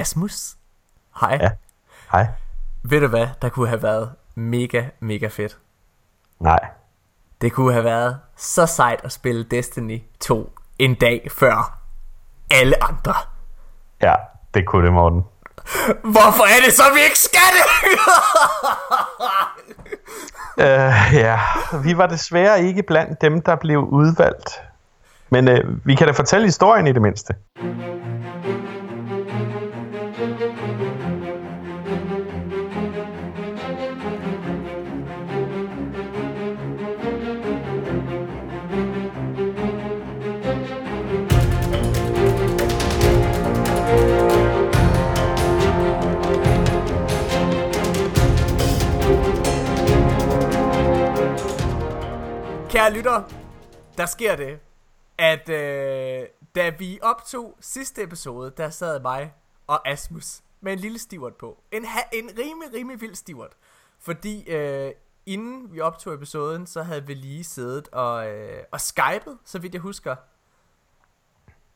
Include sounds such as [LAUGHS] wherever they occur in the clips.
Asmus. Hej. Ja. Hej. Ved du hvad, der kunne have været mega, mega fedt? Nej. Det kunne have været så sejt at spille Destiny 2 en dag før alle andre. Ja, det kunne det, Morten. Hvorfor er det så, vi ikke skal det? uh, ja, vi var desværre ikke blandt dem, der blev udvalgt. Men uh, vi kan da fortælle historien i det mindste. Kære lytter, der sker det, at øh, da vi optog sidste episode, der sad mig og Asmus med en lille stivert på. En, ha- en rimelig, rimelig vild stivert. Fordi øh, inden vi optog episoden, så havde vi lige siddet og, øh, og skypet, så vidt jeg husker,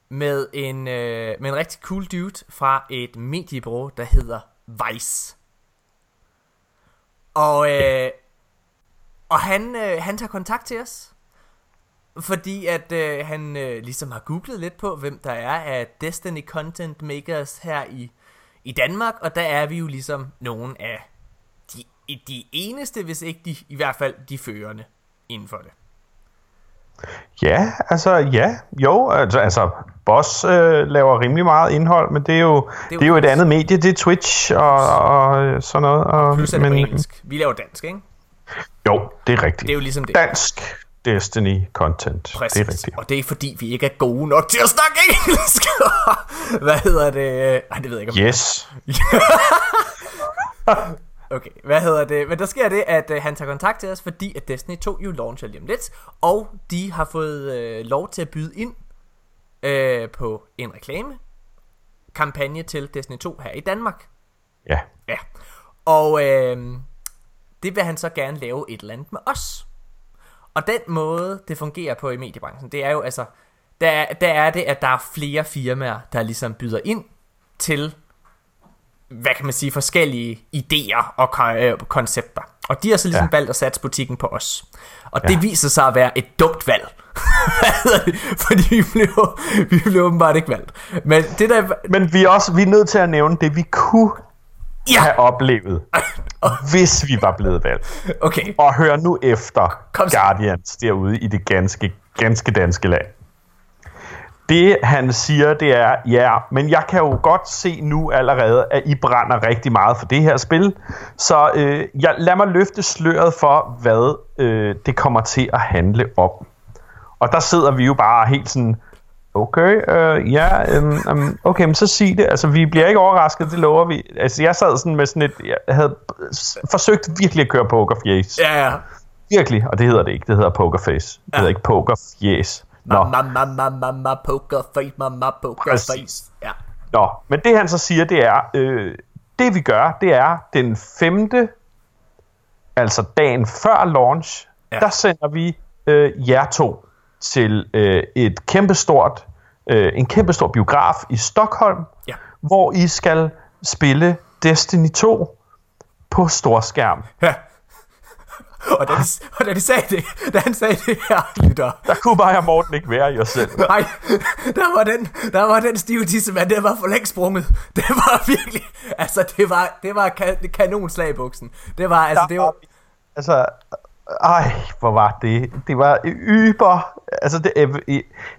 med en, øh, med en rigtig cool dude fra et mediebureau, der hedder Vice. Og, øh, og han, øh, han tager kontakt til os, fordi at øh, han øh, ligesom har googlet lidt på, hvem der er af Destiny Content Makers her i, i Danmark, og der er vi jo ligesom nogle af de, de eneste, hvis ikke de, i hvert fald de førende inden for det. Ja, altså ja, jo, altså, altså Boss øh, laver rimelig meget indhold, men det er jo, det er jo, det er jo et andet medie, det er Twitch og, og sådan noget. Og, Plus er det men, engelsk. Vi laver dansk, ikke? Jo, det er rigtigt. Det er jo ligesom det. Dansk Destiny content. Præcis. Det er rigtigt. Og det er fordi, vi ikke er gode nok til at snakke engelsk. [LAUGHS] Hvad hedder det? Ej, det ved jeg ikke. Om Yes. [LAUGHS] Okay, hvad hedder det? Men der sker det, at øh, han tager kontakt til os, fordi at Destiny 2 jo launcher lige om lidt, og de har fået øh, lov til at byde ind øh, på en reklame kampagne til Destiny 2 her i Danmark. Ja. Ja. Og øh, det vil han så gerne lave et eller andet med os. Og den måde, det fungerer på i mediebranchen, det er jo altså, der, der er det, at der er flere firmaer, der ligesom byder ind til hvad kan man sige, forskellige idéer og ko- koncepter. Og de har så ligesom ja. valgt at sætte butikken på os. Og ja. det viser sig at være et dumt valg. [LAUGHS] Fordi vi blev, vi blev åbenbart ikke valgt. Men, det der... Men vi er også vi er nødt til at nævne det, vi kunne ja. have oplevet, [LAUGHS] hvis vi var blevet valgt. Okay. Og hør nu efter Kom Guardians derude i det ganske, ganske danske land. Det han siger, det er, ja, men jeg kan jo godt se nu allerede, at I brænder rigtig meget for det her spil. Så øh, jeg, lad mig løfte sløret for, hvad øh, det kommer til at handle om. Og der sidder vi jo bare helt sådan, okay, øh, ja, um, um, okay, men så sig det. Altså, vi bliver ikke overrasket, det lover vi. Altså, jeg sad sådan med sådan et, jeg havde forsøgt virkelig at køre pokerface. Ja, ja. Virkelig, og det hedder det ikke, det hedder pokerface. Det ja. hedder ikke pokerface. Nå. Mama, mama, mama, poker face, mama, poker Præcis. face. Ja. Nå, men det han så siger, det er, øh, det vi gør, det er den femte, altså dagen før launch, ja. der sender vi øh, jer to til øh, et kæmpestort, øh, en kæmpestor biograf i Stockholm, ja. hvor I skal spille Destiny 2 på storskærm. Ja. Og da, de, og da de sagde det, da han sagde det her, lytter. Der kunne bare jeg Morten ikke være jer selv. Nej, der var den, der var den stive tissemand, det var for længe sprunget. Det var virkelig, altså det var, det var kan, kanonslag i buksen. Det var, altså det var... Altså, ej, hvor var det? Det var yber. Altså, det, øh,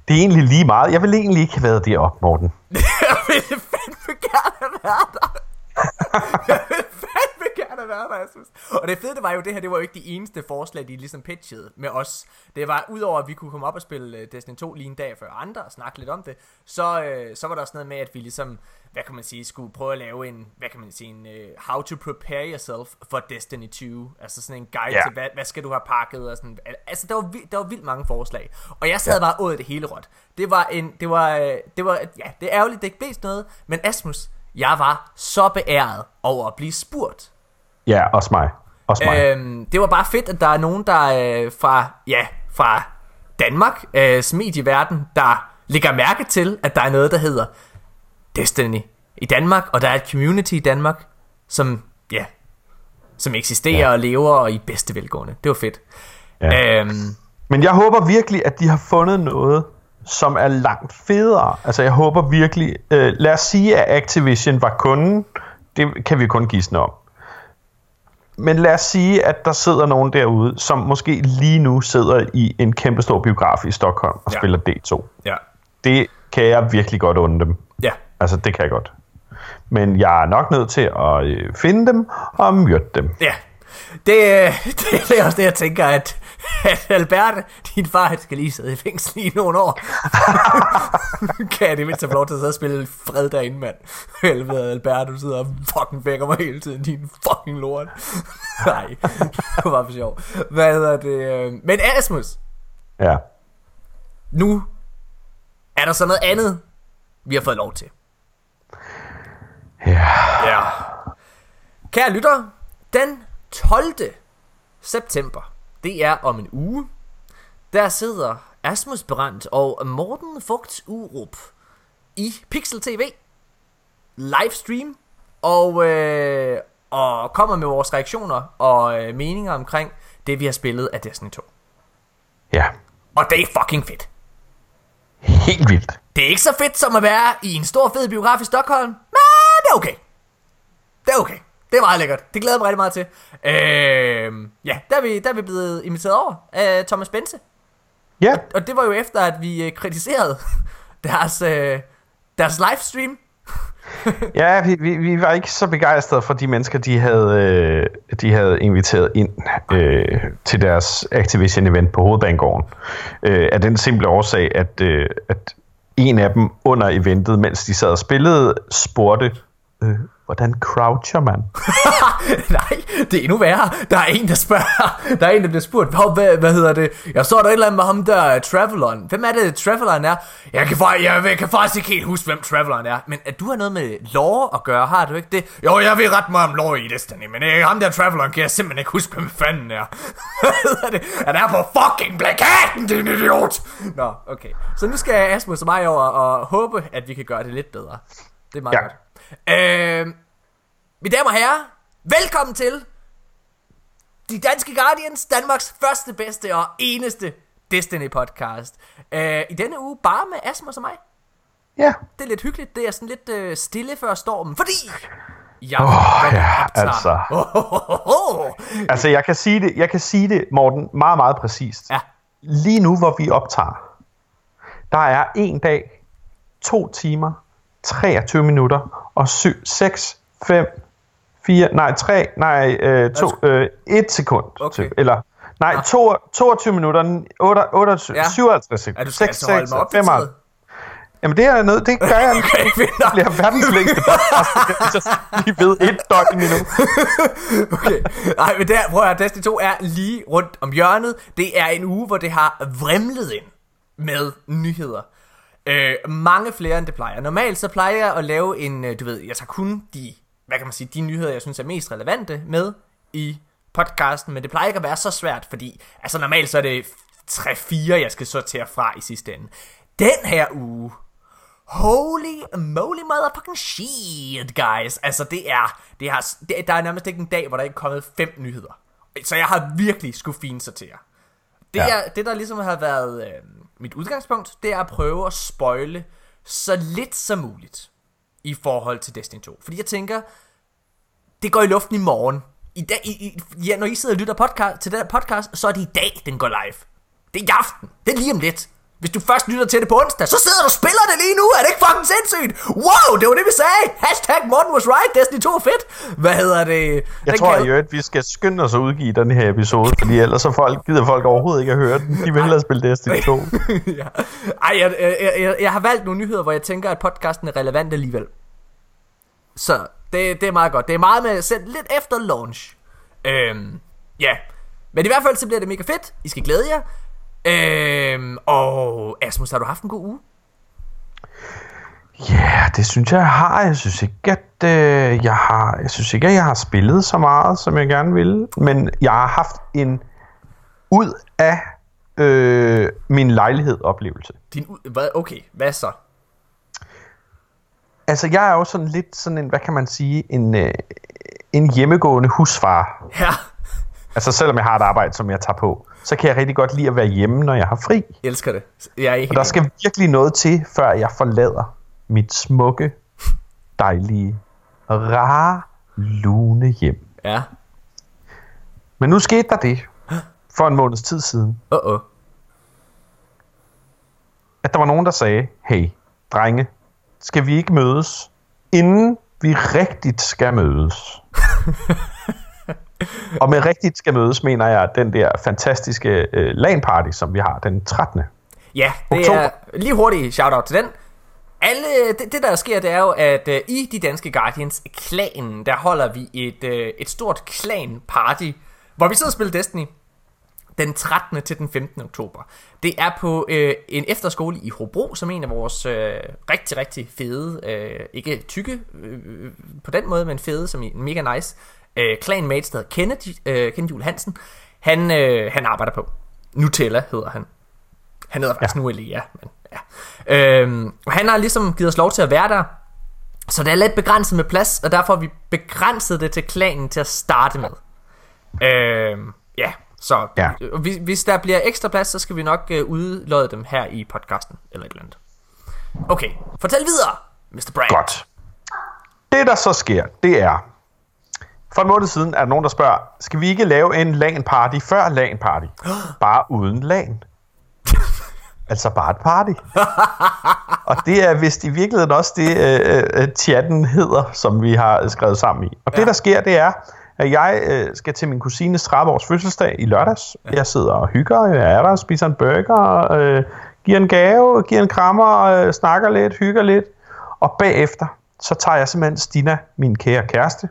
det er egentlig lige meget. Jeg ville egentlig ikke have været deroppe, Morten. [LAUGHS] jeg ville fandme gerne have været der. [LAUGHS] jeg ville gerne være der, jeg synes. Og det fede det var jo, det her, det var jo ikke de eneste forslag, de ligesom pitchede med os. Det var, udover at vi kunne komme op og spille Destiny 2 lige en dag før andre og snakke lidt om det, så, øh, så var der også noget med, at vi ligesom, hvad kan man sige, skulle prøve at lave en, hvad kan man sige, en uh, how to prepare yourself for Destiny 2. Altså sådan en guide yeah. til, hvad, hvad skal du have pakket og sådan. Altså, der var, der var vildt mange forslag. Og jeg sad yeah. bare af det hele råt. Det var en, det var, det var, ja, det er ærgerligt, det ikke blev noget, men Asmus, jeg var så beæret over at blive spurgt. Ja, også mig. Også mig. Øhm, det var bare fedt, at der er nogen, der øh, fra, ja, fra Danmark, øh, medieverden, der lægger mærke til, at der er noget, der hedder Destiny i Danmark, og der er et community i Danmark, som, ja, som eksisterer ja. og lever og i bedste velgående. Det var fedt. Ja. Øhm, Men jeg håber virkelig, at de har fundet noget, som er langt federe. Altså jeg håber virkelig, øh, lad os sige, at Activision var kunden, det kan vi kun gisne om. Men lad os sige, at der sidder nogen derude, som måske lige nu sidder i en kæmpe stor biograf i Stockholm og ja. spiller D2. Ja. Det kan jeg virkelig godt undre dem. Ja. Altså, det kan jeg godt. Men jeg er nok nødt til at øh, finde dem og myrde dem. Ja. Det, øh, [LAUGHS] det er også det, jeg tænker, at, at Albert, din far, skal lige sidde i fængsel i nogle år. [LAUGHS] kan jeg det mindst have lov til at sidde og spille fred derinde, mand. Helvede, Albert, du sidder og fucking vækker mig hele tiden, din fucking lort. [LAUGHS] Nej, det var for sjov. Hvad hedder det? Men Asmus. Ja. Nu er der så noget andet, vi har fået lov til. Ja. Ja. Kære lytter, den 12. september, det er om en uge, der sidder Asmus Brandt og Morten Fugt Urup i Pixel TV livestream og, øh, og kommer med vores reaktioner og øh, meninger omkring det, vi har spillet af Destiny 2. Ja. Og det er fucking fedt. Helt vildt. Det er ikke så fedt som at være i en stor fed biograf i Stockholm, men det er okay. Det er okay. Det er meget lækkert. Det glæder jeg mig rigtig meget til. Øh, ja, der er, vi, der er vi blevet inviteret over af Thomas Bense. Ja. Og, og det var jo efter, at vi øh, kritiserede [LAUGHS] deres, øh, deres livestream. [LAUGHS] ja, vi, vi, vi var ikke så begejstrede for de mennesker, de havde, øh, de havde inviteret ind øh, til deres Activision-event på Hovedbanegården. Øh, af den simple årsag, at, øh, at en af dem under eventet, mens de sad og spillede, spurgte, øh, hvordan croucher man? [LAUGHS] Nej, det er endnu værre. Der er en, der spørger, der er en, der bliver spurgt, hvad, hvad, hvad hedder det? Jeg så der et eller andet med ham der, uh, Travelon. Hvem er det, Travelon er? Jeg kan, jeg, jeg kan faktisk ikke helt huske, hvem Travelon er. Men at du har noget med lore at gøre, har du ikke det? Jo, jeg ved ret meget om lore i Destiny, men øh, ham der Travelon kan jeg simpelthen ikke huske, hvem fanden er. [LAUGHS] hvad hedder det? Han er på fucking plakaten, din idiot! Nå, okay. Så nu skal Asmus og mig over og håbe, at vi kan gøre det lidt bedre. Det er meget ja. godt. Øh, mine damer og herrer, velkommen til De Danske Guardians, Danmarks første, bedste og eneste Destiny podcast. Øh, I denne uge bare med Asmus og mig. Ja. Det er lidt hyggeligt, det er sådan lidt øh, stille før stormen, fordi... Jeg oh, ja, altså. Oh, oh, oh. Altså, jeg kan, sige det, jeg kan sige det, Morten, meget, meget præcist. Ja. Lige nu, hvor vi optager, der er en dag, to timer, 23 minutter og 7, 6, 5, 4, nej 3, nej øh, 2, øh, 1 sekund. Okay. Eller, nej, ja. 2, 22 minutter, 8, 8, ja. 57 sekunder. Ja, du skal 6, altså holde 6, mig op 5, Jamen det er noget, det gør jeg. [LAUGHS] okay, det bliver verdens længste podcast, vi ved et døgn nu. [LAUGHS] okay, nej, men der, prøv at Destiny 2 er lige rundt om hjørnet. Det er en uge, hvor det har vrimlet ind med nyheder. Øh, mange flere end det plejer. Normalt så plejer jeg at lave en, øh, du ved, jeg tager kun de, hvad kan man sige, de nyheder, jeg synes er mest relevante med i podcasten, men det plejer ikke at være så svært, fordi, altså normalt så er det 3-4, jeg skal sortere fra i sidste ende. Den her uge, Holy moly motherfucking shit, guys. Altså, det er, det har, det, der er nærmest ikke en dag, hvor der ikke er kommet fem nyheder. Så jeg har virkelig skulle fine sortere. Det, ja. er, det der ligesom har været øh, mit udgangspunkt, det er at prøve at spoile så lidt som muligt i forhold til Destiny 2. Fordi jeg tænker, det går i luften i morgen. I dag, i, i, ja, når I sidder og lytter podcast, til den her podcast, så er det i dag, den går live. Det er i aften. Det er lige om lidt. Hvis du først lytter til det på onsdag, så sidder du og spiller det lige nu. Er det ikke fucking sindssygt? Wow, det var det, vi sagde. Hashtag Morten was right. Destiny 2 er fedt. Hvad hedder det? Jeg den tror kan... jo, at vi skal skynde os at udgive den her episode, fordi ellers så folk, gider folk overhovedet ikke at høre den. De vil hellere spille Destiny 2. [LAUGHS] ja. Ej, jeg, jeg, jeg, jeg, har valgt nogle nyheder, hvor jeg tænker, at podcasten er relevant alligevel. Så det, det er meget godt. Det er meget med selv lidt efter launch. Øhm, ja. Men i hvert fald så bliver det mega fedt. I skal glæde jer. Øhm, og Asmus, har du haft en god uge? Ja, yeah, det synes jeg, jeg har. Jeg synes ikke, at øh, jeg har, jeg synes ikke, at jeg har spillet så meget, som jeg gerne ville. Men jeg har haft en ud af øh, min lejlighed oplevelse. Din hvad? Okay, hvad så? altså jeg er jo sådan lidt sådan en, hvad kan man sige, en, øh, en hjemmegående husfar. Ja. Altså selvom jeg har et arbejde, som jeg tager på, så kan jeg rigtig godt lide at være hjemme, når jeg har fri. Jeg elsker det. Jeg er ikke Og der skal virkelig noget til, før jeg forlader mit smukke, dejlige, rare, lune hjem. Ja. Men nu skete der det, for en måneds tid siden, Uh-oh. at der var nogen, der sagde, hey, drenge, skal vi ikke mødes, inden vi rigtigt skal mødes? [LAUGHS] Og med rigtigt skal mødes, mener jeg den der fantastiske øh, LAN-party, som vi har den 13. Ja, det Oktober. er lige hurtigt shout-out til den. Alle, det, det der sker, det er jo, at uh, i de danske Guardians klanen, der holder vi et, uh, et stort klan party, hvor vi sidder og spiller Destiny den 13. til den 15. oktober. Det er på øh, en efterskole i Hobro, som er en af vores øh, rigtig, rigtig fede, øh, ikke tykke øh, på den måde, men fede, som i mega nice, øh, clanmates, der hedder Kenneth, øh, Juhl Hansen. Han, øh, han arbejder på. Nutella hedder han. Han hedder faktisk ja. nu Elia, men ja. Øhm, og han har ligesom givet os lov til at være der, så det er lidt begrænset med plads, og derfor har vi begrænset det til klanen til at starte med. Øhm, ja, så Ja. Hvis, hvis der bliver ekstra plads, så skal vi nok øh, udløde dem her i podcasten, eller et eller andet. Okay, fortæl videre, Mr. Brand. Godt. Det, der så sker, det er... For en måned siden er der nogen, der spørger, skal vi ikke lave en LAN-party før LAN-party? [GASPS] Bare uden LAN. [LAUGHS] altså bare et party. og det er vist i virkeligheden også det, øh, øh, chatten hedder, som vi har skrevet sammen i. Og ja. det, der sker, det er, at jeg øh, skal til min kusines 30 års fødselsdag i lørdags. Ja. Jeg sidder og hygger, jeg er der, spiser en burger, øh, giver en gave, giver en krammer, øh, snakker lidt, hygger lidt. Og bagefter, så tager jeg simpelthen Stina, min kære kæreste,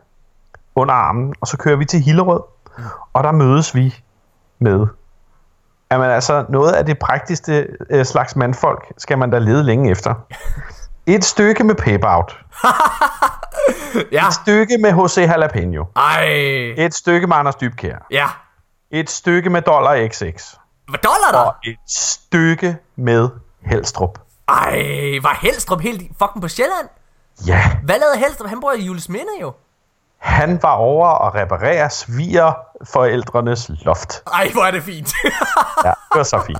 under armen, og så kører vi til Hillerød. Og der mødes vi med Jamen altså, noget af det praktiske øh, slags mandfolk skal man da lede længe efter. [LAUGHS] Et stykke med pep-out. [LAUGHS] Ja, Et stykke med H.C. Jalapeno. ej, Et stykke med Anders Dybkjær. ja. Et stykke med Dollar XX. Hvad dollar der? Og et stykke med Helstrup. Ej, var Helstrup helt fucking på Sjælland? Ja, Hvad lavede Helstrup? Han bor i Jules Minde jo. Han var over at reparere svigerforældrenes loft. Ej, hvor er det fint. [LAUGHS] Ja, det var så fint.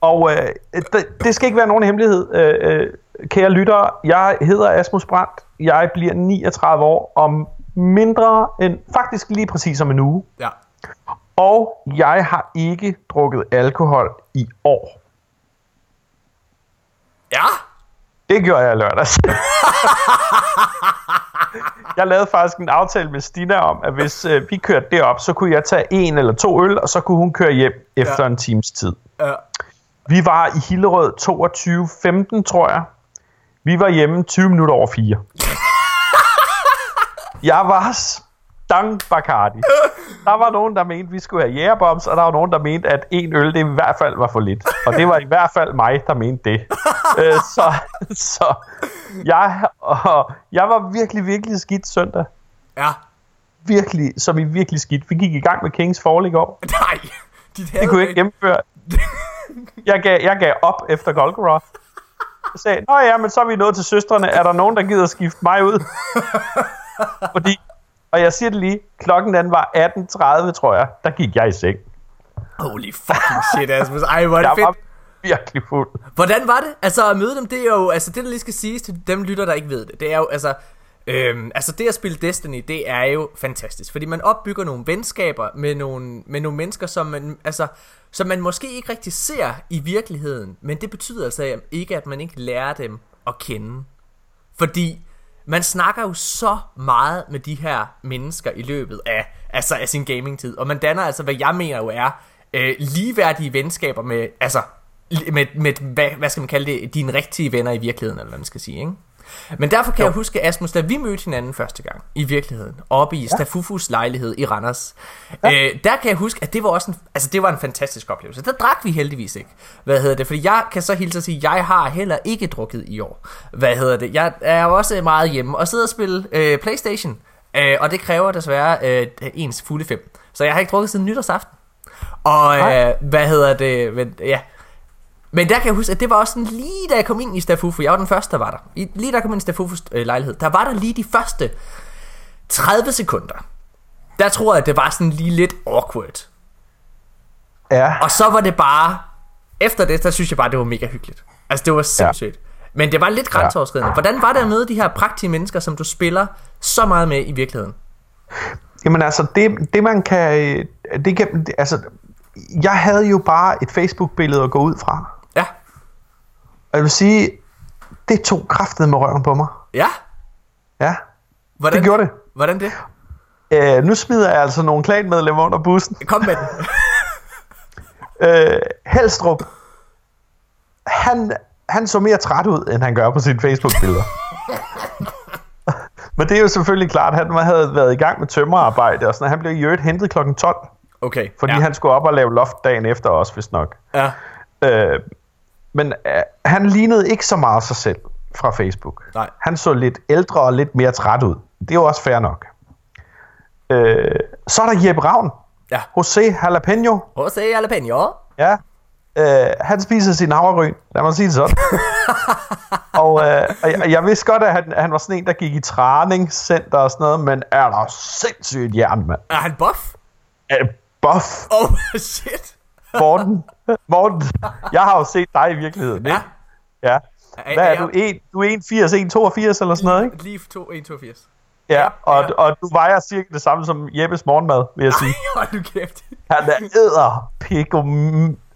Og øh, det, det skal ikke være nogen hemmelighed, øh, øh, kære lyttere. Jeg hedder Asmus Brandt. Jeg bliver 39 år om mindre end, faktisk lige præcis om en uge. ja. Og jeg har ikke drukket alkohol i år. Ja? Det gjorde jeg lørdags. [LAUGHS] jeg lavede faktisk en aftale med Stina om, at hvis øh, vi kørte derop, så kunne jeg tage en eller to øl, og så kunne hun køre hjem efter Ja. en times tid. Ja. Vi var i Hillerød 22.15, tror jeg. Vi var hjemme 20 minutter over 4. [LAUGHS] jeg var stang Bacardi. Der var nogen, der mente, vi skulle have jægerbombs, og der var nogen, der mente, at en øl, det i hvert fald var for lidt. Og det var i hvert fald mig, der mente det. Øh, så så jeg, og jeg var virkelig, virkelig skidt søndag. Ja. Virkelig, som i virkelig skidt. Vi gik i gang med Kings Fall i går. Nej. Dit Det kunne jeg ikke gennemføre. Jeg gav, jeg gav op efter Golgoroth. Jeg sagde, nå ja, men så er vi nået til søstrene. Er der nogen, der gider skifte mig ud? Fordi, og jeg siger det lige, klokken den var 18.30, tror jeg. Der gik jeg i seng. Holy fucking shit, Asmus. Ej, hvor er det Jeg fedt. var virkelig fuld. Hvordan var det? Altså at møde dem, det er jo, altså det der lige skal siges til dem lytter, der ikke ved det, det er jo, altså, øhm, altså det at spille Destiny, det er jo fantastisk, fordi man opbygger nogle venskaber med nogle, med nogle mennesker, som man, altså, som man måske ikke rigtig ser i virkeligheden, men det betyder altså ikke, at man ikke lærer dem at kende. Fordi man snakker jo så meget med de her mennesker i løbet af, altså af sin gamingtid, og man danner altså, hvad jeg mener jo er, øh, ligeværdige venskaber med, altså, med, med hvad, hvad skal man kalde det, dine rigtige venner i virkeligheden, eller hvad man skal sige, ikke? Men derfor kan jo. jeg huske, Asmus, da vi mødte hinanden første gang i virkeligheden, oppe i ja. Stafufus lejlighed i Randers, ja. øh, der kan jeg huske, at det var også en, altså det var en fantastisk oplevelse. Der drak vi heldigvis ikke. Hvad hedder det? Fordi jeg kan så hilse at sige, at jeg har heller ikke drukket i år. Hvad hedder det? Jeg er også meget hjemme og sidder og spiller øh, Playstation, øh, og det kræver desværre øh, ens fulde fem. Så jeg har ikke drukket siden nytårsaften. Og øh, hvad hedder det? Men, ja, Men der kan jeg huske, at det var også sådan lige da jeg kom ind i Stafufu, jeg var den første, der var der. Lige da jeg kom ind i Stafufus øh, lejlighed, der var der lige de første 30 sekunder. Der tror jeg, at det var sådan lige lidt awkward. Ja. Og så var det bare, efter det, der synes jeg bare, det var mega hyggeligt. Altså det var sindssygt. Ja. Men det var lidt grænseoverskridende. Hvordan var det at møde de her praktiske mennesker, som du spiller så meget med i virkeligheden? Jamen altså, det, det man kan... Det kan altså, jeg havde jo bare et Facebook-billede at gå ud fra. Og jeg vil sige, det tog kraftet med røven på mig. Ja? Ja, Hvordan, det gjorde det. Hvordan det? Øh, nu smider jeg altså nogle klanmedlemmer under bussen. Kom med den. [LAUGHS] Øh, Helstrup, han, han så mere træt ud, end han gør på sine Facebook-billeder. [LAUGHS] Men det er jo selvfølgelig klart, at han havde været i gang med tømmerarbejde, og sådan, han blev i øvrigt hentet kl. 12, Okay. fordi ja. han skulle op og lave loft dagen efter også, hvis nok. Ja. Øh, men øh, han lignede ikke så meget sig selv fra Facebook. Nej. Han så lidt ældre og lidt mere træt ud. Det er jo også fair nok. Øh, så er der Jeppe Ravn. Ja. José Jalapeno. Jose Jalapeno. Ja. Øh, han spiser sin havregryn. Lad mig sige det sådan. [LAUGHS] og, øh, og jeg, jeg vidste godt, at han, han var sådan en, der gik i træningscenter og sådan noget, men er der sindssygt jern, mand. Er han buff? Er buff, Oh, [LAUGHS] shit. Morten. Morten, jeg har jo set dig i virkeligheden, ikke? Ja. Ja. Hvad er er du? 1, du er 1,80, 1,82 eller sådan noget, ikke? Lige 2, 182. Ja, og, ja. og du vejer cirka det samme som Jeppes morgenmad, vil jeg sige. Hold nu kæft. Han er æder piko.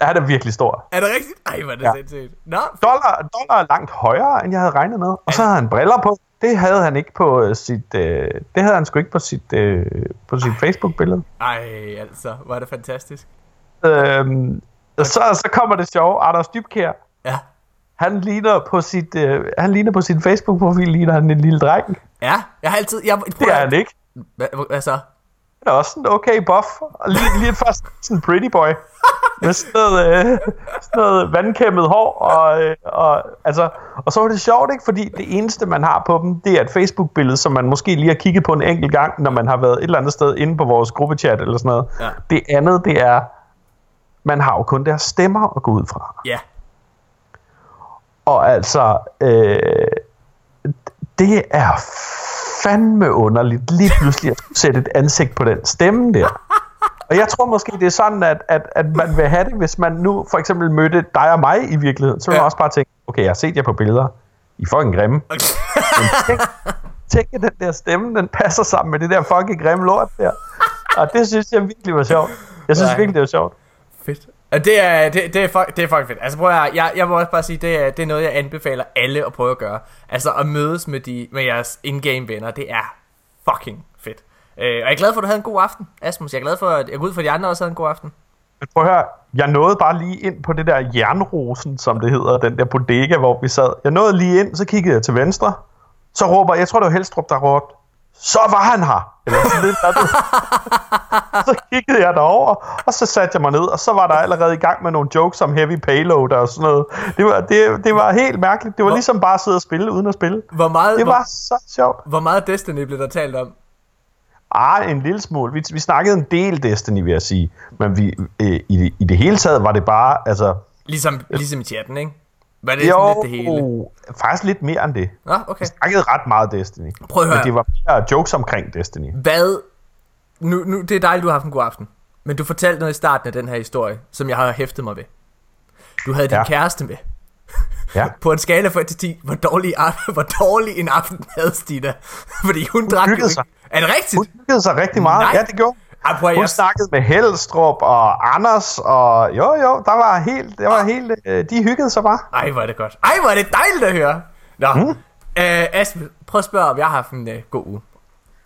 Han er virkelig stor. Er det rigtigt? Ej, hvor er det Ja. sindssygt. Nå, Dollar, dollar er langt højere, end jeg havde regnet med. Og så havde han briller på. Det havde han ikke på øh, sit... Øh, det havde han sgu ikke på sit, øh, på sit Facebook-billede. ej, altså, hvor er det fantastisk. Øhm, så, så kommer det sjove. Anders Dybkær, Ja. han ligner på sit, øh, han ligner på sin Facebook-profil, ligner han en lille dreng. Ja, jeg har altid... Jeg, Det er han ikke. Hvad, hvad så? Han er også sådan okay buff. Og lige, lige først sådan en pretty boy. [LAUGHS] Med sådan noget, øh, sådan noget vandkæmmet hår. Og, øh, og, altså, og så var det sjovt, ikke? Fordi det eneste, man har på dem, det er et Facebook-billede, som man måske lige har kigget på en enkelt gang, når man har været et eller andet sted inde på vores gruppechat eller sådan noget. Ja. Det andet, det er, man har jo kun deres stemmer at gå ud fra. Ja. Og altså, øh, det er fandme underligt lige pludselig at sætte et ansigt på den stemme der. Og jeg tror måske, det er sådan, at, at, at man vil have det, hvis man nu for eksempel mødte dig og mig i virkeligheden. Så vil man Ja. også bare tænke, okay, jeg har set jer på billeder. I er fucking grimme. Okay. Men tænk, tænk, at den der stemme, den passer sammen med det der fucking grimme lort der. Og det synes jeg virkelig var sjovt. Jeg synes Nej. virkelig, det var sjovt. Det er, det, det, er, fuck, det er fucking fedt. Altså prøv at, høre, jeg, jeg må også bare sige, det er, det er noget, jeg anbefaler alle at prøve at gøre. Altså at mødes med, de, med jeres in-game venner, det er fucking fedt. Øh, og jeg er glad for, at du havde en god aften, Asmus. Jeg er glad for, at jeg går ud for, at de andre også havde en god aften. Men prøv at høre, jeg nåede bare lige ind på det der jernrosen, som det hedder, den der bodega, hvor vi sad. Jeg nåede lige ind, så kiggede jeg til venstre. Så råber, jeg tror det var Helstrup, der råbte, så var han her! Eller sådan lidt andet. så kiggede jeg derover, og så satte jeg mig ned, og så var der allerede i gang med nogle jokes om heavy payload og sådan noget. Det var, det, det var helt mærkeligt. Det var Hvor- ligesom bare at sidde og spille uden at spille. Hvor meget, Det hvor, var så sjovt. hvor meget Destiny blev der talt om? Ah, en lille smule. Vi, vi snakkede en del Destiny, vil jeg sige. Men vi, øh, i, det, i det hele taget var det bare, altså... Ligesom, ligesom i chatten, ikke? Var det sådan lidt det hele? faktisk lidt mere end det. Nå, okay. Vi snakkede ret meget Destiny. Prøv at høre. Men det var mere jokes omkring Destiny. Hvad... Nu, nu, det er dejligt, du har haft en god aften. Men du fortalte noget i starten af den her historie, som jeg har hæftet mig ved. Du havde din Ja. kæreste med. Ja. [LAUGHS] På en skala fra 1 til 10, hvor dårlig, [LAUGHS] hvor dårlig en aften havde Stina? [LAUGHS] Fordi hun, drak jo hyggede ikke. sig. Er det rigtigt? Hun hyggede sig rigtig meget. Nej. Ja, det gjorde Ej, prøv Hun jeg... snakkede med Helstrup og Anders, og jo, jo, der var helt, det var helt, øh, de hyggede sig bare. Ej, hvor er det godt. Ej, hvor er det dejligt at høre. Nå, mm. øh, Asmus, prøv at spørge, om jeg har haft en øh, god uge.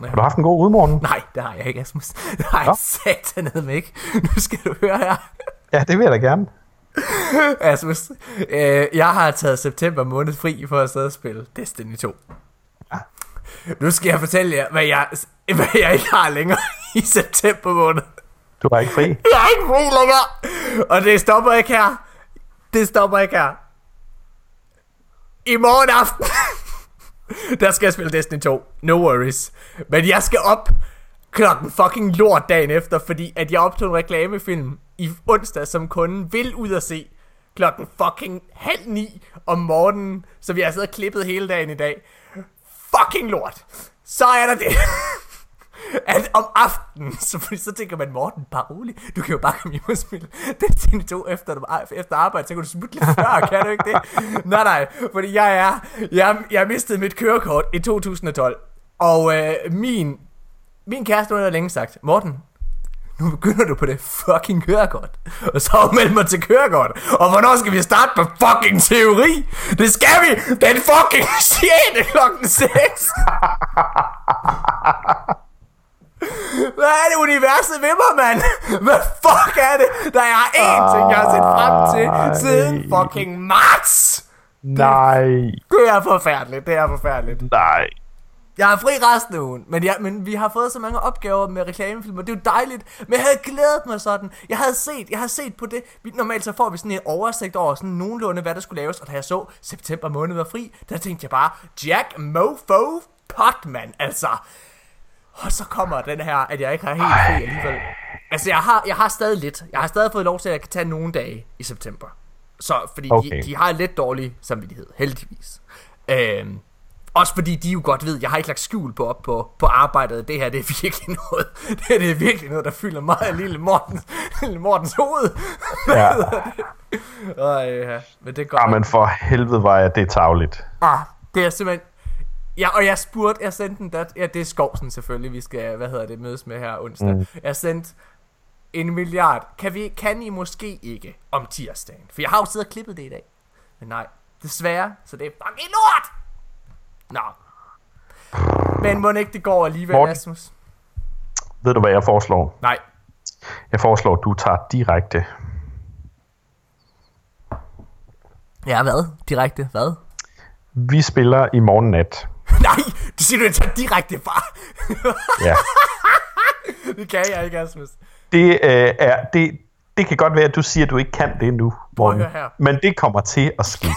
Har du haft en god udmorgen? Nej, det har jeg ikke, Asmus. Det har jeg Nå. satanede ikke. [LAUGHS] Nu skal du høre her. Ja, det vil jeg da gerne. [LAUGHS] Asmus, øh, jeg har taget september måned fri for at sidde og spille Destiny 2. Nu skal jeg fortælle jer, hvad jeg, hvad jeg ikke har længere [LAUGHS] i september måned. Du var ikke fri. Jeg er ikke fri længere. Og det stopper ikke her. Det stopper ikke her. I morgen aften, [LAUGHS] der skal jeg spille Destiny 2. No worries. Men jeg skal op klokken fucking lort dagen efter, fordi at jeg optog en reklamefilm i onsdag, som kunden vil ud og se. klokken fucking halv ni om morgenen, så vi har siddet og klippet hele dagen i dag. Fucking lort. Så er der det. [LAUGHS] at om aftenen, [LAUGHS] så, fordi så tænker man, Morten, bare rolig, du kan jo bare komme hjem og spille Destiny 2 efter, efter arbejde, så kan du smutte lidt før, [LAUGHS] kan du ikke det? Nej, nej, fordi jeg er, jeg, jeg mistede mit kørekort i 2012, og øh, min, min kæreste har længe sagt, Morten, nu begynder du på det fucking kørekort. Og så meld mig til kørekort. Og hvornår skal vi starte på fucking teori? Det skal vi den fucking [LAUGHS] 6. klokken 6. [LAUGHS] Hvad er det universet ved mig, mand? Hvad fuck er det? Der er én ting, jeg har set frem til siden fucking marts. Nej. Det er forfærdeligt, det er forfærdeligt. Nej. Jeg har fri resten af ugen, men, ja, men vi har fået så mange opgaver med reklamefilm, og det er jo dejligt. Men jeg havde glædet mig sådan. Jeg havde set, jeg havde set på det. Vi, normalt så får vi sådan en oversigt over sådan nogenlunde, hvad der skulle laves. Og da jeg så september måned var fri, der tænkte jeg bare, Jack Mofo Potman, altså. Og så kommer den her, at jeg ikke har helt fri alligevel. Altså, jeg har, jeg har stadig lidt. Jeg har stadig fået lov til, at jeg kan tage nogle dage i september. Så, fordi okay. de, de har lidt dårlig samvittighed, heldigvis. Øhm, også fordi de jo godt ved, jeg har ikke lagt skjul på op på, på arbejdet. Det her, det er virkelig noget, [LAUGHS] det, her, det er virkelig noget, der fylder meget lille Mortens, [LAUGHS] lille Mortens hoved. [LAUGHS] Ja. Ej, ja. Men det går. Ja, men for helvede var jeg det tavligt. Ah, det er simpelthen, Ja, og jeg spurgte, jeg sendte en dat, ja, det er Skovsen selvfølgelig, vi skal, hvad hedder det, mødes med her onsdag. Mm. Jeg sendte en milliard. Kan, vi, kan I måske ikke om tirsdagen? For jeg har jo siddet og klippet det i dag. Men nej, desværre, så det er fucking lort! Nå. Men må ikke det går alligevel, Morten, Rasmus? Ved du, hvad jeg foreslår? Nej. Jeg foreslår, at du tager direkte. Ja, hvad? Direkte hvad? Vi spiller i morgen nat. [LAUGHS] Nej, det siger du, tager direkte fra. ja. [LAUGHS] det kan jeg ikke, Asmus. Det, øh, er, det, det kan godt være, at du siger, at du ikke kan det nu, Morten. Her. Men det kommer til at ske.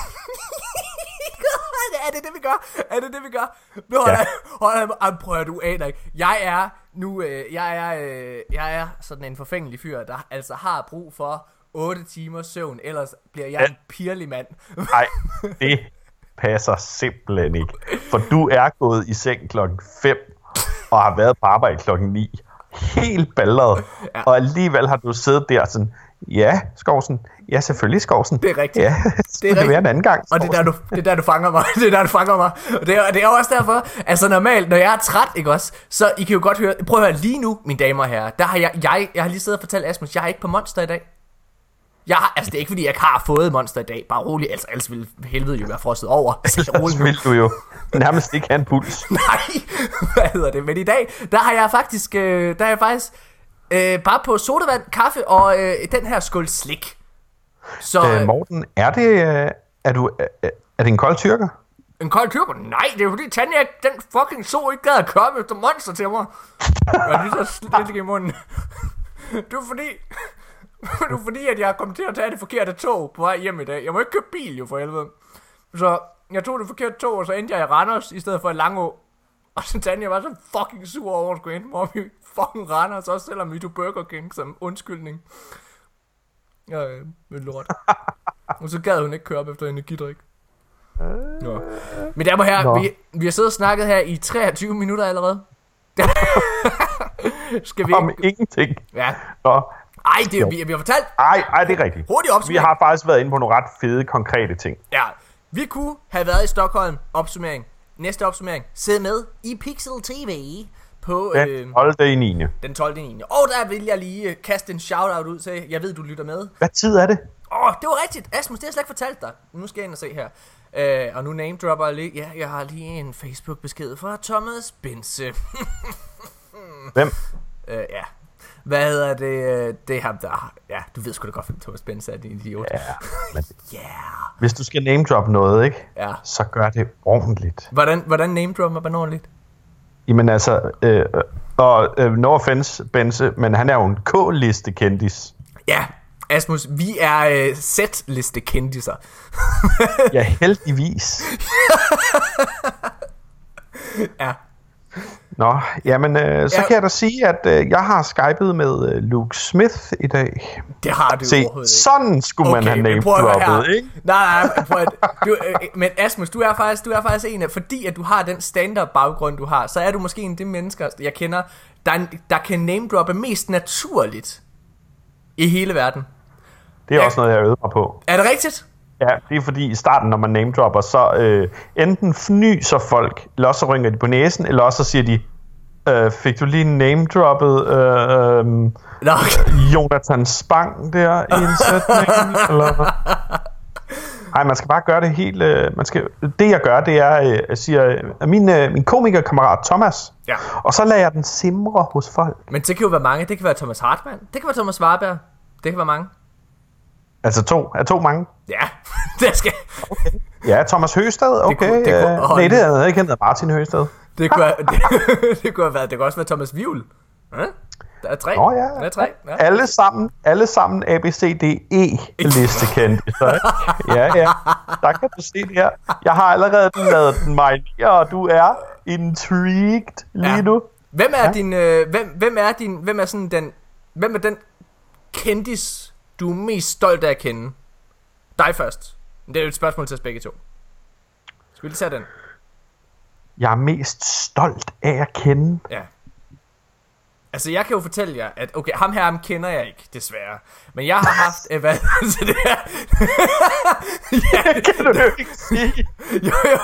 Det det, vi gør? Er det det, vi gør? Nu holder ja. jeg, holder jeg, prøver du aner ikke. Jeg er nu, øh, jeg er, øh, jeg er sådan en forfængelig fyr, der altså har brug for 8 timer søvn, ellers bliver jeg ja. en pirlig mand. [LAUGHS] Nej, det passer simpelthen ikke. For du er gået i seng klokken 5 og har været på arbejde klokken 9. Helt balleret. Ja. Og alligevel har du siddet der sådan, ja, Skovsen, ja selvfølgelig Skovsen. Det er rigtigt. Ja, [LAUGHS] det, er det være en anden gang. Skovsen. Og det er, der, du, det er der, du fanger mig. [LAUGHS] Det er der, du fanger mig. Og det er, det er også derfor, altså normalt, når jeg er træt, ikke også, så I kan jo godt høre, prøv at høre lige nu, mine damer og herrer, der har jeg, jeg, jeg har lige siddet og fortalt Asmus, jeg er ikke på Monster i dag. Jeg har, altså det er ikke fordi, jeg har fået Monster i dag. Bare rolig, altså ellers ville helvede jo være frosset over. [LAUGHS] Altså, rolig vil du jo nærmest ikke have en puls. Nej, hvad hedder det? Men i dag, der har jeg faktisk, øh, der har jeg faktisk øh, bare på sodavand, kaffe og øh, den her skål slik. Så, øh, Morten, er det, øh, er du, øh, er det en kold tyrker? En kold tyrker? Nej, det er fordi Tanja, den fucking så ikke gad at komme efter monster til mig. Jeg er lige så slet i munden. Det var fordi, det er fordi, at jeg kom til at tage det forkerte tog på vej hjem i dag. Jeg må ikke køre bil jo for helvede. Så jeg tog det forkerte tog, og så endte jeg i Randers i stedet for i Langå. Og så Tanja var så fucking sur over at skulle ind mig fucking Randers, også selvom vi tog Burger King som undskyldning. Ja, med lort. [LAUGHS] og så gad hun ikke køre op efter energidrik. Nå. Men der her, vi, vi har siddet og snakket her i 23 minutter allerede. [LAUGHS] Skal vi Om ingenting. Ja. Nå, ej, det, vi, vi har fortalt... Ej, ej, det er rigtigt. Hurtigt opsummering. Vi har faktisk været inde på nogle ret fede, konkrete ting. Ja, vi kunne have været i Stockholm. Opsummering. Næste opsummering. Se med i Pixel TV på... Den 12. Øh, i 9. Den 12. i 9. Og der vil jeg lige øh, kaste en shout-out ud til. Jeg ved, du lytter med. Hvad tid er det? Åh, oh, det var rigtigt. Asmus, det har jeg slet ikke fortalt dig. Nu skal jeg ind og se her. Uh, og nu name dropper jeg lige. Ja, jeg har lige en Facebook-besked fra Thomas Bense. [LAUGHS] Hvem? Uh, ja, hvad hedder det? Øh, det er ham, der... Ja, du ved sgu da godt, hvem Thomas Benz er, din idiot. Ja, men... [LAUGHS] yeah. Hvis du skal name drop noget, ikke? Ja. Så gør det ordentligt. Hvordan, hvordan name dropper man ordentligt? Jamen altså, øh, og øh, no offense, Benze, men han er jo en K-liste kendis. Ja, Asmus, vi er øh, Z-liste kendiser. ja, heldigvis. [LAUGHS] ja. Nå, jamen, øh, så Ja. kan jeg da sige, at øh, jeg har skypet med øh, Luke Smith i dag. Det har du Se, overhovedet ikke. sådan skulle man have men name prøv at høre droppet, her. ikke? Nej, nej, prøv at, du, øh, men Asmus, du er faktisk, du er faktisk en af, fordi at du har den standard baggrund, du har, så er du måske en af de mennesker, jeg kender, der, der kan name droppe mest naturligt i hele verden. Det er Ja. også noget, jeg øvede mig på. Er det rigtigt? Ja, det er fordi i starten, når man name dropper, så øh, enten fnyser folk, eller også så rynker de på næsen, eller også så siger de, øh, fik du lige name droppet øh, øh, Jonathan Spang der i en sætning? [LAUGHS] eller? Nej, man skal bare gøre det helt... Øh, man skal, det jeg gør, det er, øh, jeg siger, øh, min, øh, min komikerkammerat Thomas, Ja. og så lader jeg den simre hos folk. men det kan jo være mange. Det kan være Thomas Hartmann. Det kan være Thomas Warberg. Det kan være mange. Altså to, er to mange? Ja, [LAUGHS] det skal... Ja, Thomas Høsted, okay. kunne- det kunne- øh, nej, det havde ikke, hedder Martin Høsted. Det kunne, [LAUGHS] det, det kunne have været, det kunne også være Thomas Vivl. Ja? Der er tre. Nå ja, Der er tre. Ja. alle sammen, alle sammen A, B, C, D, E liste [LAUGHS] kendte. Ja, ja, der kan du se det her. Jeg har allerede lavet den marinere, og du er intrigued lige Ja. nu. Hvem er ja. din, øh, hvem, hvem er din, hvem er sådan den, hvem er den kendis, du er mest stolt af at kende? Dig først. Det er jo et spørgsmål til os begge to. Skal vi lige tage den? Jeg er mest stolt af at kende. Ja. Altså, jeg kan jo fortælle jer, at okay, ham her, ham kender jeg ikke, desværre. Men jeg har haft, [LAUGHS] øh, hvad, [LAUGHS] så det her, [LAUGHS] ja, Det kan du jo ikke sige. jo, jo,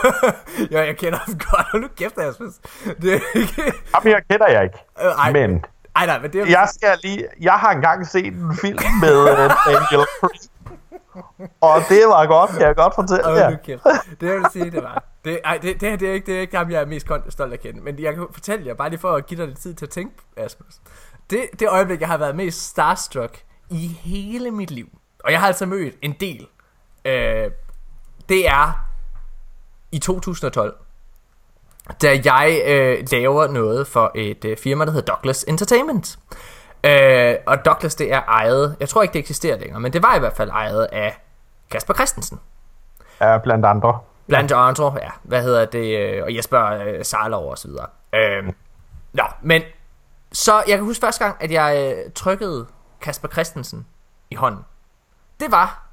jo, jeg kender ham godt, hold nu kæft, Asmus. Det er ikke, Ham her kender jeg ikke. Øh, ej. Men ej, nej, men det er jeg skal lige... Jeg har engang set en film med uh, Daniel Craig. Og det var godt, kan jeg godt fortælle jer. nu kæft. Det jeg vil sige, det var. Det, ej, det, det, det, er ikke, det er ikke ham, jeg er mest stolt af kende. Men jeg kan fortælle jer, bare lige for at give dig lidt tid til at tænke, Asmus. Det, det øjeblik, jeg har været mest starstruck i hele mit liv, og jeg har altså mødt en del, øh, det er i 2012, da jeg øh, laver noget for et øh, firma, der hedder Douglas Entertainment. Øh, og Douglas, det er ejet, jeg tror ikke, det eksisterer længere, men det var i hvert fald ejet af Kasper Christensen. Ja, blandt andre. Blandt andre, ja. Hvad hedder det? øh, Og Jesper øh, Sarlov og så videre. Øhm, nå, men så jeg kan huske første gang, at jeg øh, trykkede Kasper Christensen i hånden. Det var,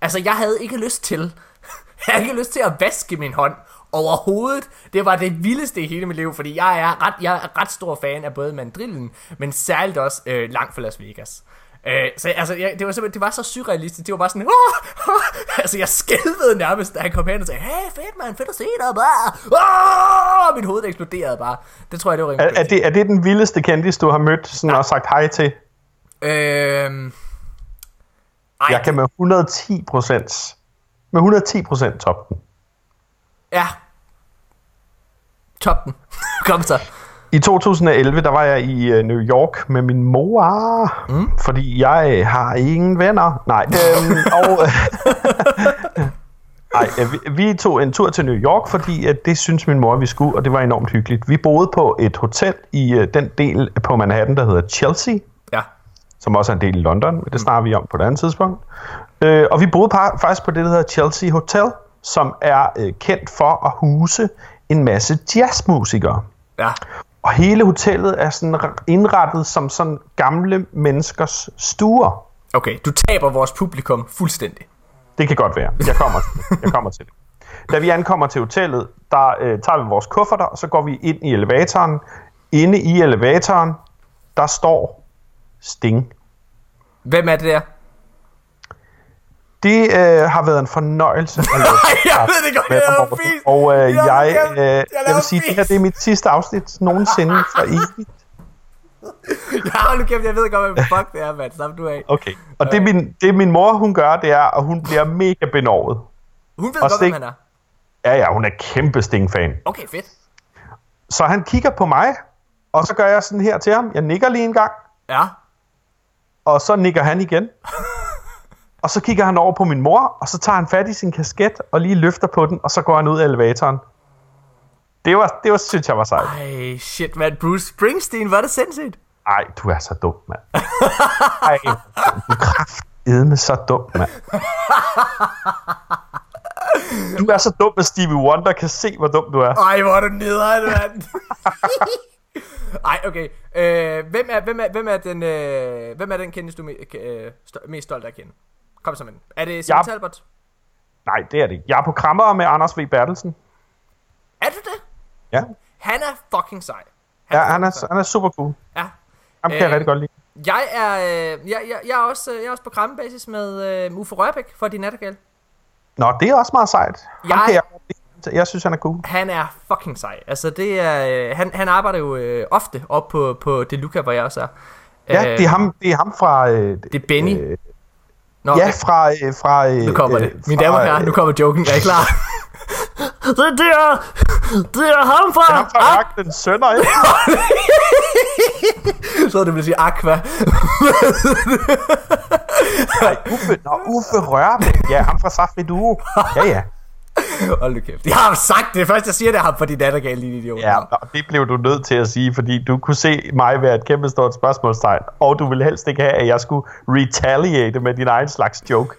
altså jeg havde ikke lyst til, [LAUGHS] jeg havde ikke lyst til at vaske min hånd overhovedet. Det var det vildeste i hele mit liv, fordi jeg er ret, jeg er ret stor fan af både mandrillen, men særligt også øh, langt fra Las Vegas. Øh, så altså, jeg, det var simpelthen, det var så surrealistisk. Det var bare sådan, Åh! [LAUGHS] Altså jeg skælvede nærmest, da han kom hen og sagde, hey fedt mand, fedt at se dig, bare. Åh! Mit hoved eksploderede bare. Det tror jeg, det var Er, rimelig er, det, er det den vildeste kendis, du har mødt sådan, og sagt hej til? Øhm, ej, Jeg kan med 110 procent med 110 procent top den. Ja. Top den. [LAUGHS] Kom så. I 2011, der var jeg i øh, New York med min mor, mm. fordi jeg har ingen venner. Nej, øhm, [LAUGHS] og... [LAUGHS] Ej, øh, vi, tog en tur til New York, fordi øh, det synes min mor, vi skulle, og det var enormt hyggeligt. Vi boede på et hotel i den del på Manhattan, der hedder Chelsea, Ja. som også er en del i London, men det snakker vi om på et andet tidspunkt. Øh, og vi boede faktisk på det, der hedder Chelsea Hotel, som er øh, kendt for at huse en masse jazzmusikere. Ja. Og hele hotellet er sådan indrettet som sådan gamle menneskers stuer. Okay, du taber vores publikum fuldstændig. Det kan godt være. Jeg kommer til det. Jeg kommer til det. Da vi ankommer til hotellet, der øh, tager vi vores kufferter, og så går vi ind i elevatoren. Inde i elevatoren, der står Sting. Hvem er det der? Det øh, har været en fornøjelse at [LAUGHS] lave jeg ved det godt, jeg dig, laver Morten. fis. Og øh, Jeg- jeg, øh, jeg jeg vil sige, det her det er mit sidste afsnit nogensinde [LAUGHS] for evigt. Ja, nu kæft, jeg ved godt, hvad fuck det er, mand. Slap du af. Okay. Og det min, det min mor, hun gør, det er, at hun bliver mega benovet. Hun ved Og godt, hvem Sting- han er. Ja, ja, hun er kæmpe Sting-fan. Okay, fedt. Så han kigger på mig, og så gør jeg sådan her til ham. Jeg nikker lige en gang, Ja. og så nikker han igen. [LAUGHS] Og så kigger han over på min mor, og så tager han fat i sin kasket, og lige løfter på den, og så går han ud af elevatoren. Det var, det var synes jeg var sejt. Ej, shit, mand. Bruce Springsteen, var det sindssygt? Ej, du er så dum, mand. Ej, du er kraftedme så dum, mand. Du er så dum, at Stevie Wonder kan se, hvor dum du er. Ej, hvor er du nederen, mand. Ej, okay. Øh, hvem, er, hvem, er, hvem, er den, øh, hvem er den kendis, du er øh, st- mest stolt af at kende? Kom så med. Er det Simon Ja. Talbot? Nej, det er det. Jeg er på krammer med Anders V. Bertelsen. Er du det? Ja, Han er fucking sej. ja han, fucking er, sej. han er super cool. Ja. Ham kan jeg Øh, rigtig godt lide. Jeg er, øh, jeg, jeg, jeg, er også, øh, jeg er også på krammebasis med øh, Uffe Rørbæk for din nattergal. Nå, det er også meget sejt. Ham Jeg- kan jeg, jeg synes, han er cool. Han er fucking sej. Altså, det er, øh, han, han arbejder jo øh, ofte op på, på Deluca, hvor jeg også er. Ja, Øh, det er ham, det er ham fra... Øh, Det er Benny. Øh, Nå, ja, fra... Øh, fra øh, nu kommer øh, det. Mine damer og herrer, øh, nu kommer joken. Er I klar? det, [LAUGHS] det, er, det er ham fra... Ham fra Ark, den sønner, ikke? [LAUGHS] Så det vil sige Aqua. Nej, Uffe, nå, Uffe Rørbæk. Ja, ham fra Safri Duo. Ja, ja. [LAUGHS] Hold nu kæft. Jeg har sagt det. Først jeg siger det ham for din nattergal, lille idiot. Ja, nå, det blev du nødt til at sige, fordi du kunne se mig være et kæmpe stort spørgsmålstegn, og du ville helst ikke have, at jeg skulle retaliate med din egen slags joke.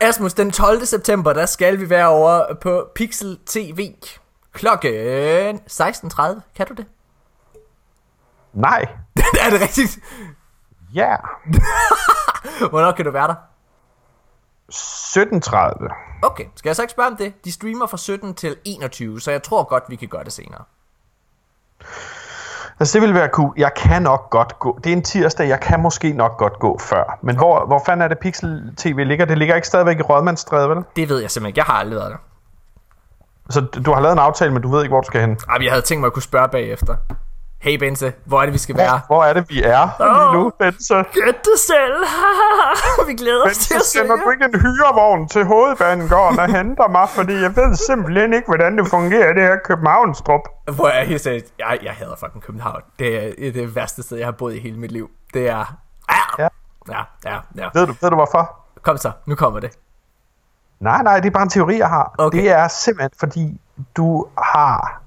Asmus, den 12. september, der skal vi være over på Pixel TV. Klokken 16.30. Kan du det? Nej. [LAUGHS] er det rigtigt? Ja. [LAUGHS] Hvornår kan du være der? 17.30. Okay, skal jeg så ikke spørge om det? De streamer fra 17 til 21, så jeg tror godt, vi kan gøre det senere. Altså, det ville være cool. Jeg kan nok godt gå. Det er en tirsdag, jeg kan måske nok godt gå før. Men hvor, hvor fanden er det Pixel TV ligger? Det ligger ikke stadigvæk i Rådmandsstræde, vel? Det ved jeg simpelthen ikke. Jeg har aldrig været der. Så du har lavet en aftale, men du ved ikke, hvor du skal hen. Ej, men jeg havde tænkt mig at kunne spørge bagefter. Hey Benze, hvor er det, vi skal være? Hvor er det, vi er lige nu, Bense? Gæt det selv. [LAUGHS] vi glæder os til Bense, at se sender du ikke en hyrevogn til hovedbanegården og henter mig? Fordi jeg ved simpelthen ikke, hvordan det fungerer, det her Københavnstrup. Hvor er helt seriøst? Jeg, jeg hader fucking København. Det er det, er det værste sted, jeg har boet i hele mit liv. Det er... Ja. Ja, ja, ja. Ved du, ved du hvorfor? Kom så, nu kommer det. Nej, nej, det er bare en teori, jeg har. Okay. Det er simpelthen, fordi du har...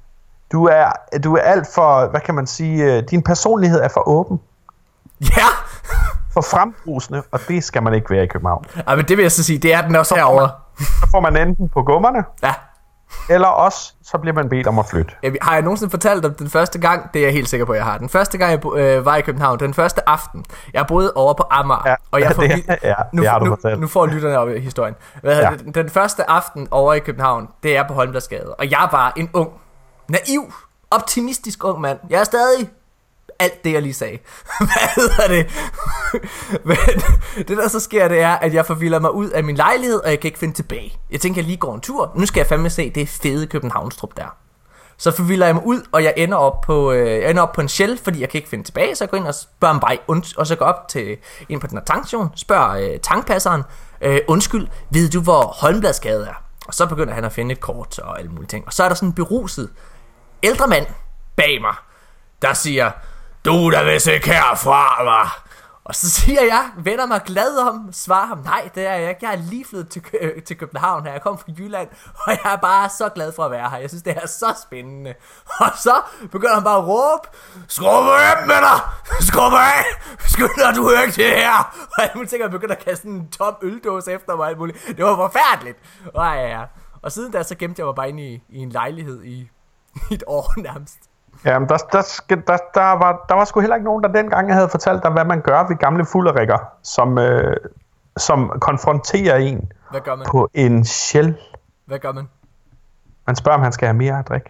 Du er, du er alt for, hvad kan man sige, øh, din personlighed er for åben, Ja! for frembrusende, og det skal man ikke være i København. Ej, men det vil jeg så sige, det er den også herovre. Så får man enten på gummerne, Ja. eller også, så bliver man bedt om at flytte. Jeg- Har jeg nogensinde fortalt om den første gang? Det er jeg helt sikker på, jeg har. Den første gang, jeg øh, var i København, den første aften, jeg boede over på Amager. Ja, og jeg [LAUGHS] det får, er- ja, nu, det har du nu, fortalt. nu får lytterne op i historien. Hvad Ja. ja. den, den første aften over i København, det er på Holmbladsgade. Og jeg var en ung, naiv, optimistisk ung mand. Jeg er stadig alt det, jeg lige sagde. [LAUGHS] Hvad hedder det? [LAUGHS] Men det, der så sker, det er, at jeg forvilder mig ud af min lejlighed, og jeg kan ikke finde tilbage. Jeg tænker, jeg lige går en tur. Nu skal jeg fandme se det fede Københavnstrup der. Så forvilder jeg mig ud, og jeg ender op på, øh, jeg ender op på en shell, fordi jeg kan ikke finde tilbage, så jeg går ind og spørger en vej, og så går op til ind på den her tankstation, spørger øh, tankpasseren, øh, undskyld, ved du hvor Holmbladsgade er? Og så begynder han at finde et kort og alle mulige ting. Og så er der sådan en beruset ældre mand bag mig, der siger, du der vil ikke herfra, var. Og så siger jeg, vender mig glad om, svarer ham, nej, det er jeg ikke. Jeg er lige flyttet til, Kø- til København her. Jeg kom fra Jylland, [LAUGHS] og jeg er bare så glad for at være her. Jeg synes, det er så spændende. [LAUGHS] Og så begynder han bare at råbe, skrub af med dig! Skrub af! Skynder du ikke det her? [LAUGHS] Og jeg tænker, jeg begynder at kaste en tom øldåse efter mig alt muligt. Det var forfærdeligt. Og, ja, ja. og siden da, så gemte jeg mig bare inde i, i en lejlighed i [LAUGHS] et år nærmest. Jamen, der, der, skal, der, der, var, der var sgu heller ikke nogen, der dengang havde fortalt dig, hvad man gør ved gamle fulderikker, som, øh, som konfronterer en Hvad gør man? på en shell. Hvad gør man? Man spørger, om han skal have mere at drikke.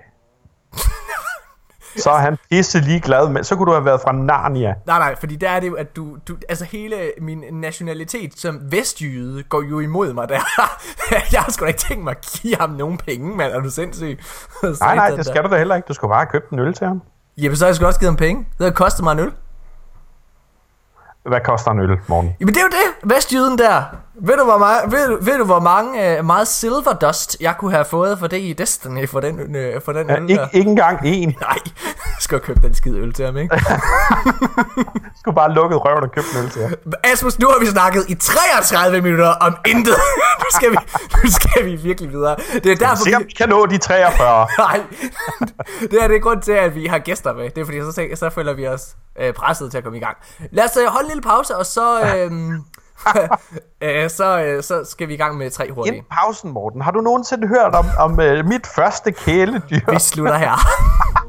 Så er han pisse ligeglad med. Så kunne du have været fra Narnia. Nej, nej, fordi der er det jo, at du, du altså hele min nationalitet som vestjyde går jo imod mig der. [LAUGHS] jeg har sgu da ikke tænkt mig at give ham nogen penge, mand. Er du sindssyg? [LAUGHS] Nej, nej, det skal du da heller ikke. Du skulle bare have købt en øl til ham. Jamen, så har jeg sgu også givet ham penge. Det har kostet mig en øl. Hvad koster en øl, morgen? Jamen, det er jo det. Vestjyden der. Ved du, hvor meget, ved, ved du, hvor mange, uh, meget silver dust, jeg kunne have fået for det i Destiny, for den, uh, for den Ja, øl ikke, der? ikke engang en. [LAUGHS] Nej, jeg skal købe den skide øl til ham, ikke? [LAUGHS] Du skulle bare lukke røven og købe en øl til ham. Asmus, nu har vi snakket i 33 minutter om intet. [LAUGHS] nu, skal vi, nu skal vi virkelig videre. Det er derfor, Sikkert vi... vi kan nå de 43. Nej, det er det grund til, at vi har gæster med. Det er fordi, så, så føler vi os øh, presset til at komme i gang. Lad os øh, holde en lille pause, og så, øh, [LAUGHS] øh, så, øh, så skal vi i gang med tre hurtige. Inden pausen, Morten, har du nogensinde hørt om, om uh, mit første kæledyr? Vi slutter her. [LAUGHS]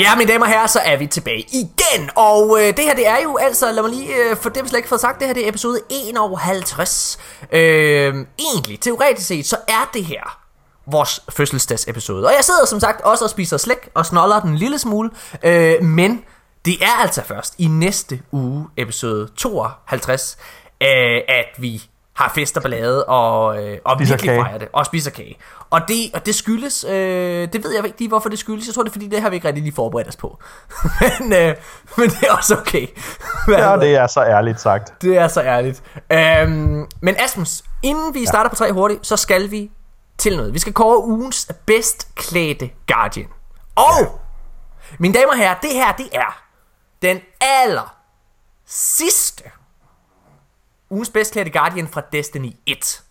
Ja, mine damer og herrer, så er vi tilbage igen. Og øh, det her, det er jo altså, lad mig lige, øh, for det slet ikke fået sagt, det her det er episode 51. Øh, egentlig, teoretisk set, så er det her vores fødselsdagsepisode. Og jeg sidder som sagt også og spiser slik og snoller den en lille smule. Øh, men det er altså først i næste uge, episode 52, øh, at vi har fest og ballade og, øh, og Spiser virkelig kage. fejrer det. Og spiser kage. Og det, og det skyldes, øh, det ved jeg ikke lige, hvorfor det skyldes. Jeg tror, det er fordi, det har vi ikke rigtig lige forberedt os på. [LAUGHS] men, øh, men det er også okay. [LAUGHS] Ja, det er så ærligt sagt. det er så ærligt. Øhm, men Asmus, inden vi starter på tre hurtigt, så skal vi til noget. Vi skal kåre ugens bedst klædte Guardian. Og, mine damer og herrer, det her, det er den aller sidste ugens bedst klædte Guardian fra Destiny 1.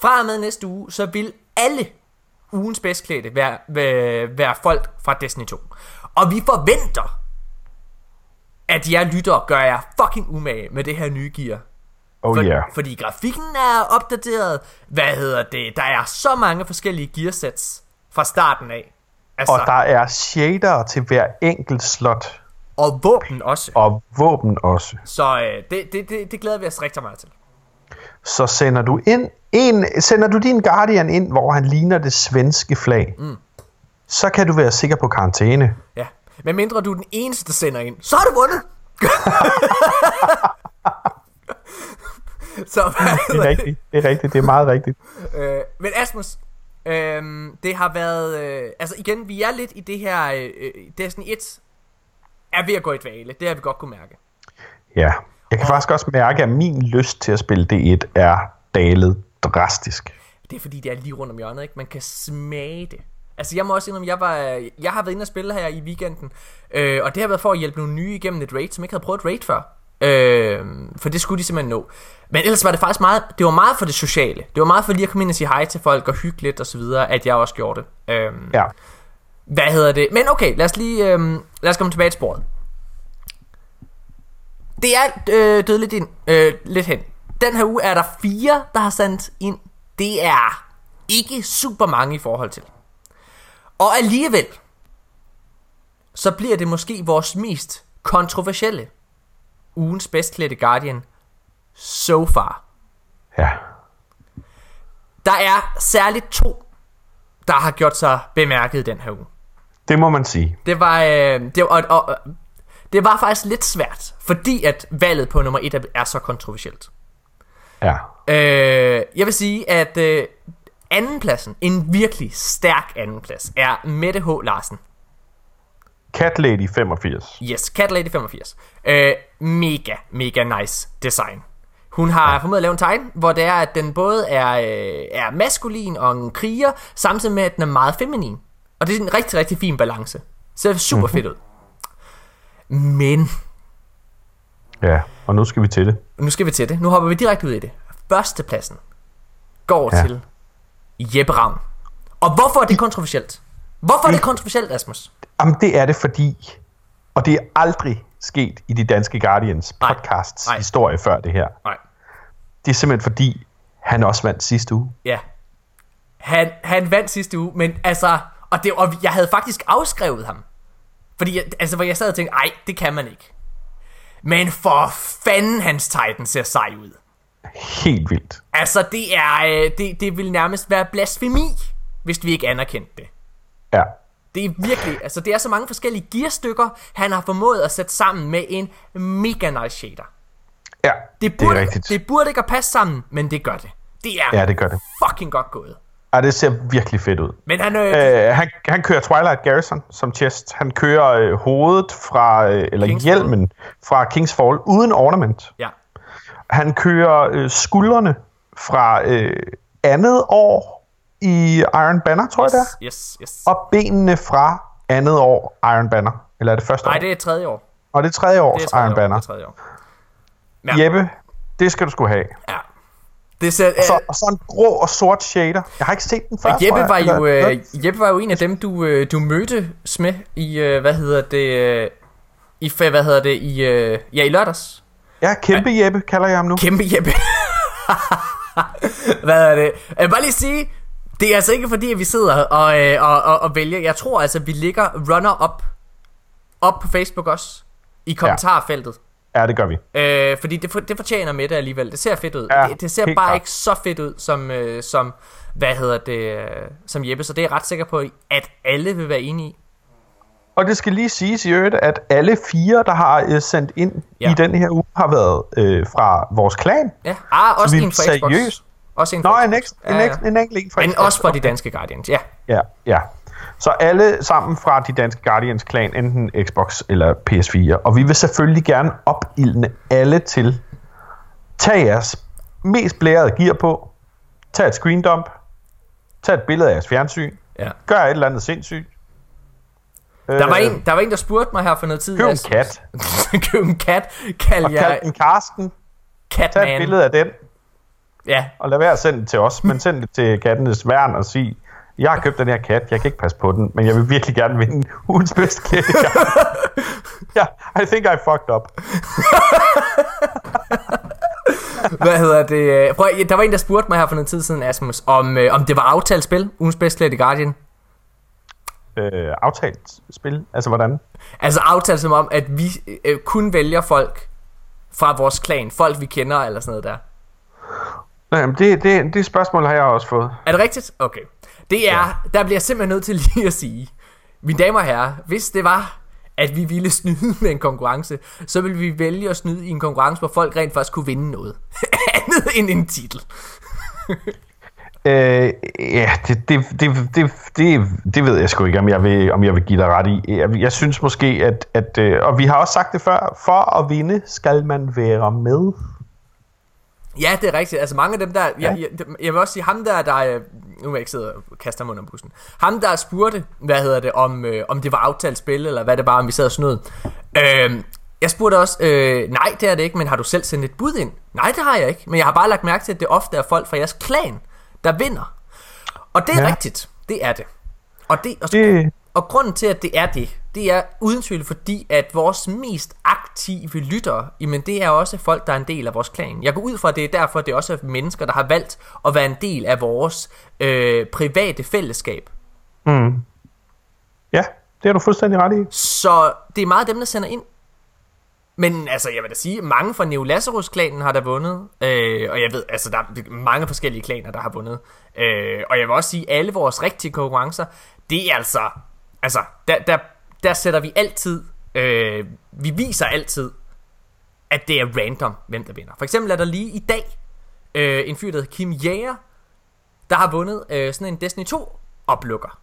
Fra og med næste uge, så vil alle ugens bedst klædte være, være, være folk fra Destiny 2. Og vi forventer, at jer lyttere gør jer fucking umage med det her nye gear. Oh For, yeah. Fordi grafikken er opdateret. Hvad hedder det? Der er så mange forskellige gearsets fra starten af. Altså, Og der er shader til hver enkelt slot. Og våben også. Og våben også. Så øh, det, det, det, det glæder vi os rigtig meget til. Så sender du ind en, sender du din Guardian ind, hvor han ligner det svenske flag, mm. så kan du være sikker på karantæne. Ja. Men mindre du er den eneste, der sender ind, så har du vundet. [LAUGHS] så Det er rigtigt. Det er rigtigt. Det er meget rigtigt. Øh, men Asmus, øh, det har været... Øh, altså igen, vi er lidt i det her... Øh, øh, Destiny 1 er ved at gå i dvale. Det har vi godt kunne mærke. Ja. Jeg kan faktisk også mærke, at min lyst til at spille D1 er dalet drastisk. Det er fordi, det er lige rundt om hjørnet, ikke? Man kan smage det. Altså, jeg må også indrømme, jeg, var, jeg har været inde og spille her i weekenden, øh, og det har været for at hjælpe nogle nye igennem et raid, som ikke havde prøvet et raid før. Øh, for det skulle de simpelthen nå. Men ellers var det faktisk meget, det var meget for det sociale. Det var meget for lige at komme ind og sige hej til folk og hygge lidt og så videre, at jeg også gjorde det. Øh, Ja. Hvad hedder det? Men okay, lad os lige, øh, lad os komme tilbage til sporet. Det er øh, død lidt, ind, øh, lidt hen. Den her uge er der fire, der har sendt ind. Det er ikke super mange i forhold til. Og alligevel, så bliver det måske vores mest kontroversielle ugens bedstklædte Guardian so far. Ja. Der er særligt to, der har gjort sig bemærket den her uge. Det må man sige. Det var, øh, det, og, og, det var faktisk lidt svært, fordi at valget på nummer et er, er så kontroversielt. Ja. Øh, jeg vil sige, at øh, andenpladsen, en virkelig stærk andenplads, er Mette H. Larsen. Cat Lady 85. Yes, Cat Lady 85. Øh, mega, mega nice design. Hun har ja. formået at lave en tegn, hvor det er, at den både er, øh, er maskulin og en kriger, samtidig med, at den er meget feminin. Og det er en rigtig, rigtig fin balance. Ser super mm-hmm. fedt ud. Men, Ja, og nu skal vi til det. nu skal vi til det. Nu hopper vi direkte ud i det. Førstepladsen går Ja. til Jeppe Ravn. Og hvorfor er det kontroversielt? Hvorfor er det kontroversielt, Asmus? Jamen, det er det, fordi... Og det er aldrig sket i de danske Guardians Nej. podcasts Nej. historie før det her. Nej. Det er simpelthen fordi, han også vandt sidste uge. Ja. Han, han vandt sidste uge, men altså... Og, det, og jeg havde faktisk afskrevet ham. Fordi, altså, hvor jeg sad og tænkte, ej, det kan man ikke. Men for fanden, hans Titan ser sej ud. Helt vildt. Altså, det er... øh, Det, det vil nærmest være blasfemi, hvis vi ikke anerkendte det. Ja. Det er virkelig, altså det er så mange forskellige gearstykker, han har formået at sætte sammen med en mega nice shader. Ja, Det burde, det er rigtigt. det burde ikke at passe sammen, men det gør det. Det er Ja, det gør det. fucking godt gået. Ja, det ser virkelig fedt ud. Men han, øh, Øh, han, han kører Twilight Garrison som chest. Han kører øh, hovedet fra, øh, eller King's hjelmen fra King's Fall uden ornament. ja, Han kører øh, skuldrene fra øh, andet år i Iron Banner, tror jeg det er. yes, yes. Og benene fra andet år Iron Banner. Eller er det første Nej, år? det er tredje år. Og det er tredje års Det er tredje Iron år. Det Banner. er tredje år. Ja. Jeppe, det skal du sgu have. Ja. Det ser, Så, øh, og så en grå og sort shader. Jeg har ikke set den før, og Jeppe var, jeg. jo, øh, Jeppe var jo en af dem, du, øh, du mødte med i, øh, hvad hedder det, øh, i, hvad hedder det, i, øh, ja, i lørdags. Ja, kæmpe Jeppe kalder jeg ham nu. Kæmpe Jeppe. [LAUGHS] Hvad er det? Jeg vil bare lige sige, det er altså ikke fordi, at vi sidder og, øh, og, og, og vælger. Jeg tror altså, vi ligger runner-up op på Facebook også, i kommentarfeltet. Ja, det gør vi. Øh, fordi det, for, det fortjener med det alligevel. Det ser fedt ud. Ja, det, det ser bare klart. ikke så fedt ud, som, øh, som hvad hedder det, øh, som Jeppe. Så det er jeg ret sikker på, at alle vil være enige i. Og det skal lige siges i øvrigt, at alle fire, der har øh, sendt ind Ja. ja. i den her uge, har været øh, fra vores klan. Ja, ah, også vi en fra Xbox. Også en Nå, fra en, en, Ja, ekstra, en enkelt en fra Men også for de danske Guardians, ja. Ja, ja. Så alle sammen fra de danske Guardians klan, enten Xbox eller PS4. Og vi vil selvfølgelig gerne opildne alle til, tag jeres mest blærede gear på, tag et screen dump, tag et billede af jeres fjernsyn, ja. gør et eller andet sindssygt. Der var, Øh, en, der var en, der spurgte mig her for noget tid. Køb en kat, [LAUGHS] køb en kat. Kald og kald den Karsten, tag et Catman. billede af den, Ja, og lad være at sende det til os, men send det til kattenes værn og sig, jeg har købt den her kat, jeg kan ikke passe på den, men jeg vil virkelig gerne vinde ugens bedste [LAUGHS] kat. Ja, I think I fucked up. [LAUGHS] hvad hedder det? Prøv, der var en, der spurgte mig her for noget tid siden, Asmus, om, øh, om det var aftalt spil, ugens bedste klædte Guardian. øh, aftalt spil? Altså, hvordan? Altså aftalt som om, at vi øh, kun vælger folk fra vores klan, folk vi kender eller sådan noget der. Nej, men det, det, det spørgsmål har jeg også fået. Er det rigtigt? Okay. Det er, der bliver jeg simpelthen nødt til lige at sige, mine damer og herrer, hvis det var, at vi ville snyde [LAUGHS] med en konkurrence, så ville vi vælge at snyde i en konkurrence, hvor folk rent faktisk kunne vinde noget. [LAUGHS] Andet end en titel. [LAUGHS] Øh, ja, det, det, det, det, det, det ved jeg sgu ikke, om jeg vil, om jeg vil give dig ret i. Jeg, jeg synes måske, at, at øh, og vi har også sagt det før, for at vinde skal man være med. Ja, det er rigtigt. Altså mange af dem der, jeg, jeg, jeg vil også sige, ham der, der, nu vil jeg ikke sidde og kaste ham under bussen. Ham der spurgte, hvad hedder det, om, øh, om det var aftalt spil, eller hvad det var, om vi sad og snød. Øh, jeg spurgte også, øh, nej det er det ikke, men har du selv sendt et bud ind? Nej, det har jeg ikke, men jeg har bare lagt mærke til, at det ofte er folk fra jeres klan, der vinder. Og det er ja. Ja. rigtigt, det er det. Og, det, og, Det, og grunden til, at det er det, det er uden tvivl fordi, at vores mest aktive lyttere, jamen det er også folk, der er en del af vores klan. Jeg går ud fra, at det er derfor, at det også er mennesker, der har valgt at være en del af vores øh, private fællesskab. mm. Ja, det har du fuldstændig ret i. Så det er meget dem, der sender ind. Men altså, jeg vil da sige, mange fra Neo Lazarus-klanen har der vundet. Øh, og jeg ved, altså, der er mange forskellige klaner, der har vundet. Øh, og jeg vil også sige, alle vores rigtige konkurrencer, det er altså... Altså, der, der, der sætter vi altid... Øh, vi viser altid, at det er random, hvem der vinder. For eksempel er der lige i dag øh, en fyr, der hedder Kim Jæger, der har vundet øh, sådan en Destiny 2 oplukker.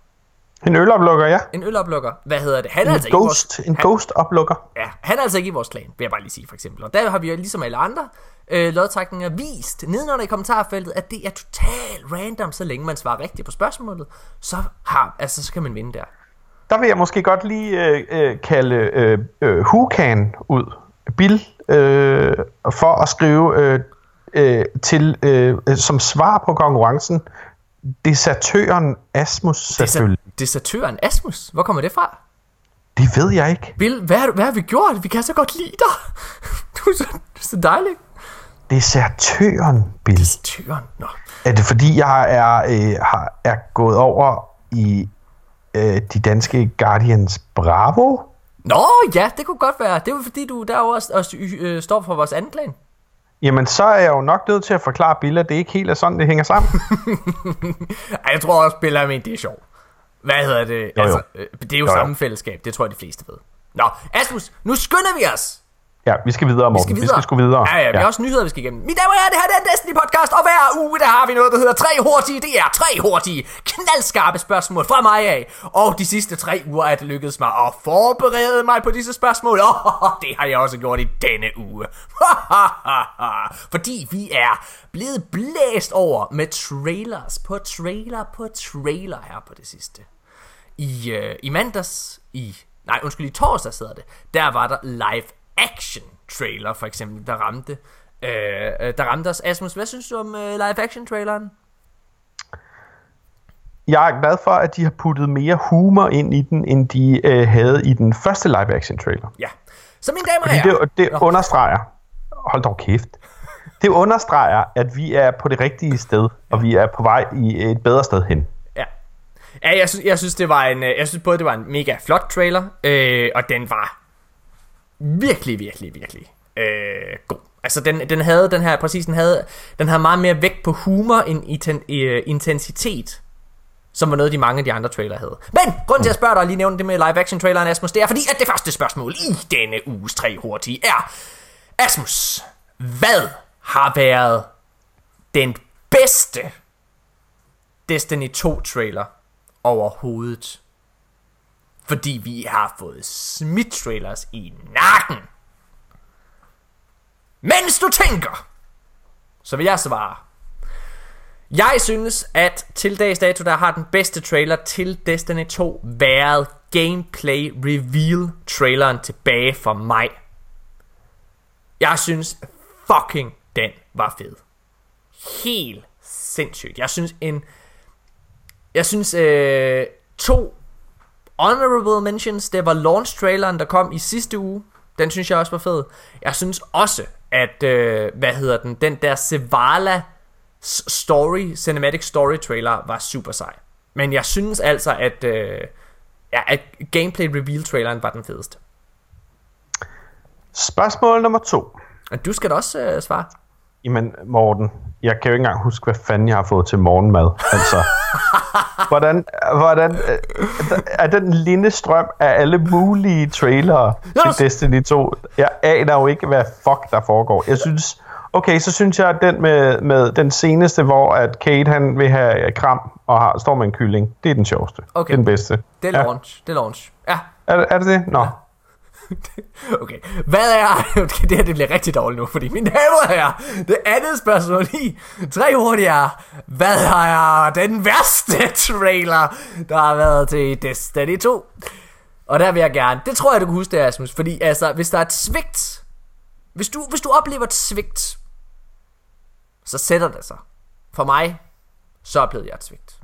En øloplukker, ja. En øloplukker. Hvad hedder det? Han er En altså ikke vores, ghost, en han, ghost-oplukker. Ja, han er altså ikke i vores klan, vil jeg bare lige sige for eksempel. Og der har vi jo ligesom alle andre øh, lodtrækninger vist nedenunder i kommentarfeltet, at det er totalt random, så længe man svarer rigtigt på spørgsmålet, så, har, altså, så kan man vinde der. Der vil jeg måske godt lige øh, øh, kalde øh, øh, Hukan ud. Bill øh, for at skrive øh, øh, til øh, som svar på konkurrencen desertøren Asmus selvfølgelig. Desertøren Asmus, hvor kommer det fra? Det ved jeg ikke. Bill, hvad, hvad har vi gjort? Vi kan så godt lide dig. Du er så, du er så dejlig. Desertøren, Bill. Desertøren, nå. Er det fordi, jeg er, øh, har, er gået over i øh, de danske Guardians Bravo? Nå, ja, det kunne godt være. Det er jo fordi, du derovre også, også, øh, står for vores anden klan. Jamen, så er jeg jo nok nødt til at forklare Bill, at det ikke helt er sådan, det hænger sammen. [LAUGHS] Ej, jeg tror også, Bill er det er sjovt. Hvad hedder det? Jo, jo. Altså, øh, det er jo, Jo, jo. samme fællesskab, det tror jeg, de fleste ved. Nå, Asmus, nu skynder vi os! Ja, vi skal videre, Morten. Vi skal sgu videre. Ja, ja, vi har også nyheder, vi skal igennem. Mine damer og herrer, det her er en Destiny podcast, og hver uge, der har vi noget, der hedder tre hurtige. Det er tre hurtige, knaldskarpe spørgsmål fra mig af. Og de sidste tre uger er det lykkedes mig at forberede mig på disse spørgsmål. Og [LAUGHS] det har jeg også gjort i denne uge. [LAUGHS] Fordi vi er blevet blæst over med trailers på trailer på trailer her på det sidste. I, øh, i mandags, i, nej undskyld, i torsdags hedder det, der var der live action trailer for eksempel, der ramte, øh, der ramte os. Asmus, hvad synes du om øh, live action traileren? Jeg er glad for, at de har puttet mere humor ind i den, end de øh, havde i den første live-action trailer. Ja. Så mine damer og herrer, det, det understreger, hold dog kæft, det understreger, at vi er på det rigtige sted, og vi er på vej i et bedre sted hen. ja. Ja, jeg synes, jeg synes, det var en, øh, jeg synes både, det var en mega flot trailer, øh, og den var virkelig, virkelig, virkelig øh, god. Altså, den, den havde den her, præcis, den havde, den havde meget mere vægt på humor end i, øh, intensitet som var noget, de mange af de andre trailer havde. Men, grund til at spørge dig lige nævne det med live action traileren, Asmus, det er fordi, at det første spørgsmål i denne uges tre hurtige er, Asmus, hvad har været den bedste Destiny 2 trailer overhovedet? Fordi vi har fået smidt trailers i nakken. Mens du tænker, så vil jeg svare, jeg synes, at til dags dato, der har den bedste trailer til Destiny 2 været gameplay reveal traileren tilbage for mig. Jeg synes fucking den var fed. Helt sindssygt. Jeg synes en... Jeg synes øh, to honorable mentions, det var launch traileren, der kom i sidste uge. Den synes jeg også var fed. Jeg synes også, at, øh, hvad hedder den, den der Sevala story, cinematic story trailer var super sej. Men jeg synes altså, at, øh, ja, at gameplay reveal traileren var den fedeste. Spørgsmål nummer to. Du skal da også øh, svare. Jamen, Morten, jeg kan jo ikke engang huske, hvad fanden jeg har fået til morgenmad. Altså, [LAUGHS] hvordan, hvordan øh, er den lille strøm af alle mulige trailere til Destiny 2? Jeg aner jo ikke, hvad fuck der foregår. Jeg synes, Okay, så synes jeg, at den med, med den seneste, hvor at Kate han vil have kram og har, står med en kylling, det er den sjoveste. Okay. Det er den bedste. Det er launch. Ja. Det er launch. Ja. Er, er det det? Nå. Ja. [LAUGHS] okay. Hvad er... [LAUGHS] Okay, det her det bliver rigtig dårligt nu, fordi min damer og her. det andet spørgsmål lige. Tre hurtigere. Hvad er den værste trailer, der har været til Destiny 2? Og der vil jeg gerne... Det tror jeg, du kan huske det, Asmus. Fordi altså, hvis der er et svigt hvis du, hvis du oplever et svigt, så sætter det sig. For mig, så oplevede jeg et svigt.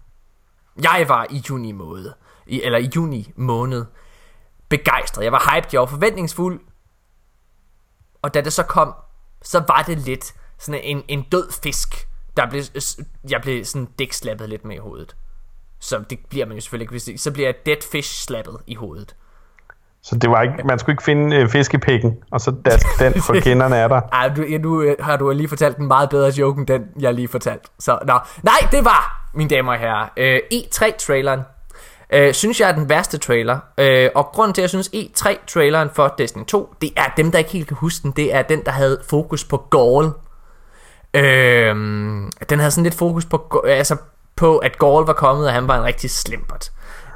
Jeg var i juni måned, i, eller i juni måned, begejstret. Jeg var hyped, jeg var forventningsfuld. Og da det så kom, så var det lidt sådan en, en død fisk, der blev, jeg blev sådan dækslappet lidt med i hovedet. Så det bliver man jo selvfølgelig ikke, så bliver jeg dead fish slappet i hovedet. Så det var ikke, man skulle ikke finde øh, fiskepækken, og så daske den for [LAUGHS] kinderne er der. Ej, du, ja, nu øh, har du lige fortalt en meget bedre joke, end den, jeg lige fortalt. Så, nå. Nej, det var, mine damer og herrer, øh, E3-traileren. Øh, synes jeg er den værste trailer. Øh, og grunden til, at jeg synes E3-traileren for Destiny 2, det er dem, der ikke helt kan huske den, det er den, der havde fokus på Gaul. Øh, den havde sådan lidt fokus på, altså på, at Gaul var kommet, og han var en rigtig slimpert.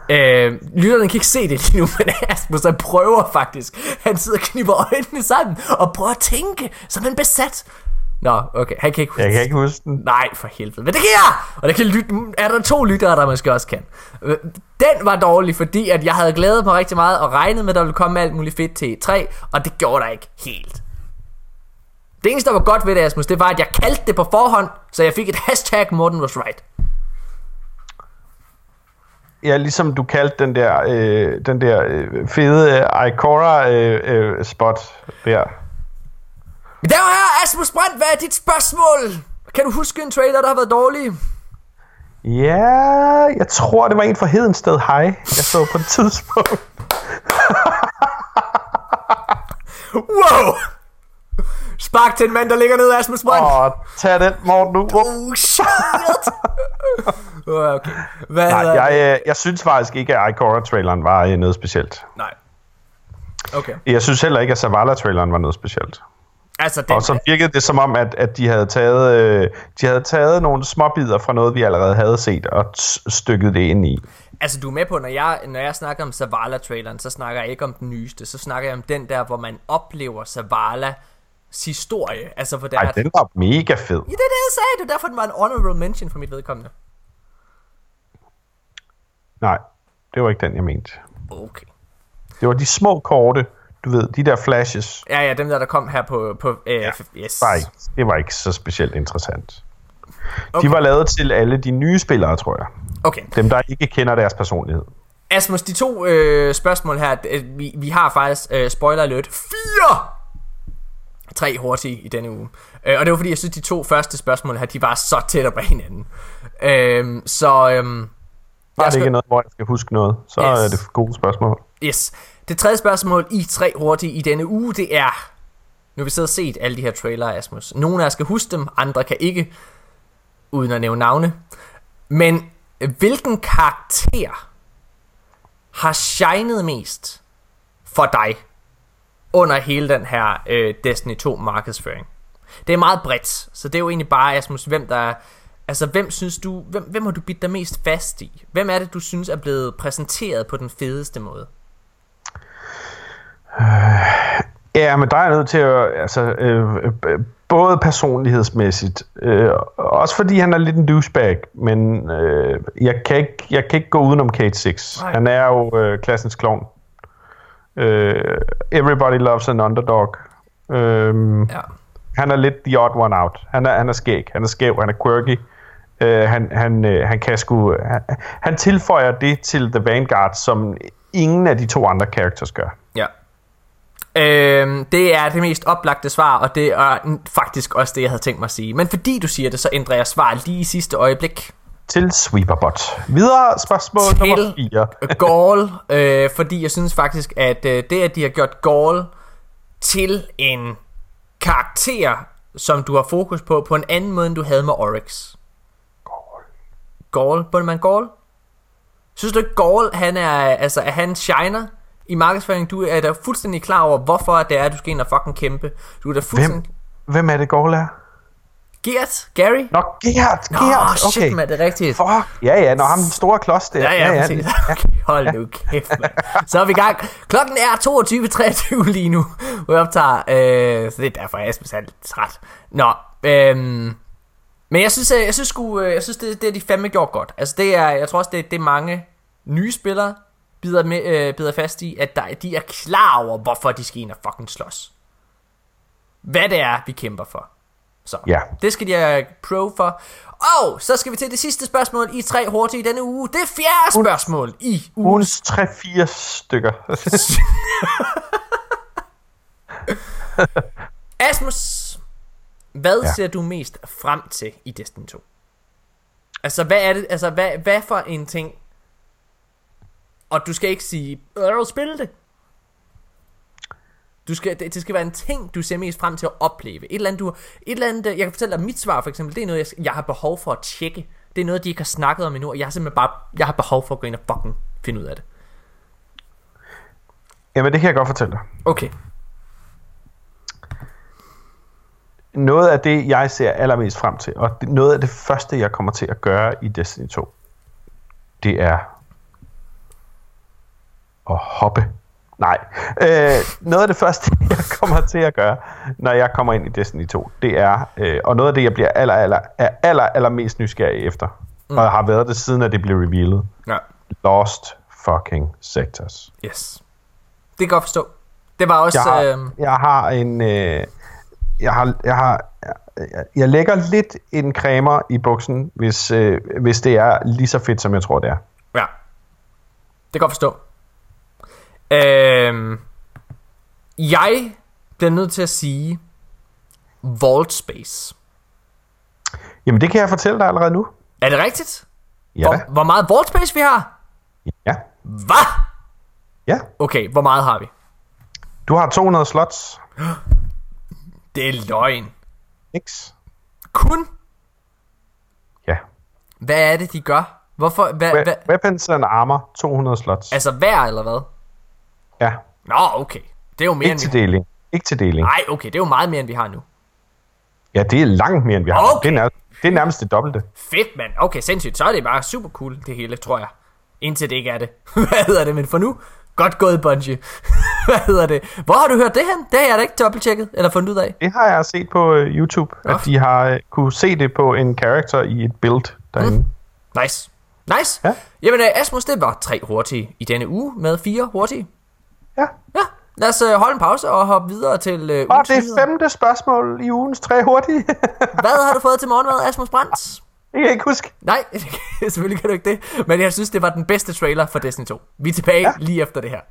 Øh, lytterne kan ikke se det lige nu, [LAUGHS] men Asmus han prøver faktisk. Han sidder og kniber øjnene sammen og prøver at tænke som en besat. Nå, okay, han kan ikke huske Jeg kan ikke huske den. Nej, for helvede. Men det kan jeg! Og det kan lytte, er der to lyttere, der måske også kan. Øh, den var dårlig, fordi at jeg havde glædet mig rigtig meget og regnet med, at der ville komme alt muligt fedt til 3, og det gjorde der ikke helt. Det eneste, der var godt ved det, Asmus, det var, at jeg kaldte det på forhånd, så jeg fik et hashtag Morten was right. Ja, ligesom du kaldte den der, øh, den der øh, fede øh, Ikora øh, øh, spot der. Men der her, Asmus Brandt, hvad er dit spørgsmål? Kan du huske en trailer, der har været dårlig? Ja, jeg tror, det var en fra Hedensted High, jeg så på et [LAUGHS] tidspunkt. wow! Spark til en mand, der ligger nede, Asmus Brandt. Åh, oh, tag den, Morten, nu. Oh, shit! [LAUGHS] okay. Hvad Nej, jeg, øh, jeg synes faktisk ikke, at Ikora-traileren var øh, noget specielt. Nej. Okay. Jeg synes heller ikke, at Zavala-traileren var noget specielt. Altså, den... Og så virkede det som om, at, at de, havde taget, øh, de havde taget nogle småbider fra noget, vi allerede havde set, og stykket det ind i. Altså, du er med på, når jeg, når jeg snakker om Zavala-traileren, så snakker jeg ikke om den nyeste, så snakker jeg om den der, hvor man oplever Zavala historie. Altså, hvor der Ej, den var mega fed. Ja, det er det, jeg sagde. Det er derfor, den var en honorable mention for mit vedkommende. Nej, det var ikke den, jeg mente. Okay. Det var de små korte, du ved, de der flashes. Ja, ja, dem der, der kom her på, på øh, ja, yes. Nej, det var ikke så specielt interessant. Okay. De var lavet til alle de nye spillere, tror jeg. Okay. Dem, der ikke kender deres personlighed. Asmus, de to øh, spørgsmål her, øh, vi, vi har faktisk, øh, spoiler alert, fire! Tre hurtige i denne uge. Øh, og det var fordi, jeg synes, de to første spørgsmål her, de var så tæt ad hinanden. Øh, så... Øh, Bare det ikke er noget, hvor jeg skal huske noget, så yes. er det gode spørgsmål. Yes. Det tredje spørgsmål i tre hurtigt i denne uge, det er... Nu har vi siddet og set alle de her trailere, Asmus. Nogle af jer skal huske dem, andre kan ikke, uden at nævne navne. Men hvilken karakter har shined mest for dig under hele den her øh, Destiny 2 markedsføring? Det er meget bredt, så det er jo egentlig bare, Asmus, hvem der Altså, hvem synes du, hvem, hvem har du bidt dig mest fast i? Hvem er det, du synes er blevet præsenteret på den fedeste måde? Ja, men der er nødt til at, altså, øh, øh, både personlighedsmæssigt, øh, også fordi han er lidt en douchebag, men øh, jeg, kan ikke, jeg kan ikke gå udenom Kate 6. Nej. Han er jo øh, klassens klovn. Øh, everybody loves an underdog. Øh, ja. Han er lidt the odd one out. Han er, han er skæg, han er skæv, han er quirky. Øh, han, han, øh, han kan sgu, han, han tilføjer det til The Vanguard, som ingen af de to andre characters gør. Ja. Øhm, det er det mest oplagte svar, og det er faktisk også det, jeg havde tænkt mig at sige. Men fordi du siger det, så ændrer jeg svar lige i sidste øjeblik. Til Sweeperbot. Videre spørgsmål Til nummer 4. [LAUGHS] Gaul, øh, fordi jeg synes faktisk, at øh, det, at de har gjort Gaul til en karakter, som du har fokus på, på en anden måde, end du havde med Oryx. Gaul. Gaul, Bundemann Gaul? Synes du ikke, Gaul, han er, altså, er han shiner? I markedsføring, du er da fuldstændig klar over, hvorfor det er, du skal ind og fucking kæmpe. Du er da fuldstændig... Hvem, hvem er det, Gård er? Gert? Gary? Nå, Gert, Nå, Gert, okay. shit, man, det er rigtigt. Fuck, ja, ja, når ham den store klods der. Ja, ja, ja, ja, [LAUGHS] Okay, hold nu kæft, man. Så er vi i gang. Klokken er 22.23 lige nu, hvor jeg optager, øh, så det er derfor, jeg er lidt træt. Nå, øhm, men jeg synes, jeg, jeg synes, sgu, øh, jeg synes det, det er de fandme gjort godt. Altså det er, jeg tror også, det, det er mange nye spillere, bider, med, øh, bider fast i, at der, de er klar over, hvorfor de skal ind og fucking slås. Hvad det er, vi kæmper for. Så ja. det skal de have pro for. Og så skal vi til det sidste spørgsmål i tre hurtige i denne uge. Det er fjerde spørgsmål i ugens 3-4 stykker. [LAUGHS] Asmus, hvad ja. ser du mest frem til i Destiny 2? Altså, hvad er det, altså, hvad, hvad for en ting og du skal ikke sige, øh, spille det. Du skal, det, det skal være en ting, du ser mest frem til at opleve. Et eller andet, du, et eller andet, jeg kan fortælle dig, mit svar for eksempel, det er noget, jeg, jeg har behov for at tjekke. Det er noget, de ikke har snakket om endnu, og jeg har simpelthen bare, jeg har behov for at gå ind og fucking finde ud af det. Jamen, det kan jeg godt fortælle dig. Okay. Noget af det, jeg ser allermest frem til, og noget af det første, jeg kommer til at gøre i Destiny 2, det er at hoppe. Nej. Øh, noget af det første, [LAUGHS] jeg kommer til at gøre, når jeg kommer ind i Destiny 2, det er, øh, og noget af det, jeg bliver aller, aller, aller, aller mest nysgerrig efter, mm. og har været det siden, at det blev revealet. Ja. Lost fucking Sectors. Yes. Det kan godt forstå. Det var også... Jeg har, øh... jeg har en... Øh, jeg har, jeg har jeg, jeg lægger lidt en cremer i buksen, hvis, øh, hvis det er lige så fedt, som jeg tror, det er. Ja. Det kan godt forstå. Øhm, jeg bliver nødt til at sige Vault Space. Jamen det kan jeg fortælle dig allerede nu. Er det rigtigt? Ja. Hvor, hvor meget Vault Space vi har? Ja. Hvad? Ja. Okay, hvor meget har vi? Du har 200 slots. [GASPS] Det er løgn. X. Kun? Ja. Hvad er det, de gør? Hvorfor? Hva, We- hva? Weapons and armor, 200 slots. Altså hver eller hvad? Ja. Nå, okay. Det er jo mere, Ikke end til deling. Ikke til deling. Nej, okay. Det er jo meget mere, end vi har nu. Ja, det er langt mere, end vi har. Okay. Det, er nærmest, det er nærmest det dobbelte. Fedt, mand. Okay, sindssygt. Så er det bare super cool, det hele, tror jeg. Indtil det ikke er det. [LAUGHS] Hvad hedder det? Men for nu, godt gået, Bungie. [LAUGHS] Hvad hedder det? Hvor har du hørt det hen? Det har jeg da ikke dobbelttjekket eller fundet ud af. Det har jeg set på uh, YouTube, oh. at de har uh, kunne se det på en character i et build derinde. Mm. Nice. Nice. Ja. Jamen, uh, Asmus, det var tre hurtige i denne uge med fire hurtige. Ja. Ja. Lad os uh, holde en pause og hoppe videre til uh, Og det er femte spørgsmål i ugens tre hurtige. [LAUGHS] Hvad har du fået til morgenmad, Asmus Brands? Det kan jeg ikke huske. Nej, [LAUGHS] selvfølgelig kan du ikke det. Men jeg synes, det var den bedste trailer for Destiny 2. Vi er tilbage ja. lige efter det her.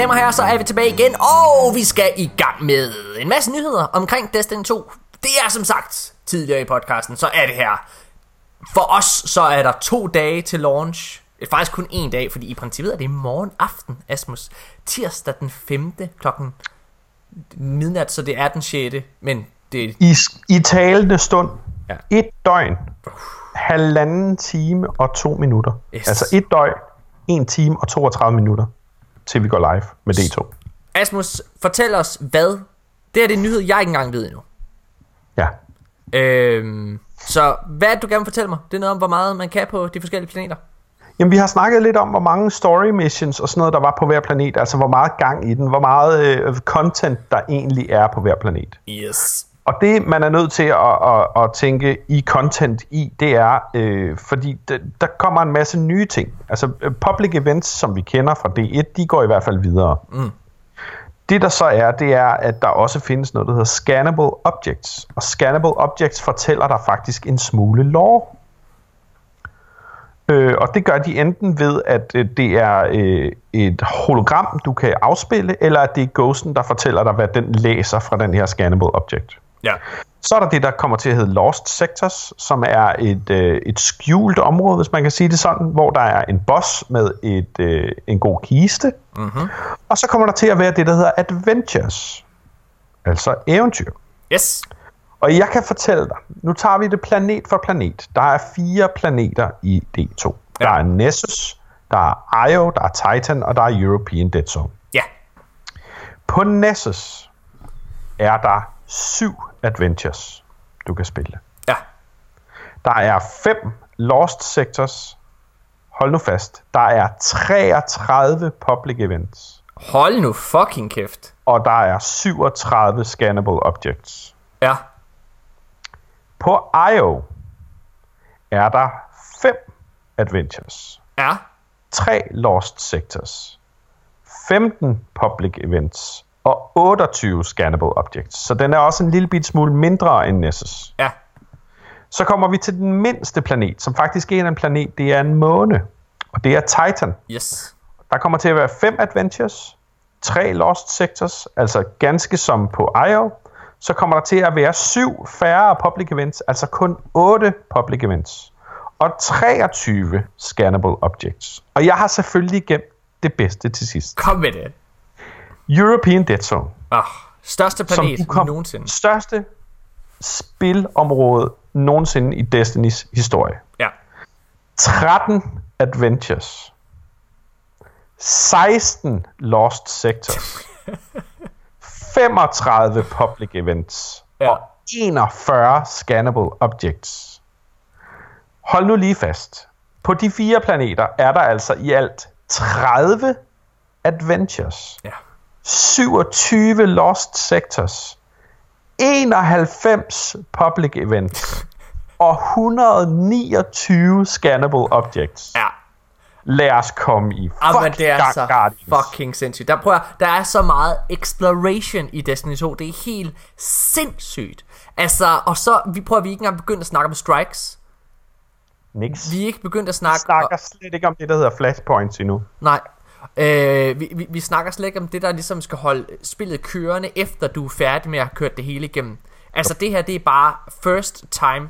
Damer og herrer, så er vi tilbage igen, og vi skal i gang med en masse nyheder omkring Destiny 2. Det er som sagt tidligere i podcasten, så er det her. For os, så er der to dage til launch. Det er faktisk kun en dag, fordi i princippet er det morgen aften, Asmus. Tirsdag den 5. klokken midnat, så det er den 6. Men det... I, i talende stund. Ja. Et døgn. Halvanden time og to minutter. Yes. Altså et døgn, en time og 32 minutter til vi går live med D2. Asmus, fortæl os, hvad... Det er det nyhed, jeg ikke engang ved endnu. Ja. Øhm, så hvad er du gerne vil fortælle mig? Det er noget om, hvor meget man kan på de forskellige planeter. Jamen, vi har snakket lidt om, hvor mange story missions og sådan noget, der var på hver planet. Altså, hvor meget gang i den. Hvor meget øh, content, der egentlig er på hver planet. Yes. Og det, man er nødt til at, at, at tænke i content i, det er, øh, fordi det, der kommer en masse nye ting. Altså øh, public events, som vi kender fra D1, de går i hvert fald videre. Mm. Det der så er, det er, at der også findes noget, der hedder scannable objects. Og scannable objects fortæller dig faktisk en smule lore. Øh, og det gør de enten ved, at øh, det er øh, et hologram, du kan afspille, eller at det er ghosten, der fortæller dig, hvad den læser fra den her scannable object. Ja. Så er der det, der kommer til at hedde Lost Sectors, som er et, øh, et skjult område, hvis man kan sige det sådan, hvor der er en boss med et, øh, en god kiste. Mm-hmm. Og så kommer der til at være det, der hedder Adventures, altså eventyr. Yes. Og jeg kan fortælle dig, nu tager vi det planet for planet. Der er fire planeter i D2. Ja. Der er Nessus, der er Io, der er Titan, og der er European Dead Zone. Ja. På Nessus er der syv adventures, du kan spille. Ja. Der er fem Lost Sectors. Hold nu fast. Der er 33 public events. Hold nu fucking kæft. Og der er 37 scannable objects. Ja. På IO er der fem adventures. Ja. Tre Lost Sectors. 15 public events og 28 scannable objects. Så den er også en lille bit smule mindre end Nessus. Ja. Så kommer vi til den mindste planet, som faktisk er en planet, det er en måne. Og det er Titan. Yes. Der kommer til at være fem adventures, tre lost sectors, altså ganske som på IO. Så kommer der til at være syv færre public events, altså kun 8 public events. Og 23 scannable objects. Og jeg har selvfølgelig gemt det bedste til sidst. Kom med det. European Dead Zone. Ah, største planet kom, nogensinde. Største spilområde nogensinde i Destinys historie. Ja. 13 adventures. 16 lost sectors. [LAUGHS] 35 public events. Ja. Og 41 scannable objects. Hold nu lige fast. På de fire planeter er der altså i alt 30 adventures. Ja. 27 lost sectors, 91 public events [LAUGHS] og 129 scannable objects. Ja. Lad os komme i fuck men det er så Guardians. fucking sindssygt. Der, prøver, der er så meget exploration i Destiny 2. Det er helt sindssygt. Altså, og så vi prøver vi ikke engang begyndt at snakke om strikes. Nix. Vi er ikke begyndt at snakke... Vi snakker slet ikke om det, der hedder flashpoints endnu. Nej, Øh, vi, vi, vi snakker slet ikke om det, der ligesom skal holde spillet kørende, efter du er færdig med at have kørt det hele igennem. Altså det her, det er bare first time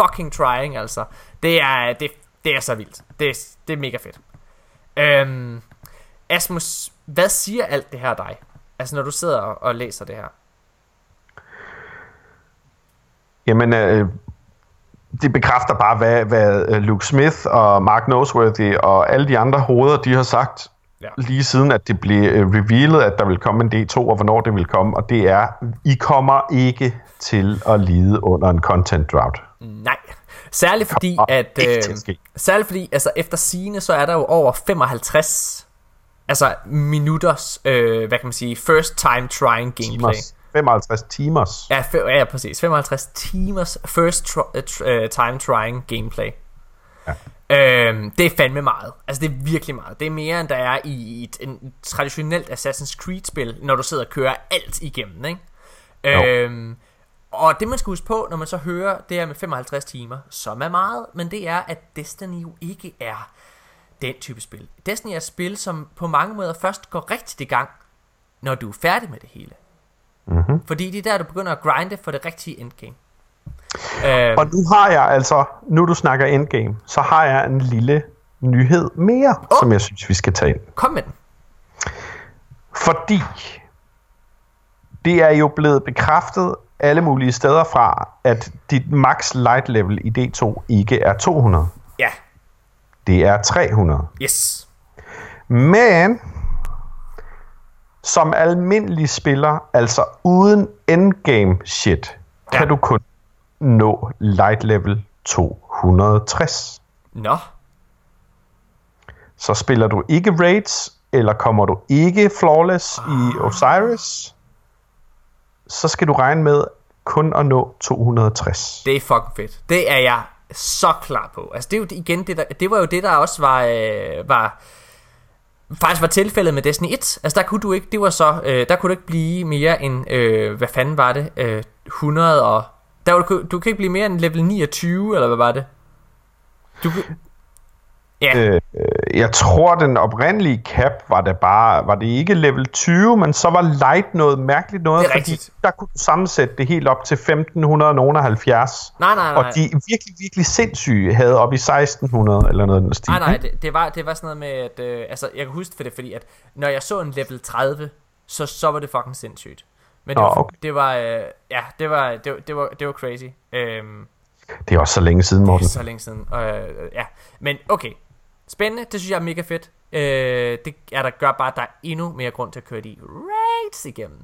fucking trying, altså. Det er, det, Det er så vildt. Det er, det er mega fedt. Øhm, Asmus, hvad siger alt det her dig? Altså når du sidder og, og læser det her. Jamen, øh, det bekræfter bare, hvad, hvad øh, Luke Smith og Mark Noseworthy og alle de andre hoveder, de har sagt ja. lige siden, at det blev øh, revealet, at der vil komme en D2, og hvornår det vil komme, og det er, I kommer ikke til at lide under en content drought. Nej. Særligt fordi, at... Øh, særligt fordi, altså efter sine så er der jo over 55 altså minutters, øh, hvad kan man sige, first time trying gameplay. Timers. 55 timers. Ja, ja, præcis. 55 timers first tr- uh, time trying gameplay. Ja. Øhm, det er fandme meget. Altså det er virkelig meget. Det er mere end der er i et en traditionelt Assassin's Creed spil, når du sidder og kører alt igennem, ikke? Øhm, og det man skal huske på, når man så hører det her med 55 timer, som er meget, men det er, at Destiny jo ikke er den type spil. Destiny er et spil, som på mange måder først går rigtig i gang, når du er færdig med det hele. Mm-hmm. Fordi det er der, du begynder at grinde for det rigtige endgame. Uh, og nu har jeg altså, nu du snakker endgame, så har jeg en lille nyhed mere, oh. som jeg synes, vi skal tage ind. Kom med den. Fordi det er jo blevet bekræftet alle mulige steder fra, at dit max light level i D2 ikke er 200. Ja. Det er 300. Yes. Men som almindelig spiller, altså uden endgame shit, ja. kan du kun nå light level 260. Nå. Så spiller du ikke raids, eller kommer du ikke flawless ah. i Osiris, så skal du regne med kun at nå 260. Det er fucking fedt. Det er jeg så klar på. Altså det er jo igen det der, det var jo det der også var øh, var faktisk var tilfældet med Destiny 1. Altså der kunne du ikke, det var så, øh, der kunne du ikke blive mere end, øh, hvad fanden var det, øh, 100 og, der var du, du kan ikke blive mere end level 29, eller hvad var det? Du, Ja. Øh, jeg tror, den oprindelige cap var det bare, var det ikke level 20, men så var light noget mærkeligt noget, fordi rigtigt. der kunne du sammensætte det helt op til 1570. Nej, nej, nej. Og de virkelig, virkelig sindssyge havde op i 1600 eller noget den stil. Nej, nej, det, det, var, det var sådan noget med, at, øh, altså jeg kan huske for det, fordi at når jeg så en level 30, så, så var det fucking sindssygt. Men det, oh, var, okay. det var, øh, ja, det var, det, det var, det var crazy. Øhm, det er også så længe siden, Morten. Det er så længe siden. Øh, ja, men okay, Spændende, det synes jeg er mega fedt. Øh, det er der gør bare, at der er endnu mere grund til at køre de raids igennem.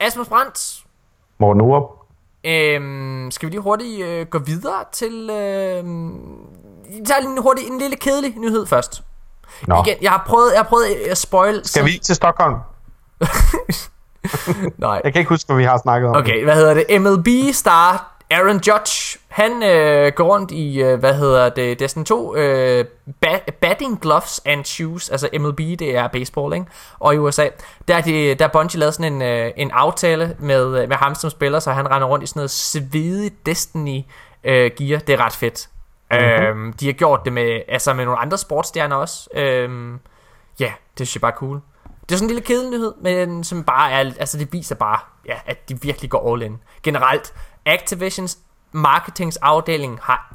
Asmus Brandt. Morten Urup. Øhm, skal vi lige hurtigt øh, gå videre til... Øh, vi tager lige en, hurtig, en lille kedelig nyhed først. Nå. Igen, jeg har prøvet, jeg har prøvet at spoil... Skal vi til Stockholm? [LAUGHS] Nej. Jeg kan ikke huske, hvad vi har snakket om. Okay, hvad hedder det? MLB star Aaron Judge, han øh, går rundt i, øh, hvad hedder det, sådan to øh, ba- batting gloves and shoes, altså MLB, det er baseball, ikke? Og i USA, der er, de, der er Bungie lavet sådan en, øh, en aftale med, øh, med ham som spiller, så han render rundt i sådan noget svedigt Destiny øh, gear, det er ret fedt. Mm-hmm. Øhm, de har gjort det med, altså med nogle andre sportsstjerner også. Øhm, ja, det synes jeg bare er cool. Det er sådan en lille kedelighed, men som bare er, altså det viser bare, ja, at de virkelig går all in. Generelt, Activisions marketingsafdeling har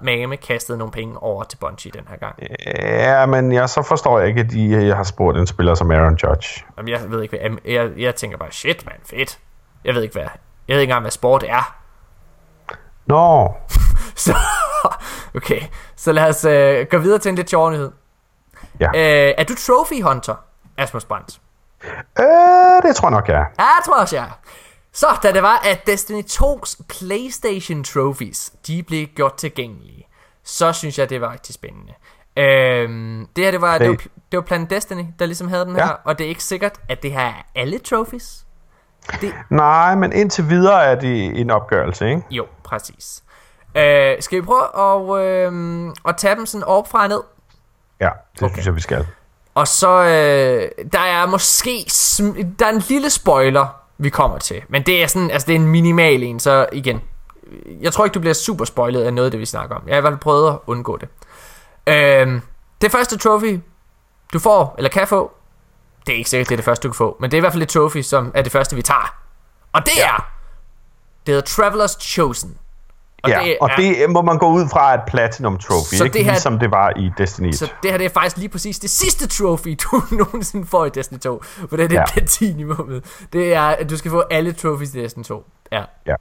mame kastet nogle penge over til Bungie den her gang. Ja, men jeg så forstår jeg ikke, at de, jeg har spurgt en spiller som Aaron Judge. Jamen, jeg ved ikke, hvad, jeg, jeg, jeg tænker bare, shit man, fedt. Jeg ved ikke, hvad, jeg ved ikke engang, hvad sport er. Nå. No. [LAUGHS] så, okay, så lad os uh, gå videre til en lidt sjov nyhed. Ja. Uh, er du trophy hunter, Asmus Brandt? Øh, det tror jeg nok, jeg er. Ja, det tror jeg også, jeg er. Så da det var, at Destiny 2's PlayStation Trophies, de blev gjort tilgængelige, så synes jeg, det var rigtig spændende. Øhm, det her, det var, det, var, det var Planet Destiny, der ligesom havde den her, ja. og det er ikke sikkert, at det her er alle trophies. Det... Nej, men indtil videre er det en opgørelse, ikke? Jo, præcis. Øh, skal vi prøve at, øh, at tage dem sådan op fra og ned? Ja, det okay. synes jeg, vi skal. Og så, øh, der er måske, der er en lille spoiler vi kommer til. Men det er sådan, altså det er en minimal en, så igen, jeg tror ikke, du bliver super spoilet af noget af det, vi snakker om. Jeg har i hvert fald prøvet at undgå det. Øhm, det første trophy, du får, eller kan få, det er ikke sikkert, det er det første, du kan få, men det er i hvert fald et trophy, som er det første, vi tager. Og det ja. er, det hedder Traveler's Chosen. Og ja, det og er, det må man gå ud fra et Platinum Trophy, så ikke? Det her, ligesom det var i Destiny 1. Så det her det er faktisk lige præcis det sidste trophy, du [LAUGHS] nogensinde får i Destiny 2. For det er det ja. platinummet. Det er, at du skal få alle trophies i Destiny 2. Ja. ja.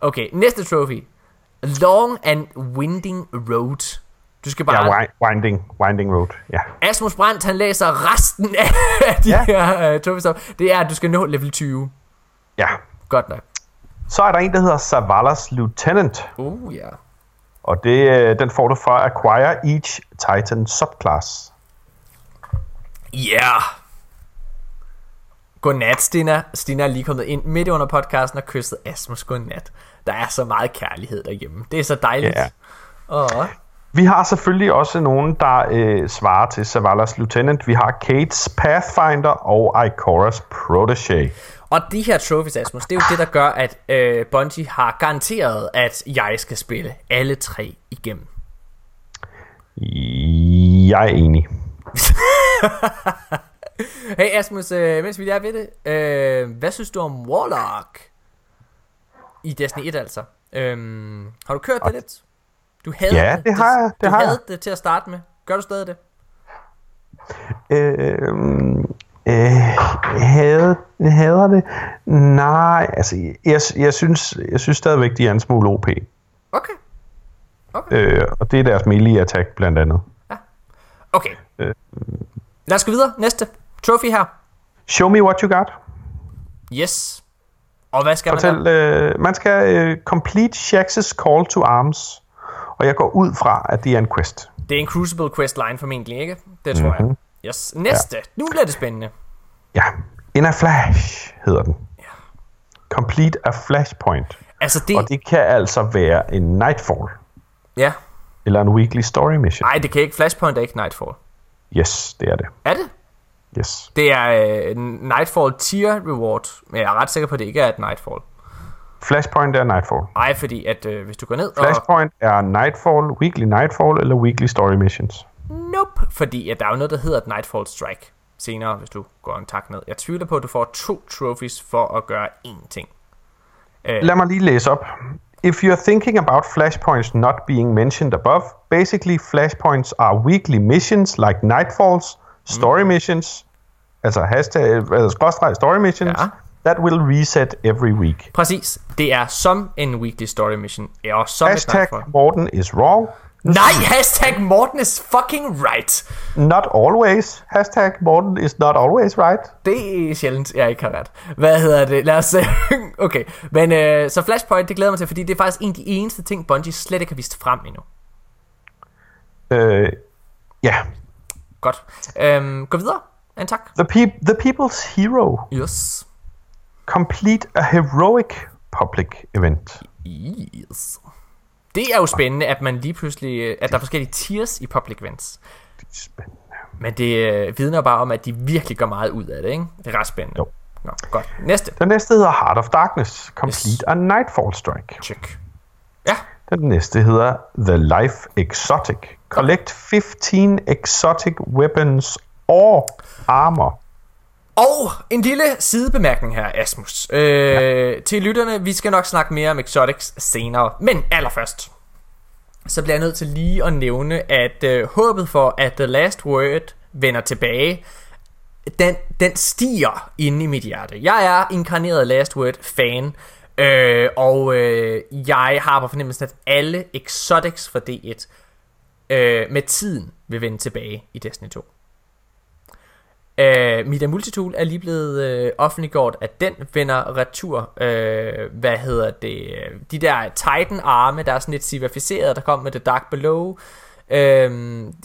Okay, næste trophy. Long and Winding Road. Du skal bare... Ja, winding, winding Road, ja. Asmus Brandt, han læser resten af [LAUGHS] de ja. her uh, trophies op. Det er, at du skal nå level 20. Ja. Godt nok. Så er der en, der hedder Savalas Lieutenant. Oh, ja. Og det, øh, den får du fra Acquire Each Titan Subclass. Ja. Yeah. Godnat, Stina. Stina er lige kommet ind midt under podcasten og kysset Asmus godnat. Der er så meget kærlighed derhjemme. Det er så dejligt. Ja. Oh. Vi har selvfølgelig også nogen, der øh, svarer til Savalas Lieutenant. Vi har Kate's Pathfinder og Ikoras Protege. Og de her trophies, Asmus, det er jo det, der gør, at øh, Bungie har garanteret, at jeg skal spille alle tre igennem. Jeg er enig. [LAUGHS] hey Asmus, øh, mens vi er ved det, øh, hvad synes du om Warlock? I Destiny 1 altså. Øh, har du kørt det lidt? Du havde ja, det, det har jeg. Det du har havde jeg. det til at starte med. Gør du stadig det? Øh, Øh, havde, hader det? Nej, altså, jeg, jeg, synes, jeg synes stadigvæk, de er en smule OP. Okay. okay. Øh, og det er deres melee attack blandt andet. Ja. Okay. Øh, Lad os gå videre. Næste. Trophy her. Show me what you got. Yes. Og hvad skal Fortæl, man øh, Man skal uh, complete Shax's call to arms. Og jeg går ud fra, at det er en quest. Det er en Crucible quest line formentlig, ikke? Det tror mm-hmm. jeg. Yes. Næste. Ja. Nu bliver det spændende. Ja. In a flash hedder den. Ja. Complete a flashpoint. Altså det... Og det kan altså være en Nightfall. Ja. Eller en weekly story mission. Nej, det kan ikke. Flashpoint er ikke Nightfall. Yes, det er det. Er det? Yes. Det er uh, Nightfall tier reward, men jeg er ret sikker på, at det ikke er et Nightfall. Flashpoint er Nightfall. Nej, fordi at uh, hvis du går ned Flashpoint og... er Nightfall, Weekly Nightfall eller Weekly Story Missions. Nope, fordi at der er jo noget, der hedder et Nightfall Strike senere, hvis du går en tak ned. Jeg tvivler på, at du får to trophies for at gøre én ting. Uh, Lad mig lige læse op. If you're thinking about flashpoints not being mentioned above, basically flashpoints are weekly missions like Nightfalls, story mm. missions, altså hashtag, altså story missions, ja. that will reset every week. Præcis. Det er som en weekly story mission. Og som Hashtag Morten is wrong. Nej, hashtag Morten is fucking right. Not always. Hashtag Morten is not always right. Det er sjældent, jeg ikke har ret. Hvad hedder det? Lad os [LAUGHS] Okay, men øh, så Flashpoint, det glæder mig til, fordi det er faktisk en af de eneste ting, Bungie slet ikke har vist frem endnu. Øh, ja. Godt. Øhm, gå videre. En tak. The, pe- the People's Hero. Yes. Complete a heroic public event. Yes. Det er jo spændende, at man lige pludselig, at der er forskellige tiers i public events. Det er spændende. Men det øh, vidner bare om, at de virkelig gør meget ud af det, ikke? Det er ret spændende. Jo. Nå, godt. Næste. Den næste hedder Heart of Darkness. Complete yes. a Nightfall Strike. Check. Ja. Den næste hedder The Life Exotic. Collect 15 exotic weapons or armor og en lille sidebemærkning her, Asmus. Øh, ja. Til lytterne, vi skal nok snakke mere om Exotics senere. Men allerførst, så bliver jeg nødt til lige at nævne, at øh, håbet for, at The Last Word vender tilbage, den, den stiger inde i mit hjerte. Jeg er inkarneret Last Word fan, øh, og øh, jeg har på fornemmelsen, at alle Exotics for D1 øh, med tiden vil vende tilbage i Destiny 2. Uh, Mida Multitool er lige blevet uh, offentliggjort, at den vender retur. Uh, hvad hedder det? De der Titan-arme, der er sådan lidt civilificeret, der kom med det Dark Below. Uh,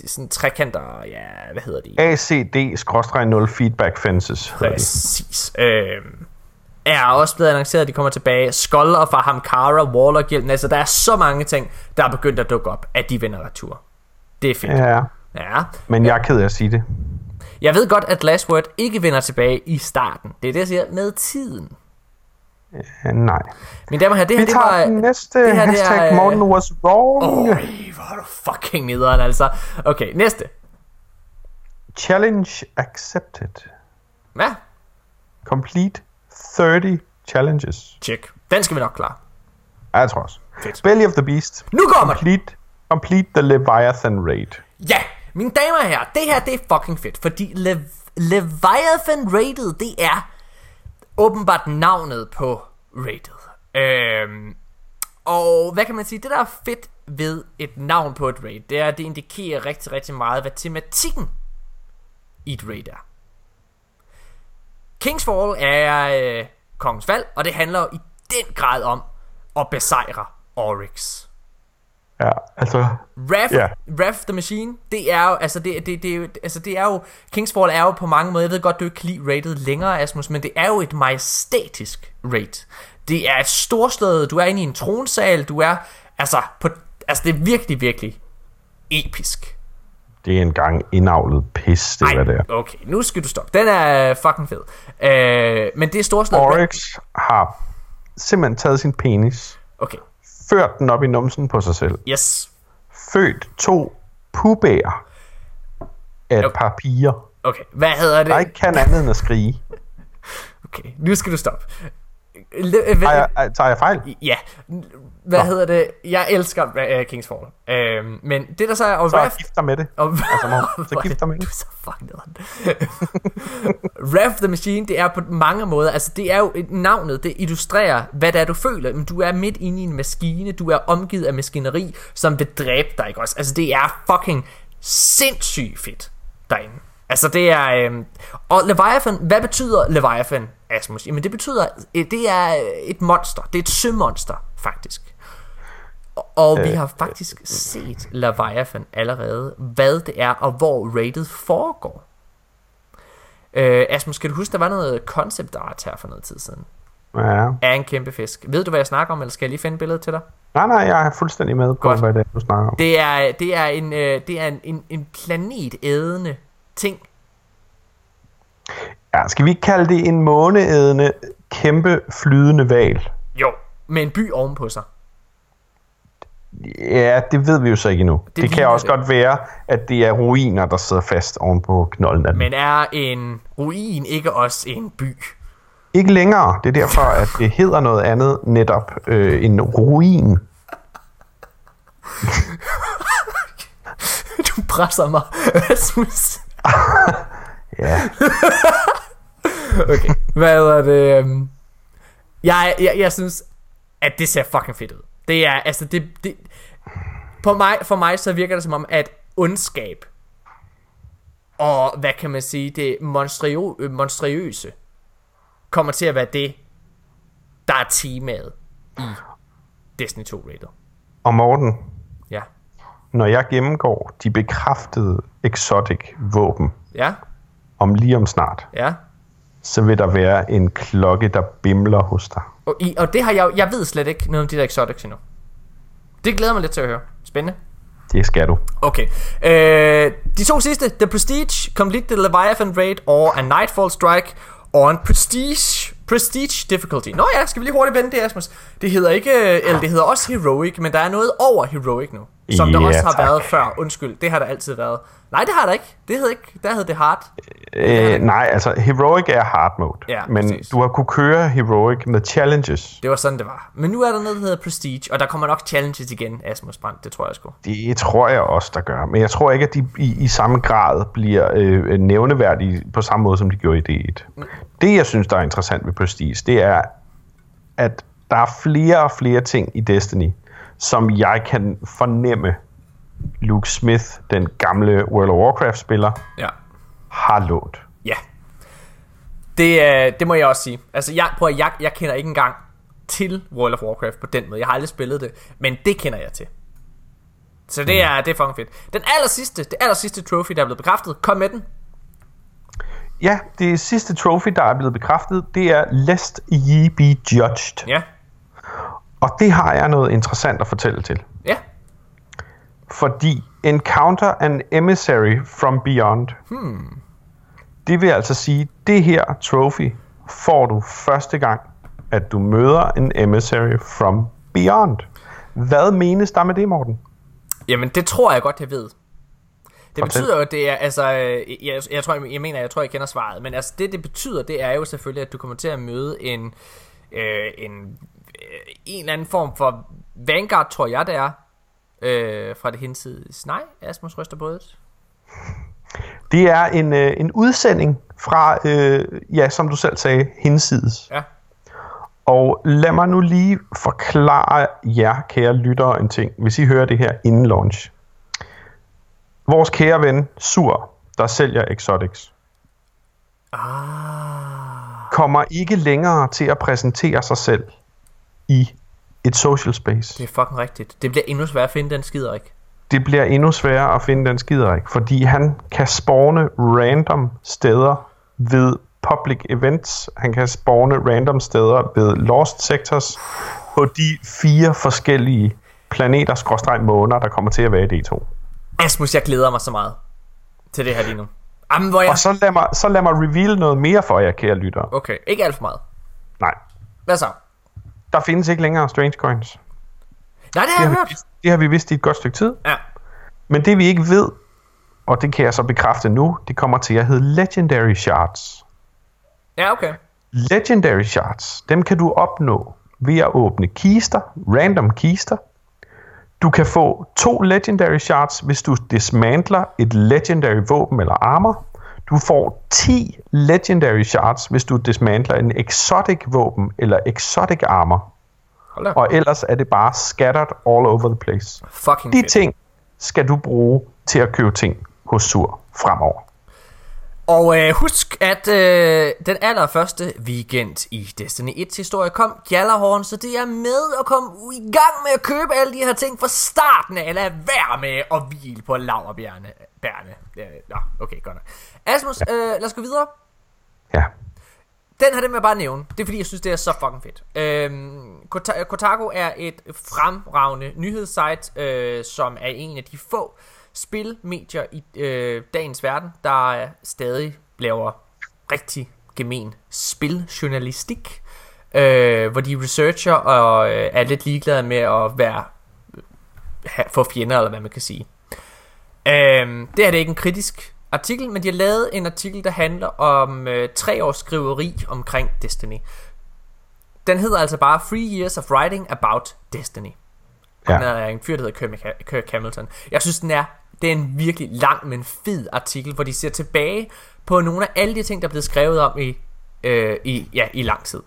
sådan trekanter, ja, hvad hedder de? ACD-0 feedback fences. Præcis. Uh, er også blevet annonceret, at de kommer tilbage. Scholar fra Hamkara, Warlock hjælpen. Altså, der er så mange ting, der er begyndt at dukke op, at de vender retur. Det er fedt. Ja. Ja. Men jeg er ked af at sige det. Jeg ved godt, at Last Word ikke vender tilbage i starten. Det er det, jeg siger, med tiden. Ja, nej. Mine damer og herrer, det her, det var... den næste det her, hashtag det er, Morten was wrong. Øj, hvor er du fucking nederen, altså. Okay, næste. Challenge accepted. Hvad? Complete 30 challenges. Check. Den skal vi nok klare. Ja, jeg tror også. Fedt. Belly of the Beast. Nu kommer! Complete, complete the Leviathan Raid. Ja, mine damer og herrer, det her det er fucking fedt, fordi Le- Leviathan Rated, det er åbenbart navnet på Rated. Øhm, og hvad kan man sige, det der er fedt ved et navn på et raid, det er, at det indikerer rigtig, rigtig meget, hvad tematikken i et raid er. King's Fall er øh, kongens fald, og det handler i den grad om at besejre Oryx. Ja, altså... Wrath, Ja. Wrath the Machine, det er jo, altså det, det, det, er jo, altså det er jo, Kingsfall er jo på mange måder, jeg ved godt, du ikke kan lide rated længere, Asmus, men det er jo et majestætisk raid. Det er et storslået, du er inde i en tronsal, du er, altså, på, altså det er virkelig, virkelig episk. Det er engang indavlet pis, det er, hvad det er. okay, nu skal du stoppe. Den er fucking fed. Øh, men det er storslået. Oryx har simpelthen taget sin penis, Okay, ført den op i numsen på sig selv, yes. født to pubærer af et par piger, Okay, hvad hedder det? der ikke kan andet end at skrige. [LAUGHS] Okay, nu skal du stoppe. Øh, Har jeg, ej, tager jeg fejl? Ja, hvad Nå. hedder det? Jeg elsker uh, King's Fall. Uh, men det der så er... Og Så Wrath, gift dig med det. og, Altså, Morten, [LAUGHS] så gift dig med Du det. er så fucking nederen. [LAUGHS] The Machine, det er på mange måder, altså det er jo et- navnet, det illustrerer, hvad det er, du føler. Men du er midt inde i en maskine, du er omgivet af maskineri, som vil dræbe dig, ikke også? Altså det er fucking sindssygt fedt derinde. Altså det er... Øhm, og Leviathan, hvad betyder Leviathan, Asmus? Jamen det betyder, øh, det er et monster. Det er et sømonster, faktisk. Og, vi har faktisk set Leviathan allerede, hvad det er, og hvor rated foregår. Øh, Asmus, kan du huske, der var noget concept art her for noget tid siden? Ja. Af en kæmpe fisk. Ved du, hvad jeg snakker om, eller skal jeg lige finde billedet til dig? Nej, nej, jeg er fuldstændig med på, Godt. hvad det er, du snakker om. Det er, det er en, øh, det er en, en, en planetædende ting. Ja, skal vi ikke kalde det en måneædende, kæmpe flydende val? Jo. Med en by ovenpå sig. Ja, det ved vi jo så ikke endnu. Det, det kan også det. godt være, at det er ruiner, der sidder fast oven på knolden af den. Men er en ruin ikke også en by? Ikke længere. Det er derfor, at det hedder noget andet netop øh, en ruin. [LAUGHS] Du presser mig, Asmus. [LAUGHS] Ja, [LAUGHS] Okay, hvad er det? øhm, Jeg, jeg, jeg synes, at det ser fucking fedt ud. Det er, altså, det, det på mig, for mig så virker det som om, at ondskab og, hvad kan man sige, det monstrio, monstriøse kommer til at være det, der er temaet i Destiny 2 Raider. og Morten. Når jeg gennemgår de bekræftede exotic våben Ja, om lige om snart, ja. så vil der være en klokke, der bimler hos dig. Og, i, og det har jeg jeg ved slet ikke noget om de der exotics endnu. Det glæder mig lidt til at høre. Spændende. Det skal du. Okay. Øh, de to sidste, The Prestige, Complete the Leviathan Raid og A Nightfall Strike on Prestige Prestige Difficulty. Nå ja, skal vi lige hurtigt vende det, Asmus. Det hedder ikke, øh, eller det hedder også Heroic, men der er noget over Heroic nu. Som der Ja, også har tak. været før. Undskyld, det har der altid været. Nej, det har der ikke. Det hed ikke. Der hed det Hard. Øh, nej, altså Heroic er hard mode, Ja, men præcis. du har kunne køre Heroic med challenges. Det var sådan, det var. Men nu er der noget, der hedder Prestige, og der kommer nok challenges igen, Asmus Brandt. Det tror jeg sgu. Det tror jeg også, der gør. Men jeg tror ikke, at de i, i samme grad bliver øh, nævneværdige på samme måde, som de gjorde i D1. Det, jeg synes, der er interessant ved Prestige, det er, at der er flere og flere ting i Destiny, som jeg kan fornemme, Luke Smith, den gamle World of Warcraft-spiller, Ja. har lånt. Ja. Det, øh, det må jeg også sige. Altså, jeg, prøv at, jeg, jeg kender ikke engang til World of Warcraft på den måde. Jeg har aldrig spillet det, men det kender jeg til. Så det er, det er fucking fedt. Den aller sidste, det aller sidste trophy, der er blevet bekræftet, kom med den. Ja, det sidste trophy, der er blevet bekræftet, det er Lest Ye Be Judged. Ja. Og det har jeg noget interessant at fortælle til. Ja. Fordi Encounter an Emissary from Beyond. Hmm. Det vil altså sige, det her trophy får du første gang, at du møder en Emissary from Beyond. Hvad menes der med det, Morten? Jamen, det tror jeg godt, jeg ved. Det Fortæl. betyder jo, at det er, altså, øh, jeg, jeg, tror, jeg, jeg mener, jeg tror, jeg kender svaret, men altså, det, det betyder, det er jo selvfølgelig, at du kommer til at møde en, øh, en en eller anden form for Vanguard, tror jeg det er, øh, fra det hinsides. Nej, Asmus ryster på det. Det er en, øh, en udsending fra, øh, ja, som du selv sagde, hinsides. Ja. Og lad mig nu lige forklare jer, kære lyttere, en ting, hvis I hører det her inden launch. Vores kære ven, Sur, der sælger Exotics, Ah. kommer ikke længere til at præsentere sig selv i et social space. Det er fucking rigtigt. Det bliver endnu sværere at finde den skider ikke. Det bliver endnu sværere at finde den skiderik, fordi han kan spawne random steder ved public events. Han kan spawne random steder ved Lost Sectors på de fire forskellige planeter, skråstreg måner, der kommer til at være i D2. Asmus, jeg glæder mig så meget til det her lige nu. Jamen, hvor jeg... Og så lad, mig, så lad mig reveal noget mere for jer, kære lyttere. Okay, ikke alt for meget. Nej, Hvad så? Der findes ikke længere Strange Coins. Nej, det Det har har, jeg vi, vidst- det har vi vidst i et godt stykke tid. Ja. Men det vi ikke ved, og det kan jeg så bekræfte nu, det kommer til at hedde Legendary Shards. Ja, okay. Legendary Shards, dem kan du opnå ved at åbne kister, random kister. Du kan få to Legendary Shards, hvis du dismantler et Legendary våben eller armor. Du får 10 Legendary Shards, hvis du dismantler en Exotic våben eller Exotic armor. Og ellers er det bare scattered all over the place. Fucking De fedt. ting skal du bruge til at købe ting hos Sur fremover. Og øh, husk, at øh, den allerførste weekend i Destiny 1's historie kom Gjallarhorn, så det er med at komme i gang med at købe alle de her ting fra starten af. Lad være med at hvile på laverbjerne. Bærne. Øh, Nå, okay, godt nok. Asmus, øh, lad os gå videre. Ja. Den her, den vil jeg bare nævne. Det er fordi, jeg synes, det er så fucking fedt. Øhm, Kota- Kotaku er et fremragende nyhedssite, øh, som er en af de få spilmedier i øh, dagens verden, der stadig laver rigtig gemen spiljournalistik. Øh, hvor de researcher og øh, er lidt ligeglade med at være ha- få fjender, eller hvad man kan sige. Øhm, det her det er ikke en kritisk artikel, men de har lavet en artikel, der handler om øh, tre års skriveri omkring Destiny. Den hedder altså bare Three Years of Writing About Destiny. Og Ja. Den er en fyr, der hedder Kirk, Hamilton. Jeg synes, den er, det er en virkelig lang, men fed artikel, hvor de ser tilbage på nogle af alle de ting, der er blevet skrevet om i, øh, i, ja, i lang tid.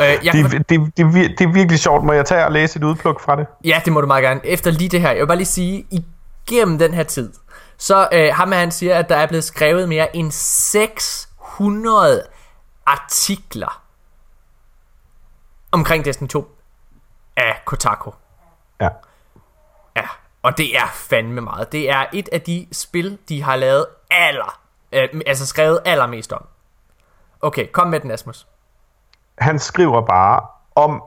Øh, jeg Det, det, det, er det er virkelig sjovt. Må jeg tage og læse et udpluk fra det? Ja, det må du meget gerne. Efter lige det her, jeg vil bare lige sige, igennem den her tid, så øh, ham han siger, at der er blevet skrevet mere end 600 artikler omkring Destiny 2 af Kotaku. Ja. Ja, og det er fandme meget. Det er et af de spil, de har lavet aller, øh, altså skrevet allermest om. Okay, kom med den, Asmus. Han skriver bare om,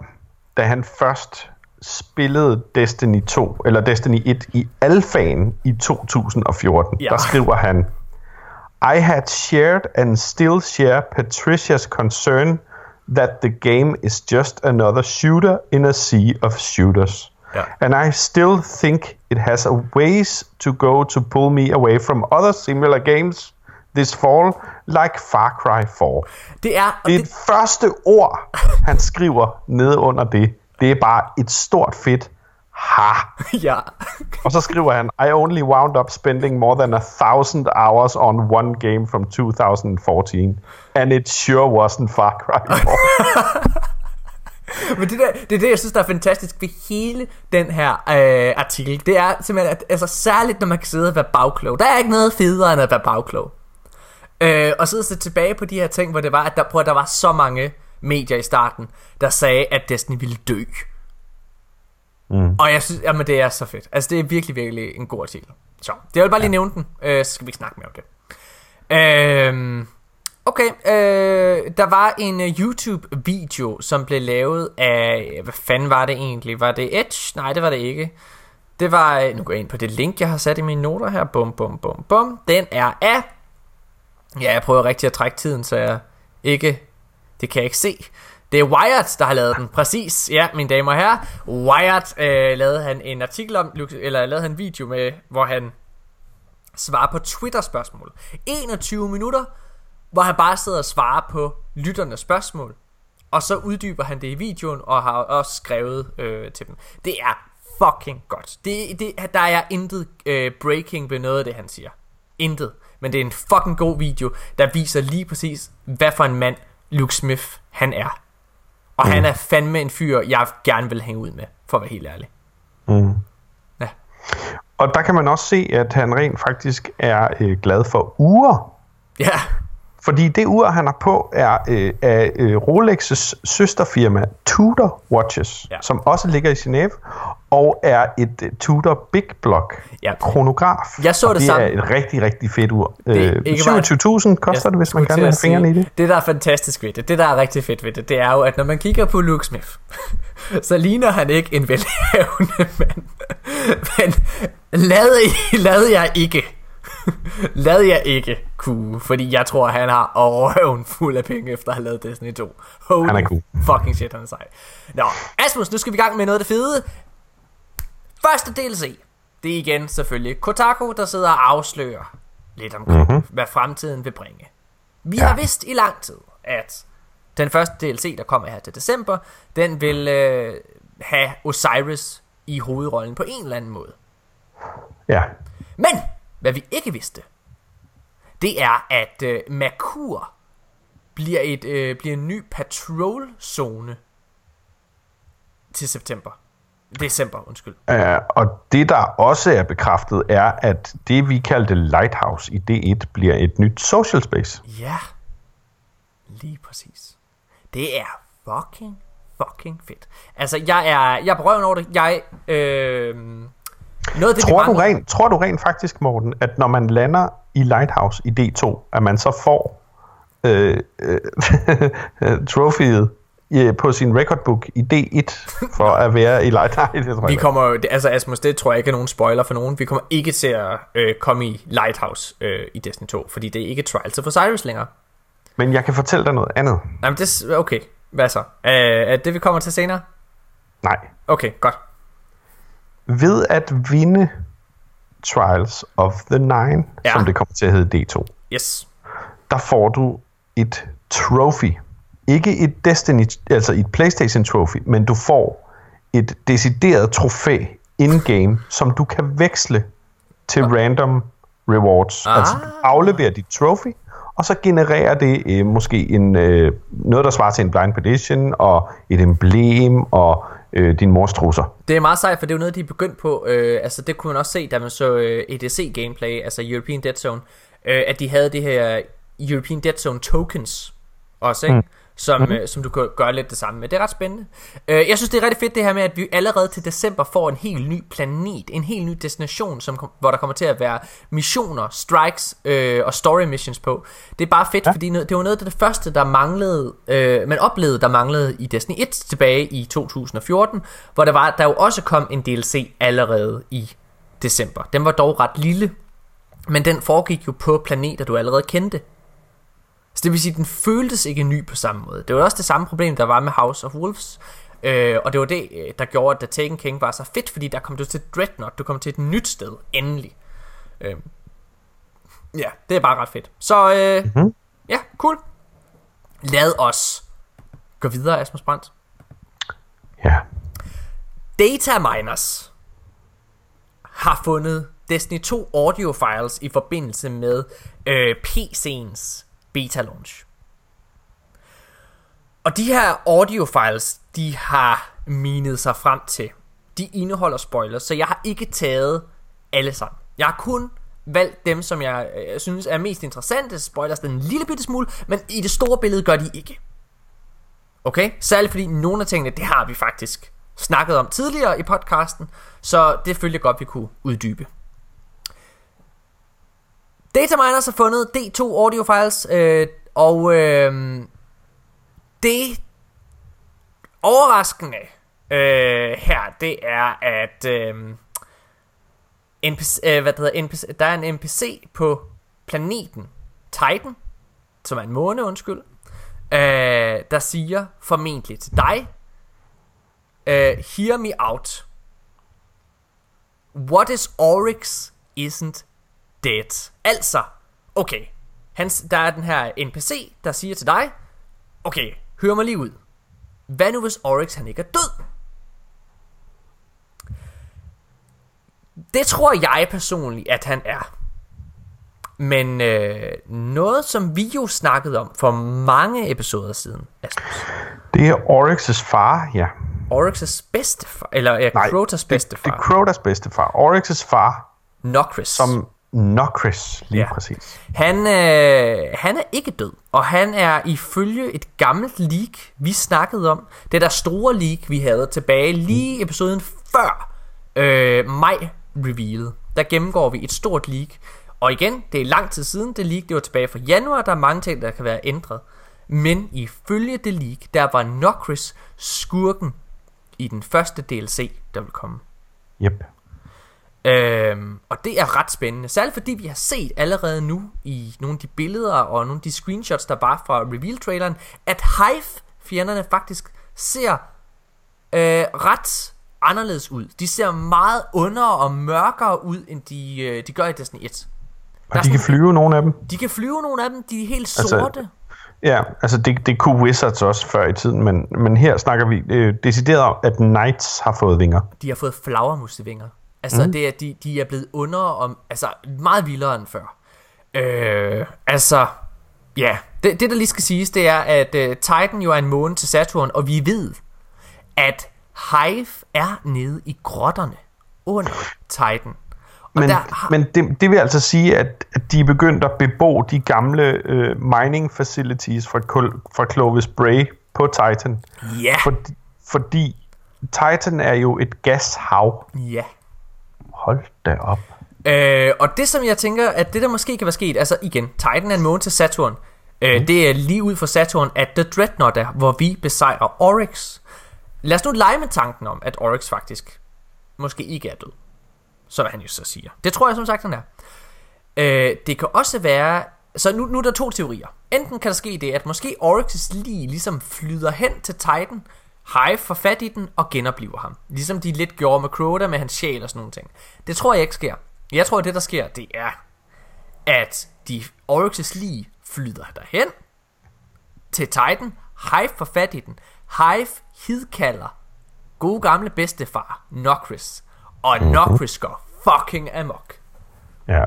da han først spillede Destiny 2, eller Destiny 1 i alfaen i 2014. Ja. Der skriver han, I had shared and still share Patricia's concern that the game is just another shooter in a sea of shooters. Ja. And I still think it has a ways to go to pull me away from other similar games this fall, like Far Cry 4. Det er, det, det første ord, han skriver nede under det, det er bare et stort fedt ha. [LAUGHS] ja. Og så skriver han, I only wound up spending more than a thousand hours on one game from 2014, and it sure wasn't Far Cry 4. [LAUGHS] Men det, der, det er det, jeg synes, der er fantastisk ved hele den her øh, artikel. Det er simpelthen, at, altså særligt når man kan sidde og være bagklog. Der er ikke noget federe end at være bagklog. Øh, og sidde og se tilbage på de her ting, hvor det var, at der, prøv, at der var så mange medier i starten, der sagde, at Destiny ville dø. Mm. Og jeg synes, jamen det er så fedt. Altså det er virkelig, virkelig en god artikel. Så, det vil bare lige nævne den, øh, så skal vi ikke snakke mere om det. Øh, Okay, øh, der var en uh, YouTube-video, som blev lavet af, hvad fanden var det egentlig? Var det Edge? Nej, det var det ikke. Det var, øh, nu går jeg ind på det link, jeg har sat i mine noter her. Bum, bum, bum, bum. Den er af, ja, jeg prøver rigtig at trække tiden, så jeg ikke, det kan jeg ikke se. Det er Wired, der har lavet den. Præcis, ja, mine damer og herrer. Wired øh, lavede han en artikel om, eller lavede han en video med, hvor han svarer på Twitter-spørgsmål. 21 minutter, hvor han bare sidder og svarer på lytternes spørgsmål. og så uddyber han det i videoen, og har også skrevet øh, til dem. Det er fucking godt. Det, det, der er intet øh, breaking ved noget af det, han siger. Intet. Men det er en fucking god video, der viser lige præcis, hvad for en mand Luke Smith han er. Og mm. han er fandme en fyr, jeg gerne vil hænge ud med, for at være helt ærlig. Mm. Ja. Og der kan man også se, at han rent faktisk er øh, glad for uger. Ja. Fordi det ur, han har på, er øh, af øh, Rolex' søsterfirma Tudor Watches, ja. som også ligger i Genève, og er et uh, Tudor Big Block ja. kronograf. Jeg så det, det samme. Det er et rigtig, rigtig fedt ur. Øh, 27.000 koster det, hvis man kan have fingrene i det. Det, der er fantastisk ved det, det der er rigtig fedt ved det, det er jo, at når man kigger på Luke Smith, [LAUGHS] så ligner han ikke en velhavende [LAUGHS] mand. Men lad, lad jeg ikke [LAUGHS] Lad jeg ikke kunne, fordi jeg tror, han har røven fuld af penge, efter at have lavet Destiny 2. Holy han er cool. fucking shit, han er sej. Nå, Asmus, nu skal vi i gang med noget af det fede. Første DLC, det er igen selvfølgelig Kotaku, der sidder og afslører lidt om, mm-hmm. hvad fremtiden vil bringe. Vi ja. har vidst i lang tid, at den første DLC, der kommer her til december, den vil øh, have Osiris i hovedrollen på en eller anden måde. Ja. Men hvad vi ikke vidste, det er, at øh, Merkur bliver, et, øh, bliver en ny patrol-zone til september. December, undskyld. Ja, og det der også er bekræftet, er, at det vi kaldte Lighthouse i D1 bliver et nyt social space. Ja, lige præcis. Det er fucking, fucking fedt. Altså, jeg er, jeg er på røven over det. Jeg, øh, noget det, tror, du rent, tror du rent faktisk, Morten, at når man lander i Lighthouse i D2, at man så får øh, øh, [LAUGHS] trofeet på sin recordbook i D1 for at være i Lighthouse. [LAUGHS] Det tror vi kommer, altså Asmus, det tror jeg ikke er nogen spoiler for nogen. Vi kommer ikke til at øh, komme i Lighthouse øh, i Destiny 2, fordi det er ikke Trials of Osiris længere. Men jeg kan fortælle dig noget andet. Jamen, det, okay. Hvad så? Er det, vi kommer til senere? Nej. Okay, godt. Ved at vinde Trials of the Nine, ja. som det kommer til at hedde D2, yes. der får du et trophy. Ikke et Destiny, altså et PlayStation trophy, men du får et decideret trofæ in-game, som du kan veksle til random rewards. Ah. Altså aflevere dit trophy, og så genererer det øh, måske en, øh, noget, der svarer til en blind petition, og et emblem, og øh, din mors trusser. Det er meget sejt, for det er jo noget, de er begyndt på. Øh, altså, det kunne man også se, da man så øh, EDC gameplay, altså European Dead Zone, øh, at de havde det her European Dead Zone tokens også, ikke? Mm som, mm-hmm. øh, som du kan gøre lidt det samme med. Det er ret spændende. Øh, jeg synes, det er rigtig fedt det her med, at vi allerede til december får en helt ny planet, en helt ny destination, som, hvor der kommer til at være missioner, strikes øh, og story missions på. Det er bare fedt, ja. fordi det var noget af det første, der manglede, øh, man oplevede, der manglede i Destiny 1 tilbage i 2014, hvor der, var, der jo også kom en DLC allerede i december. Den var dog ret lille, men den foregik jo på planeter, du allerede kendte. Så det vil sige, at den føltes ikke ny på samme måde. Det var også det samme problem, der var med House of Wolves. Øh, og det var det, øh, der gjorde, at The Taken King var så fedt, fordi der kom du til Dreadnought, du kom til et nyt sted, endelig. Øh, ja, det er bare ret fedt. Så øh, mm-hmm. ja, cool. Lad os gå videre, Asmus Brandt. Ja. Data miners har fundet Destiny 2 audio files i forbindelse med øh, PC'ens beta launch. Og de her audio files, de har minet sig frem til, de indeholder spoilers, så jeg har ikke taget alle sammen. Jeg har kun valgt dem, som jeg, øh, jeg øh, synes er mest interessante. Spoilers den lille bitte smule, men i det store billede gør de ikke. Okay? Særligt fordi nogle af tingene, det har vi faktisk snakket om tidligere i podcasten, så det følger godt, vi kunne uddybe. Dataminers har fundet D2 audio files, øh, og øh, det overraskende øh, her, det er, at øh, NPC, øh, hvad det hedder, NPC, der er en NPC på planeten Titan, som er en måne, undskyld, øh, der siger formentlig til dig, øh, hear me out. What is Oryx isn't dead. Altså, okay, hans, der er den her NPC, der siger til dig, okay, hør mig lige ud. hvad nu hvis Oryx han ikke er død? Det tror jeg personligt, at han er. Men øh, noget, som vi jo snakkede om for mange episoder siden, Asmus. Det er Oryx's far, ja. Oryx's bedstefar, eller ja, Nej, Crotas bedstefar. Det, det er Crotas bedstefar. Oryx's far, Nokris. som Nokris, lige Ja. præcis. Han, øh, han er ikke død, og han er ifølge et gammelt leak, vi snakkede om, det der store leak, vi havde tilbage lige i episoden før øh, maj revealet. Der gennemgår vi et stort leak, og igen, det er lang tid siden, det leak, det var tilbage fra januar, der er mange ting, der kan være ændret. Men ifølge det leak, der var Nokris skurken i den første DLC, der vil komme. Yep. Øhm, og det er ret spændende, særligt fordi vi har set allerede nu i nogle af de billeder og nogle af de screenshots, der var fra reveal-traileren, at Hive-fjenderne faktisk ser øh, ret anderledes ud. De ser meget under og mørkere ud, end de, øh, de gør i Destiny 1. Der er Og de kan sådan- flyve, nogle af dem. De kan flyve nogle af dem, de er helt Altså, sorte. Ja, altså det, det kunne Wizards også før i tiden, men, men her snakker vi øh, decideret om, at Knights har fået vinger. De har fået flagermusvinger. Altså, mm. det er, de, de er blevet under og altså, meget vildere end før. Øh, altså, ja. Det, det, der lige skal siges, det er, at uh, Titan jo er en måne til Saturn, og vi ved, at Hive er nede i grotterne under Titan. Og Men, der har, men det, det vil altså sige, at, at de er begyndt at bebo de gamle øh, mining facilities fra, fra Clovis Bray på Titan. ja, Fordi, fordi Titan er jo et gashav. ja. Hold da op. Øh, og det som jeg tænker, at det der måske kan være sket, altså igen, Titan er en måne til Saturn. Øh, Mhm. Det er lige ud for Saturn, at The Dreadnought er, hvor vi besejrer Oryx. Lad os nu lege med tanken om, at Oryx faktisk måske ikke er død. Så hvad han jo så siger. Det tror jeg som sagt, han er. Øh, det kan også være... Så nu, nu er der to teorier. Enten kan der ske det, at måske Oryx's lige ligesom flyder hen til Titan, Hive får fat i den og genoplever ham. Ligesom de lidt gjorde med Crota med hans sjæl og sådan nogle ting. Det tror jeg ikke sker. Jeg tror, at det der sker, det er, at de Oryx's lige flyder derhen til Titan. Hive får fat i den. Hive hidkalder gode gamle bedstefar Nokris. Og Nokris går fucking amok. Ja.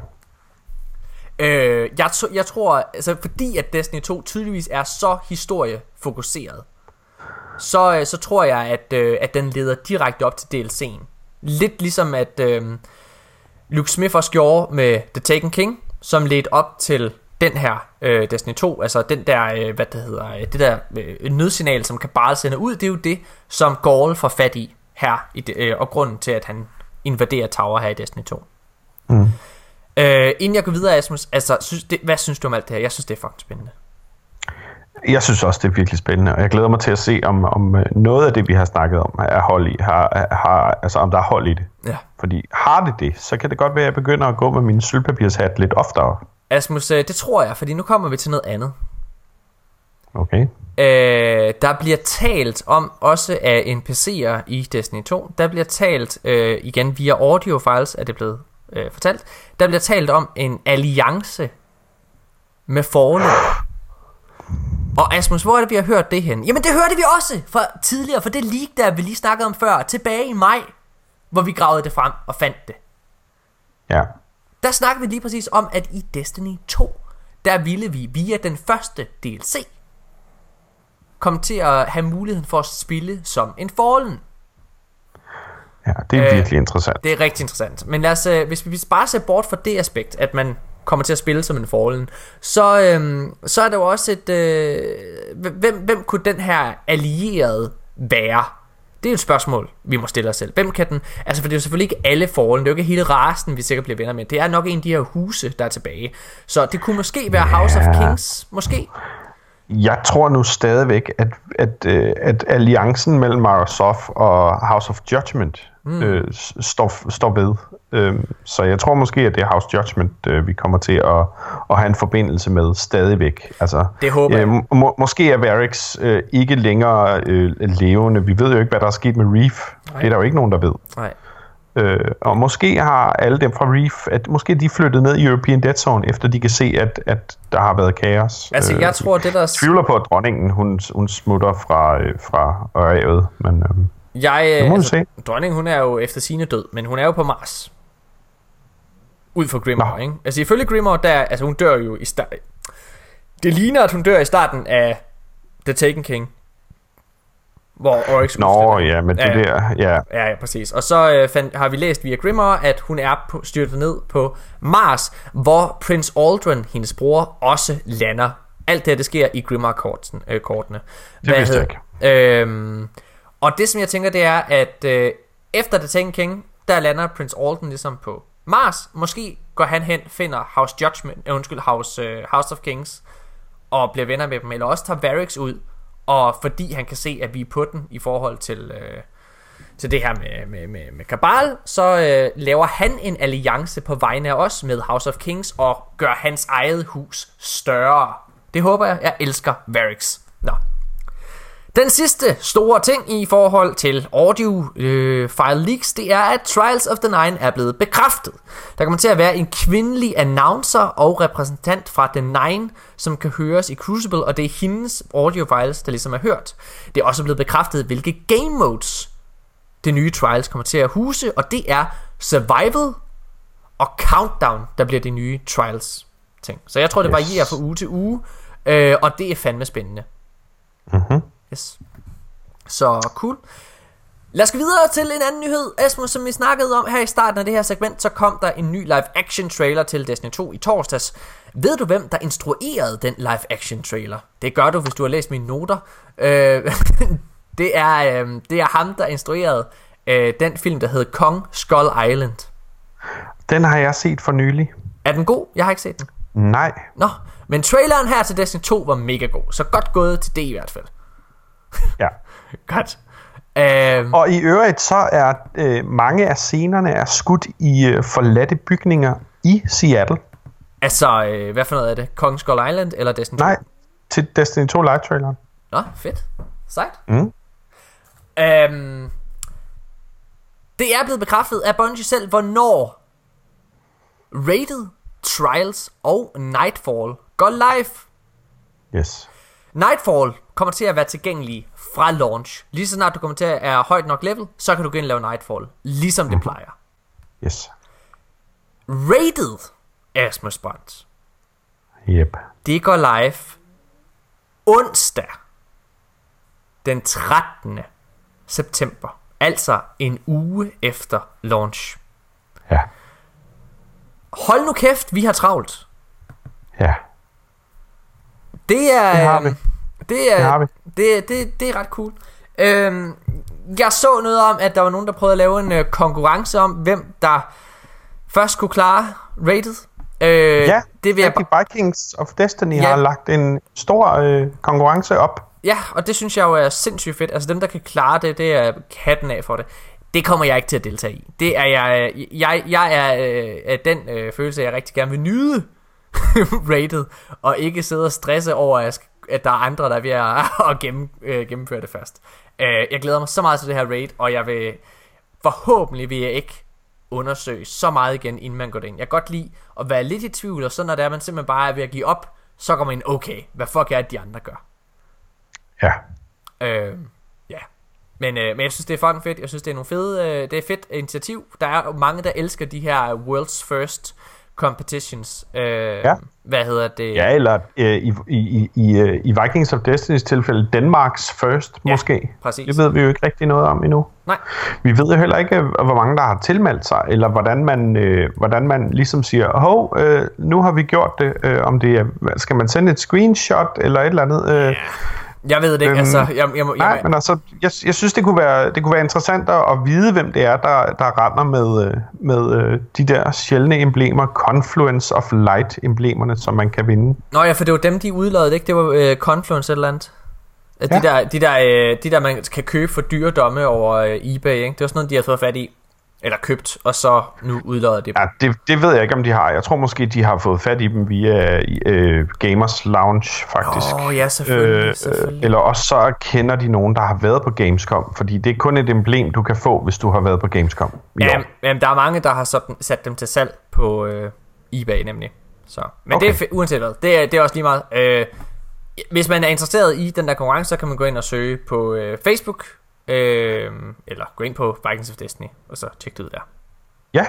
Øh, jeg, jeg tror, altså fordi at Destiny 2 tydeligvis er så historiefokuseret, så, øh, så tror jeg, at, øh, at den leder direkte op til DLC'en. Lidt ligesom at øh, Luke Smith også gjorde med The Taken King, som ledte op til den her øh, Destiny 2, altså den der, øh, hvad det hedder, øh, det der øh, nødsignal, som Kabal sender ud, det er jo det, som Gaul får fat i her, i det, øh, og grunden til, at han invaderer Tower her i Destiny 2. Mm. Øh, inden jeg går videre, Asmus, altså, synes, det, hvad synes du om alt det her? Jeg synes, det er fucking spændende. Jeg synes også, det er virkelig spændende, og jeg glæder mig til at se, om, om øh, noget af det, vi har snakket om, er hold i, har, har, altså om der er hold i det. Ja. Fordi har det det, så kan det godt være, at jeg begynder at gå med min sølvpapirshat lidt oftere. Asmus, øh, det tror jeg, fordi nu kommer vi til noget andet. Okay? Øh, der bliver talt om, også af NPC'er i Destiny 2, der bliver talt, øh, igen via audio files er det blevet øh, fortalt, der bliver talt om en alliance med Fallen. Og Asmus, hvor er det, vi har hørt det hen? Jamen det hørte vi også fra tidligere, for det leak, der vi lige snakkede om før, tilbage i maj, hvor vi gravede det frem og fandt det. Ja. Der snakker vi lige præcis om, at i Destiny 2, der ville vi via den første DLC komme til at have muligheden for at spille som en Fallen. Ja, det er Øh, øh, virkelig interessant. Det er rigtig interessant. Men lad os, øh, hvis vi bare ser bort fra det aspekt, at man kommer til at spille som en Fallen, så, øhm, så er der jo også et... Øh, hvem, hvem kunne den her allierede være? Det er et spørgsmål, vi må stille os selv. Hvem kan den... Altså, for det er jo selvfølgelig ikke alle Fallen. Det er jo ikke hele rasen, vi sikkert bliver venner med. Det er nok en af de her huse, der er tilbage. Så det kunne måske være House of. Kings. Måske. Jeg tror nu stadigvæk, at, at, øh, at alliancen mellem Microsoft og House of Judgment mm. øh, står, står ved. Øhm, så jeg tror måske, at det er House Judgment, øh, vi kommer til at, at have en forbindelse med stadigvæk. Altså, Det håber jeg. øh, må, måske er Varix øh, ikke længere øh, levende. Vi ved jo ikke, hvad der er sket med Reef. Det er der jo ikke nogen, der ved. Nej. Øh, og måske har alle dem fra Reef, at måske de flyttet ned i European Dead Zone, efter de kan se, at, at der har været kaos. Altså, jeg tror, det der... tvivler på, at dronningen, hun, hun smutter fra, øh, fra revet, men... Øh, jeg, øh, altså, dronningen, hun er jo efter sine død, men hun er jo på Mars. Ud fra Grimmer, ikke? Altså, ifølge Grimmer, der, altså, hun dør jo i start... Det ligner, at hun dør i starten af The Taken King. Hvor Oryx Nå, ja, men det ja, der, ja. Ja, ja, præcis. Og så øh, fandt, har vi læst via Grimmer, at hun er på, styrtet ned på Mars, hvor Prince Aldrin, hendes bror, også lander. Alt det her, det sker i Grimmer-kortene. Øh, kortene. det vidste jeg ikke. Øhm, og det, som jeg tænker, det er, at øh, efter The Taken King, der lander Prince Alden ligesom på Mars. Måske går han hen, finder House Judgment, øh, undskyld, House, øh, House of Kings, og bliver venner med dem, eller også tager Varix ud, og fordi han kan se, at vi er på den i forhold til, øh, til det her med, med, med, med Kabal, så øh, laver han en alliance på vegne af os med House of Kings og gør hans eget hus større. Det håber jeg. Jeg elsker Varix. Nå. Den sidste store ting i forhold til audio øh, file leaks, det er, at Trials of the Nine er blevet bekræftet. Der kommer til at være en kvindelig announcer og repræsentant fra The Nine, som kan høres i Crucible, og det er hendes audio files, der ligesom er hørt. Det er også blevet bekræftet, hvilke game modes det nye Trials kommer til at huse, og det er Survival og Countdown, der bliver de nye Trials ting. Så jeg tror, det varierer fra uge til uge, øh, og det er fandme spændende. Mhm. Yes. Så cool. Lad os gå videre til en anden nyhed, Asmus, som vi snakkede om her i starten af det her segment, så kom der en ny live action trailer til Destiny 2 i torsdags. Ved du, hvem der instruerede den live action trailer? Det gør du, hvis du har læst mine noter. Øh, [LAUGHS] det, er, øh, det er ham, der instruerede øh, den film, der hedder Kong Skull Island. Den har jeg set for nylig. Er den god? Jeg har ikke set den. Nej. Nå, men traileren her til Destiny 2 var mega god, så godt gået til det i hvert fald. [LAUGHS] Ja. Godt. Um, og i øvrigt så er øh, mange af scenerne er skudt i øh, forladte bygninger i Seattle. Altså, øh, hvad for noget er det? Kong Skull Island eller Destiny 2? Nej, til Destiny 2 live traileren. Nå, fedt. Sejt. Mm. Um, det er blevet bekræftet af Bungie selv, hvornår Rated, Trials og Nightfall går live. Yes. Nightfall kommer til at være tilgængelig fra launch. Lige så snart du kommer til at er højt nok level, så kan du gå ind og lave Nightfall, ligesom det mhm. plejer. Yes. Rated Asmus Bonds. Yep. Det går live onsdag den 13. september. Altså en uge efter launch. Ja. Hold nu kæft, vi har travlt. Ja. Det er... Det har vi. Det er, det. Det, det, det er ret cool. Øhm, jeg så noget om, at der var nogen, der prøvede at lave en øh, konkurrence om, hvem der først kunne klare rated. Øh, ja, det vil jeg ba- Vikings of Destiny ja. har lagt en stor øh, konkurrence op. Ja, og det synes jeg jo er sindssygt fedt. Altså dem, der kan klare det, det er katten af for det. Det kommer jeg ikke til at deltage i. Det er jeg, øh, jeg, jeg er øh, den øh, følelse, jeg rigtig gerne vil nyde [LAUGHS] rated, og ikke sidde og stresse over, at, at der er andre, der er ved at, [LAUGHS] at gennem, øh, gennemføre det først. Øh, jeg glæder mig så meget til det her raid, og jeg vil forhåbentlig vil jeg ikke undersøge så meget igen, inden man går ind. Jeg kan godt lide at være lidt i tvivl, og så når det er, man simpelthen bare er ved at give op, så går man ind, okay, hvad fuck er det, de andre gør? Ja. Øh, ja. Men, øh, men jeg synes, det er fucking fedt. Jeg synes, det er nogle fede, øh, det er fedt initiativ. Der er mange, der elsker de her World's First competitions. Øh, ja. Hvad hedder det? Ja, eller øh, i, i, i, øh, i Vikings of Destiny's tilfælde, Danmarks first ja, måske. Præcis. Det ved vi jo ikke rigtig noget om endnu. Nej. Vi ved jo heller ikke, hvor mange der har tilmeldt sig, eller hvordan man, øh, hvordan man ligesom siger, hov, øh, nu har vi gjort det, øh, om det er, skal man sende et screenshot, eller et eller andet. Øh, ja jeg ved det ikke, øhm, altså. Jeg, jeg, jeg, nej, men altså, jeg, jeg synes, det kunne, være, det kunne være interessant at, vide, hvem det er, der, der render med, øh, med øh, de der sjældne emblemer, Confluence of Light-emblemerne, som man kan vinde. Nå ja, for det var dem, de udlodede, ikke? Det var uh, Confluence eller andet. Ja. De, der, de, der, uh, de der, man kan købe for dyre domme over uh, eBay, ikke? Det var sådan noget, de har fået fat i. eller købt, og så nu udlodder det. Ja, det, det ved jeg ikke, om de har. Jeg tror måske, de har fået fat i dem via øh, Gamers Lounge, faktisk. Åh, oh, ja, selvfølgelig, øh, selvfølgelig. Eller også så kender de nogen, der har været på Gamescom, fordi det er kun et emblem, du kan få, hvis du har været på Gamescom. Ja, jamen, der er mange, der har sådan, sat dem til salg på øh, eBay, nemlig. Så. Men okay. det er uanset hvad, det er, det er også lige meget. Øh, hvis man er interesseret i den der konkurrence, så kan man gå ind og søge på øh, Facebook, øh, eller gå ind på Vikings of Destiny, og så tjekke det ud der. Ja.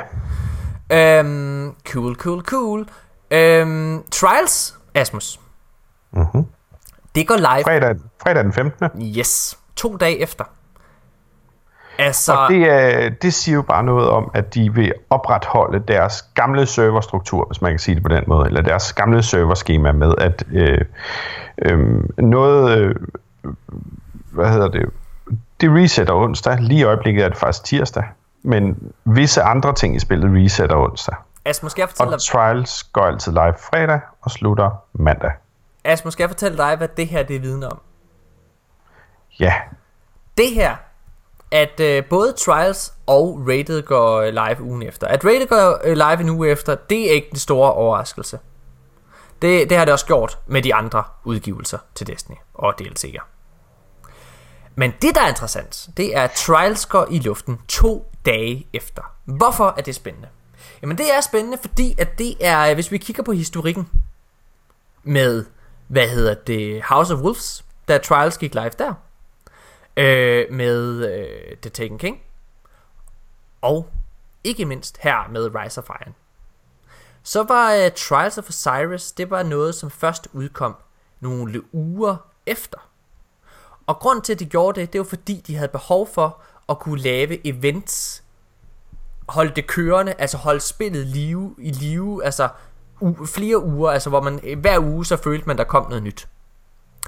Øhm, cool, cool, cool. Øhm, Trials, Asmus. Mm-hmm. Det går live. Fredag, fredag den 15. Yes. To dage efter. Altså... Og det, er, det siger jo bare noget om, at de vil opretholde deres gamle serverstruktur, hvis man kan sige det på den måde, eller deres gamle serverskema med, at øh, øh, noget, øh, hvad hedder det, det resetter onsdag. Lige i øjeblikket er det faktisk tirsdag. Men visse andre ting i spillet resetter onsdag. Altså, måske jeg fortælle og Trials går altid live fredag og slutter mandag. Altså, måske jeg fortælle dig, hvad det her det er vidne om? Ja. Det her, at øh, både Trials og Rated går øh, live ugen efter. At Rated går øh, live en uge efter, det er ikke den store overraskelse. Det, det har det også gjort med de andre udgivelser til Destiny og DLC'er. Men det, der er interessant, det er, at Trials går i luften to dage efter. Hvorfor er det spændende? Jamen det er spændende, fordi at det er, hvis vi kigger på historikken med, hvad hedder det, House of Wolves, da Trials gik live der, øh, med øh, The Taken King, og ikke mindst her med Rise of Iron. Så var uh, Trials of Osiris, det var noget, som først udkom nogle uger efter. Og grund til, at de gjorde det, det var fordi, de havde behov for at kunne lave events, holde det kørende, altså holde spillet live, i live, altså u- flere uger, altså hvor man hver uge så følte man, der kom noget nyt.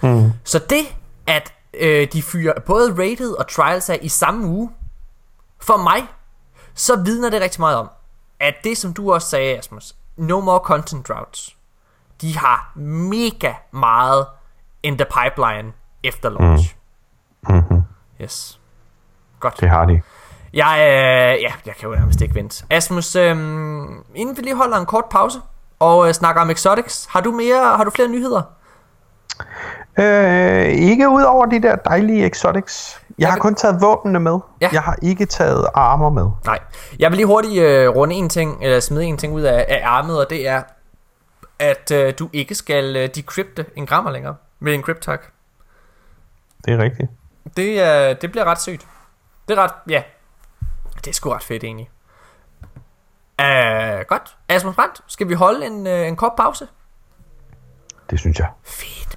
Mm. Så det, at øh, de fyrer både Rated og Trials af i samme uge, for mig, så vidner det rigtig meget om, at det som du også sagde, Asmus, no more content droughts, de har mega meget in the pipeline efter launch. Mm. Mm-hmm. Yes. Godt. Det har de. Jeg, øh, ja, jeg kan jo nærmest ikke vente. Asmus, øh, inden vi lige holder en kort pause og øh, snakker om Exotics, har du mere, har du flere nyheder? Øh, ikke ud over de der dejlige Exotics. Jeg, jeg har vil... kun taget våbnene med. Ja. Jeg har ikke taget armor med. Nej. Jeg vil lige hurtigt øh, runde en ting, eller smide en ting ud af, af armet, og det er, at øh, du ikke skal øh, decrypte en grammer længere med en cryptak. Det er rigtigt. Det, øh, det bliver ret sygt. Det er ret, ja. Det er sgu ret fedt egentlig. Uh, godt. Asmus Brandt, skal vi holde en, uh, en kort pause? Det synes jeg. Fedt.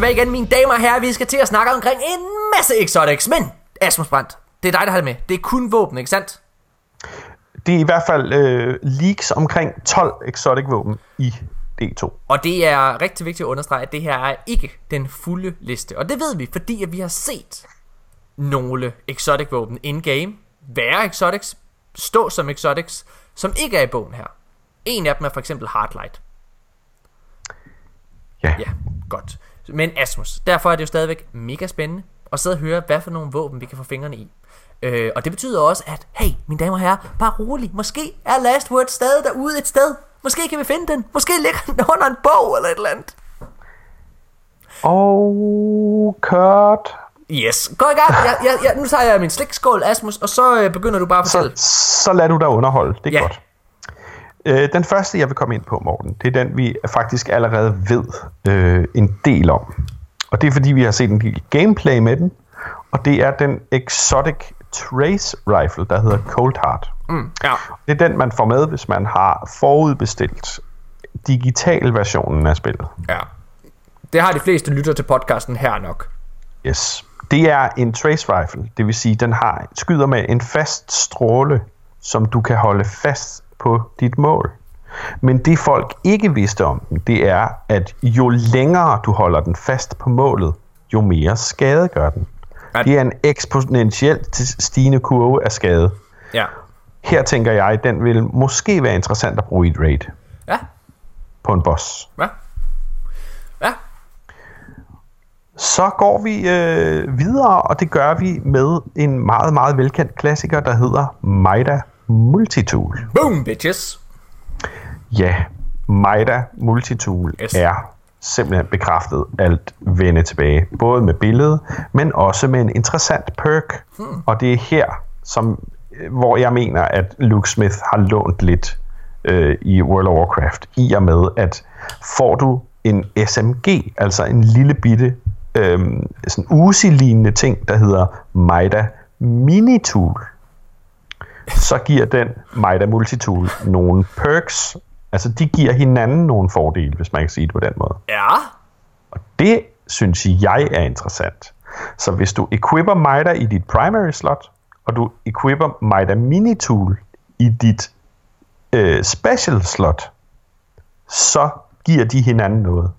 Tilbage igen, mine damer og herrer. Vi skal til at snakke omkring en masse exotics. Men, Asmus Brandt, det er dig, der har det med. Det er kun våben, ikke sandt? Det er i hvert fald øh, leaks omkring 12 exotic våben i D2. Og det er rigtig vigtigt at understrege, at det her er ikke den fulde liste. Og det ved vi, fordi at vi har set nogle exotic våben in-game være exotics, stå som exotics, som ikke er i bogen her. En af dem er for eksempel Hardlight. Ja. Ja, godt. Men Asmus, derfor er det jo stadigvæk mega spændende at sidde og høre, hvad for nogle våben vi kan få fingrene i. Øh, og det betyder også, at hey, mine damer og herrer, bare rolig. Måske er Last Word stadig derude et sted. Måske kan vi finde den. Måske ligger den [LAUGHS] under en bog eller et eller andet. Og Kurt. Yes, gå i gang. Jeg, jeg, jeg, nu tager jeg min slikskål, Asmus, og så øh, begynder du bare at fortælle. Så, så lad du dig underholde. Det er Ja. godt. Øh, den første, jeg vil komme ind på, Morten, det er den, vi faktisk allerede ved øh, en del om. Og det er, fordi vi har set en lille gameplay med den. Og det er den Exotic Trace Rifle, der hedder Cold Heart. Mm, ja. Det er den, man får med, hvis man har forudbestilt digital versionen af spillet. ja. Det har de fleste lytter til podcasten her nok. Yes. Det er en trace rifle, det vil sige, den har skyder med en fast stråle, som du kan holde fast på dit mål. Men det folk ikke vidste om den, det er, at jo længere du holder den fast på målet, jo mere skade gør den. Ja. Det er en eksponentielt stigende kurve af skade. Ja. Her tænker jeg, at den vil måske være interessant at bruge i et raid Ja. på en boss. Ja. Ja. Så går vi øh, videre, og det gør vi med en meget, meget velkendt klassiker, der hedder Maida Multitool. Boom, bitches. Ja, Maida Multitool Yes. er simpelthen bekræftet alt vende tilbage. Både med billedet, men også med en interessant perk. Hmm. Og det er her, som, øh, hvor jeg mener, at Luke Smith har lånt lidt øh, i World of Warcraft. I og med, at får du en SMG, altså en lille bitte øh, sådan Uzi-lignende ting, der hedder Maida Minitool, så giver den Maida Multitool nogle perks. Altså, de giver hinanden nogle fordele, hvis man kan sige det på den måde. Ja. Og det synes jeg er interessant. Så hvis du equipper Maida i dit primary slot, og du equipper Maida Minitool i dit øh, special slot, så giver de hinanden noget.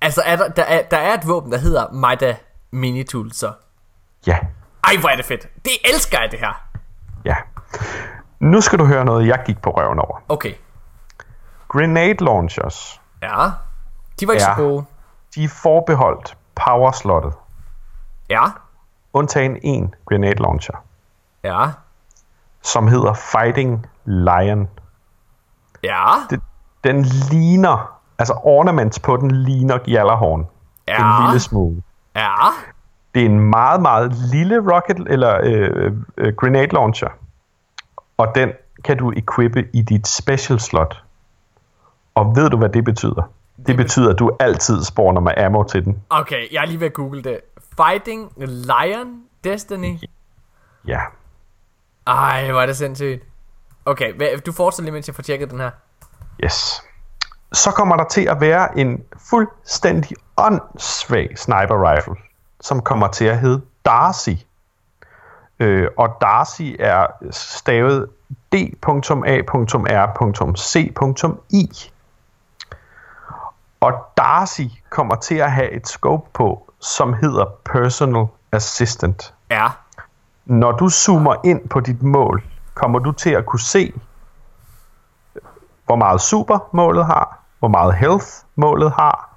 Altså, er der, der, er, der er et våben, der hedder Maida Minitool, så. Ja, Ej, hvor er det fedt. Det elsker jeg, det her. ja. Nu skal du høre noget, jeg gik på røven over. Okay. Grenade launchers, Ja. De var ikke Ja. så gode. de er forbeholdt power-slottet. Ja. Undtagen en grenade launcher, Ja. som hedder Fighting Lion. Ja. Det, den ligner, altså ornaments på den ligner Gjallarhorn. Ja. En lille smule. Ja. Det er en meget, meget lille rocket eller øh, øh, grenade launcher. Og den kan du equippe i dit special slot. Og ved du, hvad det betyder? Det betyder, at du altid spawner med ammo til den. Okay, jeg er lige ved at google det. Fighting Lion Destiny. Ja. Ej, hvor er det sindssygt. Okay, du fortsætter lige, mens jeg får tjekket den her. Yes. Så kommer der til at være en fuldstændig åndssvag sniper rifle, som kommer til at hedde Darcy. Øh, og Darcy er stavet D.A.R.C.I. Og Darcy kommer til at have et scope på, som hedder Personal Assistant. Ja. Når du zoomer ind på dit mål, kommer du til at kunne se, hvor meget super målet har, hvor meget health målet har,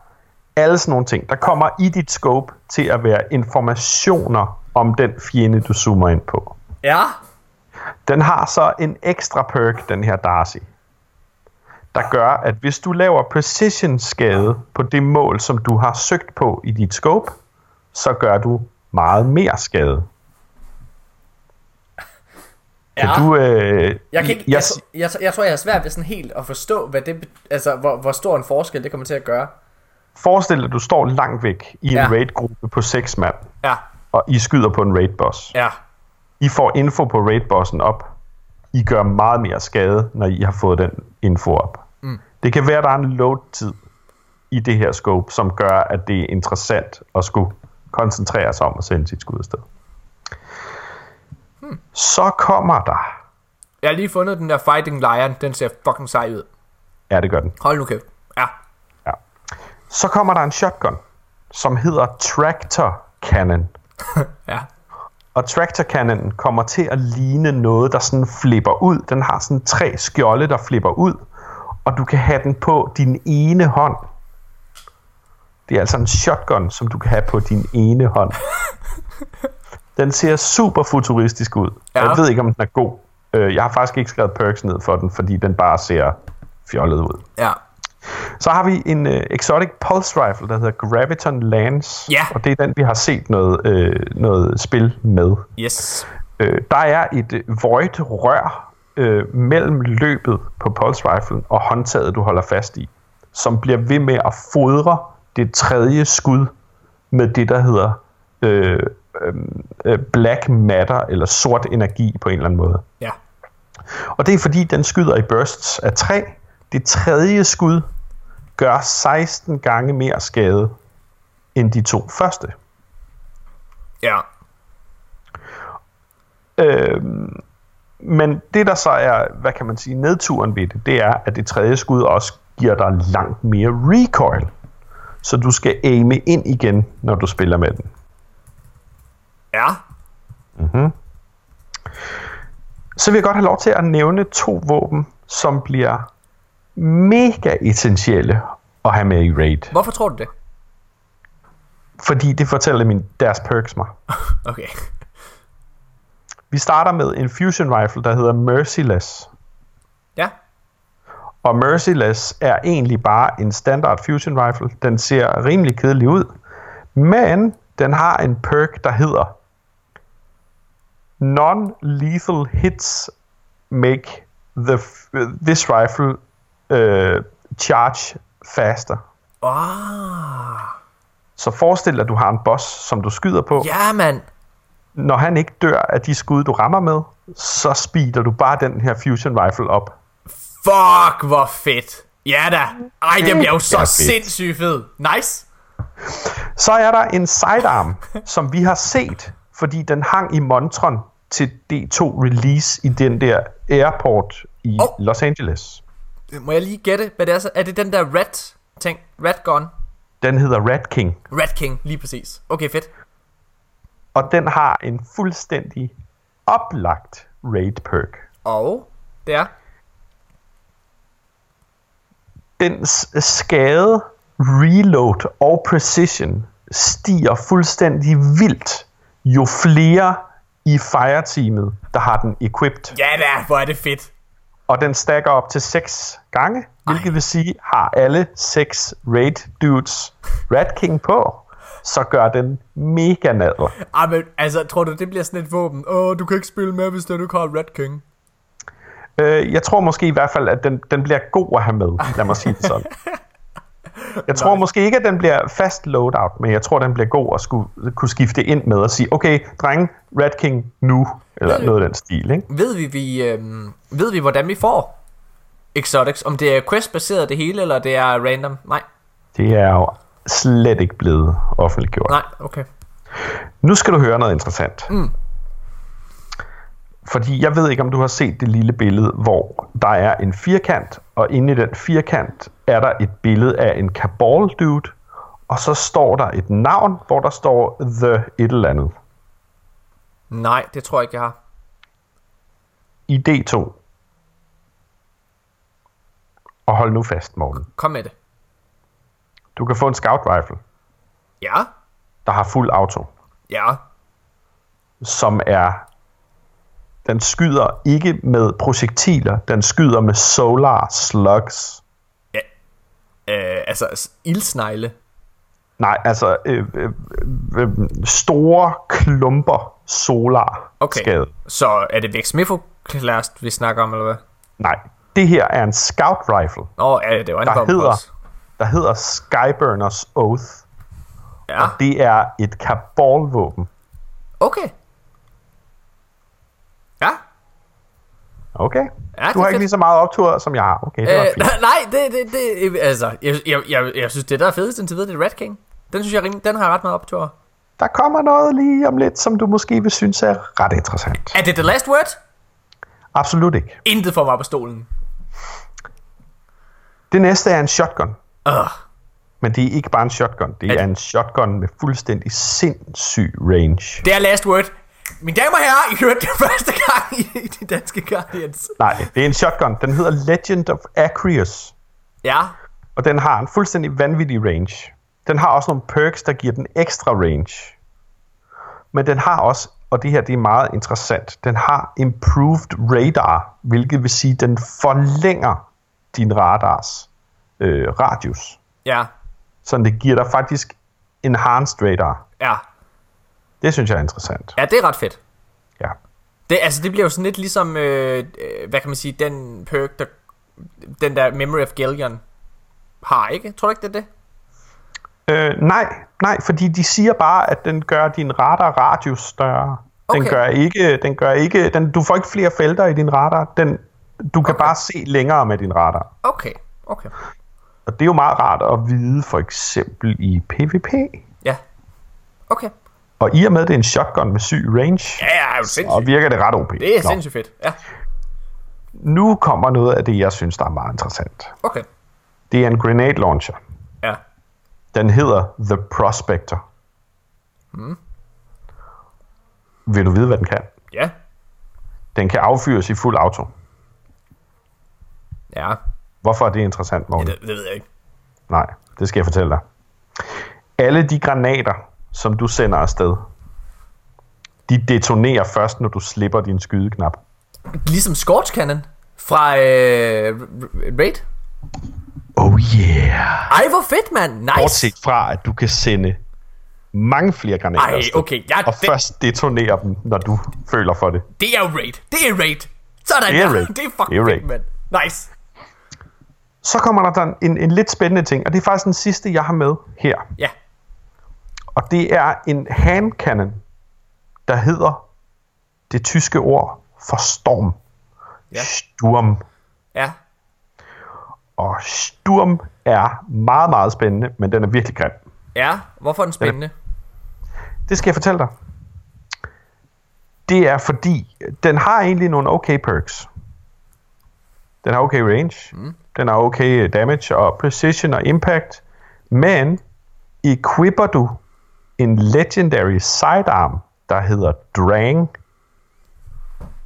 alle sådan nogle ting. Der kommer i dit scope til at være informationer om den fjende, du zoomer ind på. Ja. Den har så en ekstra perk, den her Darcy, der gør, at hvis du laver precision skade på det mål, som du har søgt på i dit scope, så gør du meget mere skade. Kan Ja. du... Øh, Jeg, kan ikke, jeg, jeg, jeg, jeg, tror, jeg har svært ved sådan helt at forstå, hvad det, altså, hvor, hvor stor en forskel det kommer til at gøre. Forestil dig, at du står langt væk i en Ja. raid-gruppe på seks mand, Ja. Og I skyder på en raid-boss. Ja. I får info på raid-bossen op. I gør meget mere skade, når I har fået den info op. Mm. Det kan være, at der er en load-tid i det her scope, som gør, at det er interessant at skulle koncentrere sig om at sende sit skud afsted. Hmm. Så kommer der Jeg har lige fundet den der Fighting Lion. Den ser fucking sej ud. Ja, det gør den. Hold nu kæft. Ja. Ja. Så kommer der en shotgun, som hedder Tractor Cannon. [LAUGHS] ja. Og Tractor Cannon kommer til at ligne noget, der sådan flipper ud. Den har sådan tre skjolde, der flipper ud. Og du kan have den på din ene hånd. Det er altså en shotgun, som du kan have på din ene hånd. [LAUGHS] Den ser super futuristisk ud. Ja. Jeg ved ikke, om den er god. Øh, Jeg har faktisk ikke skrevet perks ned for den, fordi den bare ser fjollet ud. Ja. Så har vi en uh, exotic pulse rifle, der hedder Graviton Lance. Ja. Og det er den, vi har set noget, øh, noget spil med. Yes. Øh, der er et øh, void rør øh, mellem løbet på pulse riflen og håndtaget, du holder fast i, som bliver ved med at fodre det tredje skud med det, der hedder øh, øh, black matter, eller sort energi på en eller anden måde. Ja. Og det er fordi, den skyder i bursts af 3. Det tredje skud gør 16 gange mere skade end de to første. Ja. Øhm, men det der så er, hvad kan man sige, nedturen ved det, det er, at det tredje skud også giver dig langt mere recoil. Så du skal aime ind igen, når du spiller med den. Ja. Så vil jeg godt have lov til at nævne to våben, som bliver mega essentielle at have med i raid. Hvorfor tror du det? Fordi det fortæller min, deres perks mig. [LAUGHS] Okay. Vi starter med en fusion rifle, der hedder Merciless. Ja. Og Merciless er egentlig bare en standard fusion rifle. Den ser rimelig kedelig ud. Men den har en perk, der hedder Non-lethal hits make the, this rifle uh, charge faster. Ah. Så forestil dig, at du har en boss, som du skyder på. Ja, mand. Når han ikke dør af de skud, du rammer med, så speeder du bare den her fusion rifle op. Fuck, hvor fedt. Ja da. Ej, det bliver jo så fedt. sindssygt fed. Nice. Så er der en sidearm, [LAUGHS] som vi har set, fordi den hang i montren til D2 release i den der airport i oh. Los Angeles. Må jeg lige gætte, hvad det er så? Er det den der red ting? Red gun? Den hedder Red King, Red King, lige præcis. Okay, fedt. og den har en fuldstændig oplagt raid perk. Og det er... Dens skade, reload og precision stiger fuldstændig vildt, jo flere i fireteamet, der har den equipped. Ja da, hvor er det fedt. Og den stacker op til 6 gange, hvilket vil sige, har alle 6 raid dudes Rat King på, så gør den mega nadler. Ah, men altså, tror du, det bliver sådan et våben? Åh, oh, du kan ikke spille med, hvis du ikke har Red King. Øh, jeg tror måske i hvert fald, at den, den bliver god at have med, lad mig sige det sådan. [LAUGHS] Jeg tror måske ikke, at den bliver fast loadout, men jeg tror, den bliver god at skulle, kunne skifte ind med og sige, okay, dreng, Rat King nu, eller noget af den stil, ikke? Ved vi, vi, øhm, ved vi, hvordan vi får Exotics? Om det er quest-baseret det hele, eller det er random? Nej, Det er jo slet ikke blevet offentliggjort. nej, okay. Nu skal du høre noget interessant. Mm. Fordi jeg ved ikke, om du har set det lille billede, hvor der er en firkant, og inde i den firkant er der et billede af en kabal dude, og så står der et navn, hvor der står The et eller andet. Nej, det tror jeg ikke, jeg har. I D2. Og hold nu fast, Morten. Kom med det. Du kan få en scout rifle, Ja, der har fuld auto, ja. som er... Den skyder ikke med projektiler, den skyder med solar slugs. Øh, altså, ildsnegle. Nej, altså øh, øh, øh, store klumper solar Okay. skade. Så er det Vex Mifo-class, vi snakker om, eller hvad? Nej, det her er en scout rifle, Åh, ja, det var en der hedder, også. der hedder Skyburners Oath. Ja, Det er et kabalvåben. okay. Ja, Okay. Ja, det du har ikke lige så meget optur, som jeg har. Okay, det var øh, fint. [LAUGHS] nej, det, det, det, altså, jeg, jeg, jeg, jeg synes, det der er fedest indtil videre, det er Red King. Den synes jeg, rimelig- den har ret meget optur. Der kommer noget lige om lidt, som du måske vil synes er ret interessant. Er det the last word? Absolut ikke. Intet for mig på stolen. Det næste er en shotgun. Uh. Men det er ikke bare en shotgun. Det er, Er- en shotgun med fuldstændig sindssyg range. Det er last word. Mine damer og herrer, I hørte det første gang i, i de danske Guardians. Nej, det er en shotgun. Den hedder Legend of Acreus. Ja, Og den har en fuldstændig vanvittig range. Den har også nogle perks, der giver den ekstra range. Men den har også, og det her det er meget interessant, den har improved radar, hvilket vil sige, at den forlænger din radars øh, radius. ja, Så det giver dig faktisk enhanced radar. ja. Det synes jeg er interessant. Ja, det er ret fedt. Ja. Det, altså, det bliver jo sådan lidt ligesom, øh, øh, hvad kan man sige, den perk, der, den der Memory of Galleon har, ikke? Tror du ikke, det er det? Øh, nej, nej, fordi de siger bare, at den gør din radar radius større. Den Okay. gør ikke, den gør ikke, den, du får ikke flere felter i din radar. Den, du kan bare se længere med din radar. Okay, okay. Og det er jo meget rart at vide, for eksempel i PvP. Ja. Okay. Og i og med, det er en shotgun med syg range, Ja, ja, er jo og virker det ret OP. Det er Nå, sindssygt fedt. Ja, Nu kommer noget af det, jeg synes, der er meget interessant. okay. Det er en grenade launcher. Ja. Den hedder The Prospector. Hmm. Vil du vide, hvad den kan? Ja. Den kan affyres i fuld auto. Ja. Hvorfor er det interessant, Morten? Det, det ved jeg ikke. Nej, det skal jeg fortælle dig. Alle de granater, som du sender afsted, de detonerer først, når du slipper din skydeknap. Ligesom Scorch Cannon fra øh, Raid. Oh yeah! Ej, hvor fedt, mand. Nice. Bortset fra, at du kan sende mange flere granater Ej, okay. Ja, og det, først detonere dem, når du føler for det. det er jo Raid. Det er Raid. Sådan Det er. Raid. Det er fucking Det er Raid. mand. Nice. Så kommer der en, en, en lidt spændende ting, og det er faktisk den sidste, jeg har med her. Ja. Og det er en handcannon, der hedder det tyske ord for storm. Ja. Sturm. Ja. Og Sturm er meget, meget spændende, men den er virkelig grim. Ja. Hvorfor er den spændende? Det skal jeg fortælle dig. Det er fordi, den har egentlig nogle okay perks. Den har okay range. Mm. Den har okay damage og precision og impact. Men equipper du en legendary sidearm, der hedder Drang,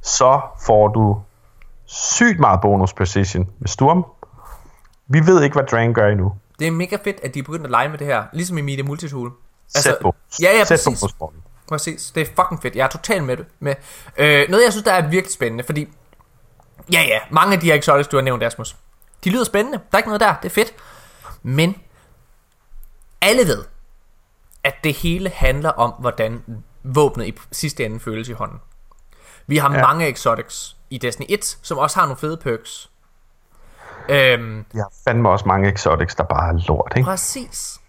så får du sygt meget bonus precision med Sturm. Vi ved ikke, hvad Drang gør endnu. Det er mega fedt, at de er begyndt at lege med det her. Ligesom i Media Multitool. Sæt bonus. ja, ja, Sæt præcis. bonus for. Præcis. Det er fucking fedt. Jeg er totalt med det. Med. Øh, noget, jeg synes, der er virkelig spændende, fordi... Ja, ja. Mange af de her exotics, du har nævnt, Asmus. De lyder spændende. Der er ikke noget der. Det er fedt. Men... Alle ved, at det hele handler om, hvordan våbnet i sidste ende føles i hånden. Vi har ja. Mange exotics i Destiny 1, som også har nogle fede perks. Øhm, Jeg har fandme også mange exotics, der bare er lort, ikke? Præcis.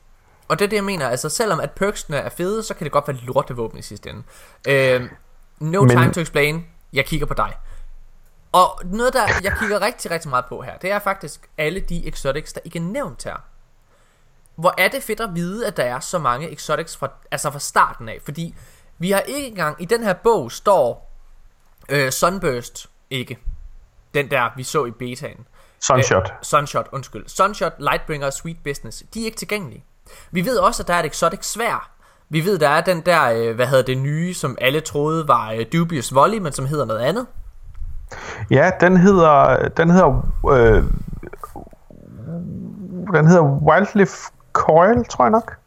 Og det er det, jeg mener. Altså, selvom at perksene er fede, så kan det godt være lortevåben i sidste ende. Øh, no Men- time to explain. Jeg kigger på dig. Og noget, der jeg kigger rigtig, rigtig meget på her, det er faktisk alle de exotics, der ikke er nævnt her. Hvor er det fedt at vide, at der er så mange exotics fra, altså fra starten af. Fordi vi har ikke engang, i den her bog står øh, Sunburst ikke. Den der, vi så i betaen. Sunshot. Øh, Sunshot, undskyld. Sunshot, Lightbringer og Sweet Business, de er ikke tilgængelige. Vi ved også, at der er et exotic svær. Vi ved, der er den der, øh, hvad hedder det nye, som alle troede var øh, Dubious Volley, men som hedder noget andet. Ja, den hedder, den hedder, øh, den hedder Wildlife Coil, tror jeg nok.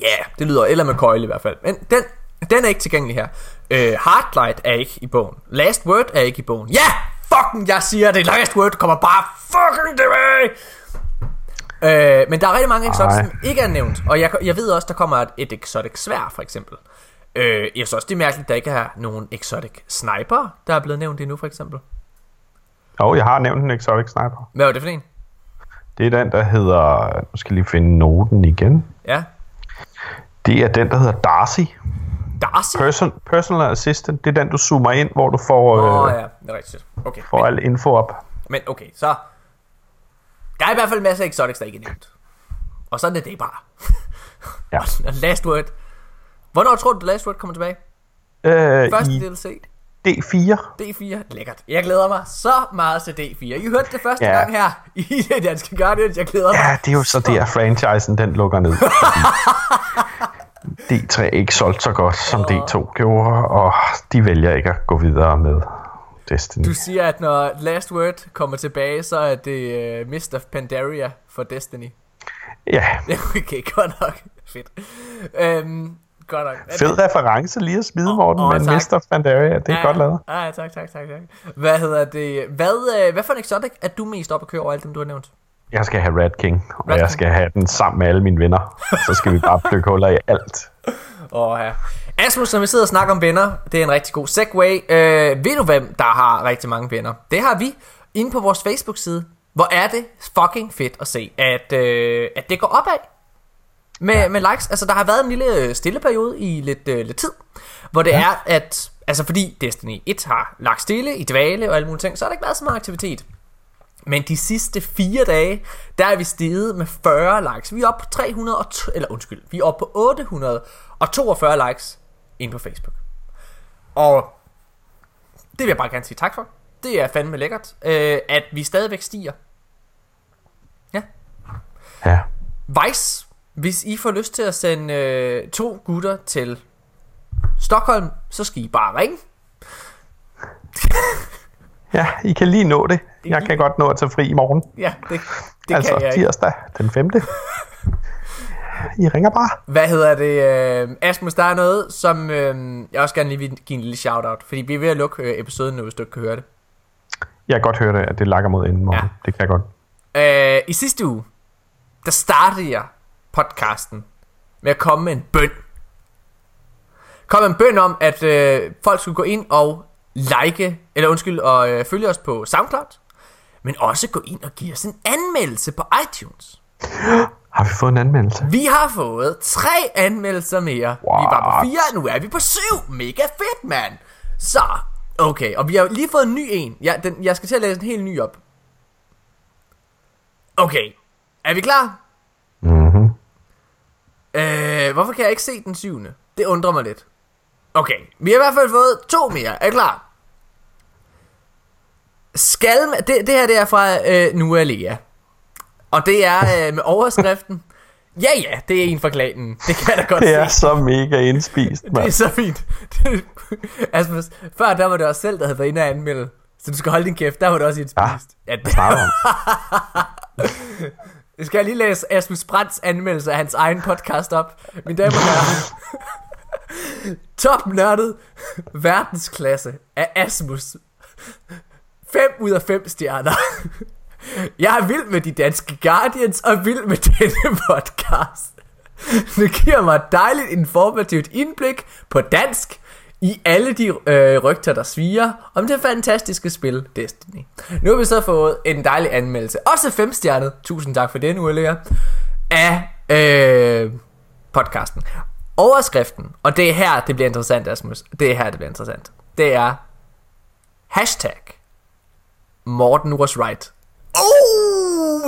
Ja, yeah, det lyder eller med coil i hvert fald. Men den, den er ikke tilgængelig her. Øh, Heartlight er ikke i bogen. Last Word er ikke i bogen. Ja, yeah, fucking jeg siger det. Last Word kommer bare fucking tilbage. Øh, men der er rigtig mange exotics, som ikke er nævnt. Og jeg, jeg ved også, der kommer et, et exotic svær, for eksempel. Øh, jeg synes også, det er mærkeligt, at der ikke er nogen exotic sniper, der er blevet nævnt endnu, for eksempel. Jo, jeg har nævnt en exotic sniper. Hvad var det for en? Det er den, der hedder, nu skal jeg lige finde noten igen. Ja. Det er den, der hedder Darcy. Darcy? Person, personal Assistant. Det er den, du zoomer ind, hvor du får, Åh oh, øh, ja, det er rigtigt. Okay. får al info op. Men okay, så... Der er i hvert fald masser af exotics, der ikke er nævnt. Og sådan er det bare. Ja. [LAUGHS] Last word. Hvornår tror du, The Last Word kommer tilbage? Øh, Første i, DLC? D4. D4, lækkert. Jeg glæder mig så meget til D4. I hørte det første ja. gang her i [LAUGHS] det danske Guardians. Jeg glæder mig. Ja, det er jo så der, franchisen den lukker ned. [LAUGHS] D3 ikke solgt så godt, som D2 gjorde, og de vælger ikke at gå videre med Destiny. Du siger, at når Last Word kommer tilbage, så er det uh, Mist of Pandaria for Destiny. Ja. [LAUGHS] Okay, godt nok. Fedt. Um, godt nok. Fed reference lige at smide, Morten, oh, oh, men Mr. Pandaria, det er ja, godt lavet. Ja, tak, tak, tak, tak. Hvad hedder det? Hvad, uh, hvad for en exotic er du mest op at køre over alt dem, du har nævnt? Jeg skal have Red King, og Red jeg King. skal have den sammen med alle mine venner. Så skal vi bare [LAUGHS] plukke huller i alt. Åh ja. Asmus, når vi sidder og snakker om venner, det er en rigtig god segway. Øh, ved du hvem, der har rigtig mange venner? Det har vi inde på vores Facebook-side. Hvor er det fucking fedt at se, at, øh, at det går opad med, ja. med likes. Altså, der har været en lille stille periode i lidt, øh, lidt tid, hvor det ja. er, at... Altså, fordi Destiny 1 har lagt stille i dvale og alle mulige ting, så har der ikke været så meget aktivitet. Men de sidste fire dage, der er vi steget med 40 likes. Vi er oppe på 300, og eller undskyld, vi er oppe på 842 likes ind på Facebook. Og det vil jeg bare gerne sige tak for. Det er fandme lækkert, øh, at vi stadigvæk stiger. Ja. Ja. Vice, hvis I får lyst til at sende øh, to gutter til Stockholm, så skal I bare ringe. [LAUGHS] ja, I kan lige nå det. Jeg kan godt nå at tage fri i morgen. Ja, det, det altså, kan jeg tirsdag den 5. I ringer bare. Hvad hedder det? Uh, Asmus, der er noget, som uh, jeg også gerne lige vil give en lille shout-out. Fordi vi er ved at lukke uh, episoden nu, hvis du ikke kan høre det. Jeg kan godt høre det, at det lakker mod inden morgen. Ja. Det kan jeg godt. Uh, I sidste uge, der startede jeg podcasten med at komme med en bøn. Kom en bøn om, at uh, folk skulle gå ind og like, eller undskyld, og uh, følge os på SoundCloud. Men også gå ind og give os en anmeldelse på iTunes. Har vi fået en anmeldelse? Vi har fået tre anmeldelser mere. What? Vi var på fire, nu er vi på syv. Mega fedt, mand. Så, okay. Og vi har lige fået en ny en. Ja, den, jeg skal til at læse en helt ny op. Okay. Er vi klar? Øh, hvorfor kan jeg ikke se den syvende? Det undrer mig lidt. Okay, vi har i hvert fald fået to mere. Er I klar? Skal man, det, det her det er fra øh, Nualea. Og det er øh, med overskriften. [LAUGHS] Ja, ja, det er en for klanen. Det kan jeg da godt Det er se. så mega indspist, man. Det er så fint. [LAUGHS] altså, før der var det også selv, der havde været inde og anmelde. Så du skal holde din kæft, der var det også indspist. Ja, ja det var [LAUGHS] Jeg skal lige læse Asmus Brands anmeldelse af hans egen podcast op. Mine damer og herrer. Top nørdet verdensklasse af Asmus. 5 ud af 5 stjerner. Jeg er vild med de danske Guardians og vild med denne podcast. Det giver mig et dejligt informativt indblik på dansk i alle de øh, rygter, der sviger om det fantastiske spil Destiny. Nu har vi så fået en dejlig anmeldelse, også femstjernet, tusind tak for det nu, af øh, podcasten. Overskriften, og det er her, det bliver interessant, Asmus, det er her, det bliver interessant, det er hashtag Morten was right. Oh,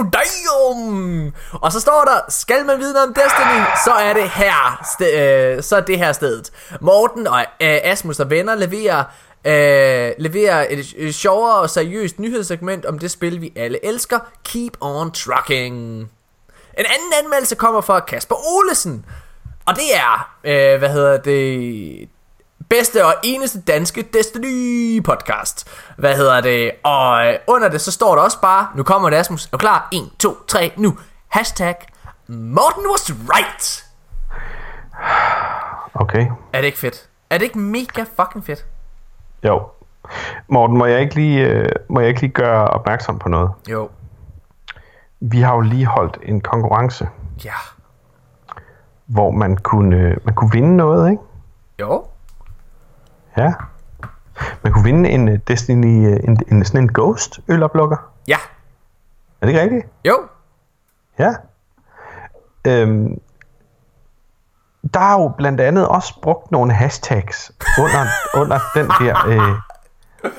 damn! Og så står der, skal man vide noget om Destiny, så er det her, st- øh, så er det her stedet. Morten og øh, Asmus og venner leverer øh, leverer et, et sjovere og seriøst nyhedssegment om det spil, vi alle elsker. Keep on trucking. En anden anmeldelse kommer fra Kasper Olesen. Og det er, øh, hvad hedder det, bedste og eneste danske Destiny podcast. Hvad hedder det? Og øh, under det, så står der også bare, nu kommer det Asmus, er du klar? 1, 2, 3, nu. Hashtag Morten was right. Okay. Er det ikke fedt? Er det ikke mega fucking fedt? Jo. Morten, må jeg ikke lige, øh, må jeg ikke lige gøre opmærksom på noget? Jo. Vi har jo lige holdt en konkurrence. Ja. Hvor man kunne, øh, man kunne vinde noget, ikke? Jo. Ja. Man kunne vinde en uh, Destiny, uh, en, en, sådan en Ghost øloplukker. Ja. Er det ikke rigtigt? Jo. Ja. Øhm, der er jo blandt andet også brugt nogle hashtags under, [LAUGHS] under den der øh,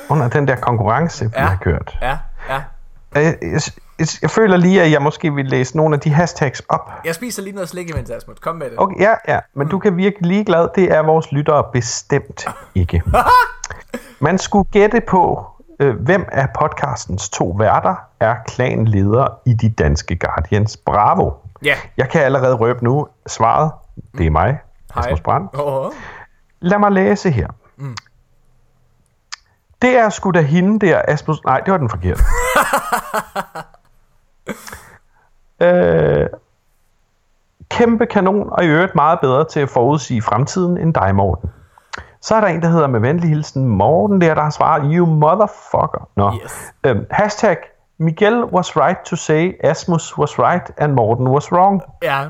under den der konkurrence, vi ja. har kørt. Ja, ja. Jeg, jeg, jeg, jeg føler lige, at jeg måske vil læse nogle af de hashtags op. Jeg spiser lige noget slik imens, Asmund. Kom med det. Okay, ja, ja. Men mm. du kan virke ligeglad. Det er vores lyttere bestemt ikke. [LAUGHS] Man skulle gætte på, øh, hvem af podcastens to værter er klanleder i de danske Guardians. Bravo! Ja. Jeg kan allerede røbe nu svaret. Det er mig, Rasmus Brandt. Oh. Lad mig læse her. Mm. Det er sgu da hende der, Asmus... Nej, det var den forkerte. [LAUGHS] øh, kæmpe kanon, og i øvrigt meget bedre til at forudsige fremtiden end dig, Morten. Så er der en, der hedder med venlig hilsen Morten der, der har svaret, you motherfucker. Nå. Yes. Øhm, hashtag, Miguel was right to say, Asmus was right, and Morten was wrong. Ja,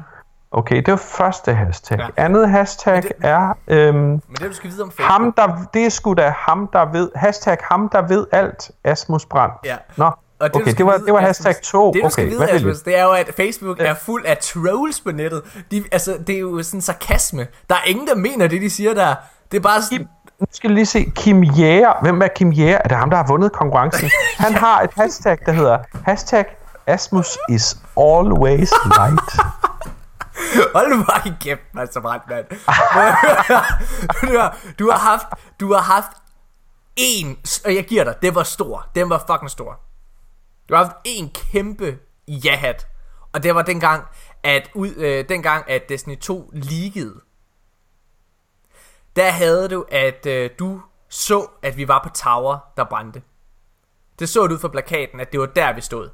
Okay, det var første hashtag. Ja. Andet hashtag det- er, øhm, men det du skal vide om Facebook. ham der, det er sgu da ham, der ved, hashtag ham, der ved alt, Asmus Brandt. Ja. Nå, Og det, okay, det var, vide, det var hashtag 2. Det du okay, skal vide, hvad vil Asmus, det er jo, at Facebook er fuld af trolls på nettet. De, altså, det er jo sådan sarkasme. Der er ingen, der mener det, de siger der. Det er bare sådan... Kim, nu skal lige se, Kim Jæger. Hvem er Kim Jæger? Er det ham, der har vundet konkurrencen? [LAUGHS] Han har et hashtag, der hedder hashtag Asmus is always right. [LAUGHS] Hold nu bare kæft, brændt, mand. [LAUGHS] du, har, du har haft, du har haft en, og jeg giver dig, det var stor. Den var fucking stor. Du har haft en kæmpe ja-hat. Og det var dengang, at, ud, øh, dengang, at Destiny 2 leakede. Der havde du, at øh, du så, at vi var på Tower, der brændte. Det så du ud fra plakaten, at det var der, vi stod.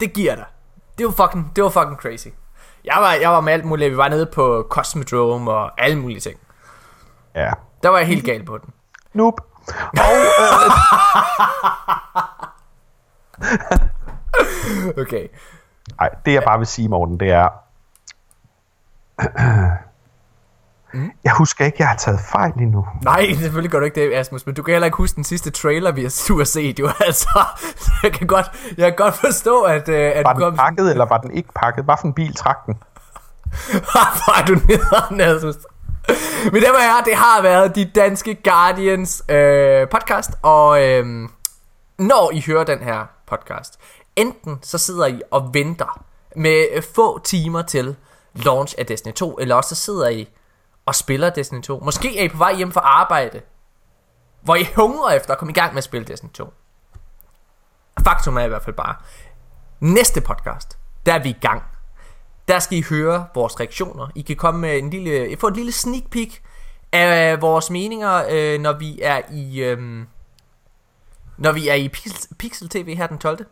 Det giver dig. Det var fucking, det var fucking crazy. Jeg var, jeg var med alt muligt. Vi var nede på Cosmodrome og alle mulige ting. Ja. Der var jeg helt gal på den. Noob. [LAUGHS] Og øh, [LAUGHS] Okay. ej, det jeg bare vil sige, Morten, det er... Jeg husker ikke, jeg har taget fejl endnu. Nej, selvfølgelig gør du ikke det, Asmus, men du kan heller ikke huske den sidste trailer, vi har, du har set, jo [LAUGHS] altså. Så jeg kan godt, jeg kan godt forstå, at, øh, at Var du den kom... pakket, eller var den ikke pakket? Hvad for en bil trak den? [LAUGHS] Hvor er du nederen, Asmus. Men det var her, det har været de danske Guardians øh, podcast, og øh, når I hører den her podcast, enten så sidder I og venter med øh, få timer til launch af Destiny 2, eller også så sidder I og spiller Destiny 2. Måske er I på vej hjem fra arbejde, hvor I hungrer efter at komme i gang med at spille Destiny 2. Faktum er i hvert fald bare, næste podcast, der er vi i gang. Der skal I høre vores reaktioner. I kan komme med en lille, få et lille sneak peek af vores meninger, øh, når vi er i øh, når vi er i Pixel, TV her den 12.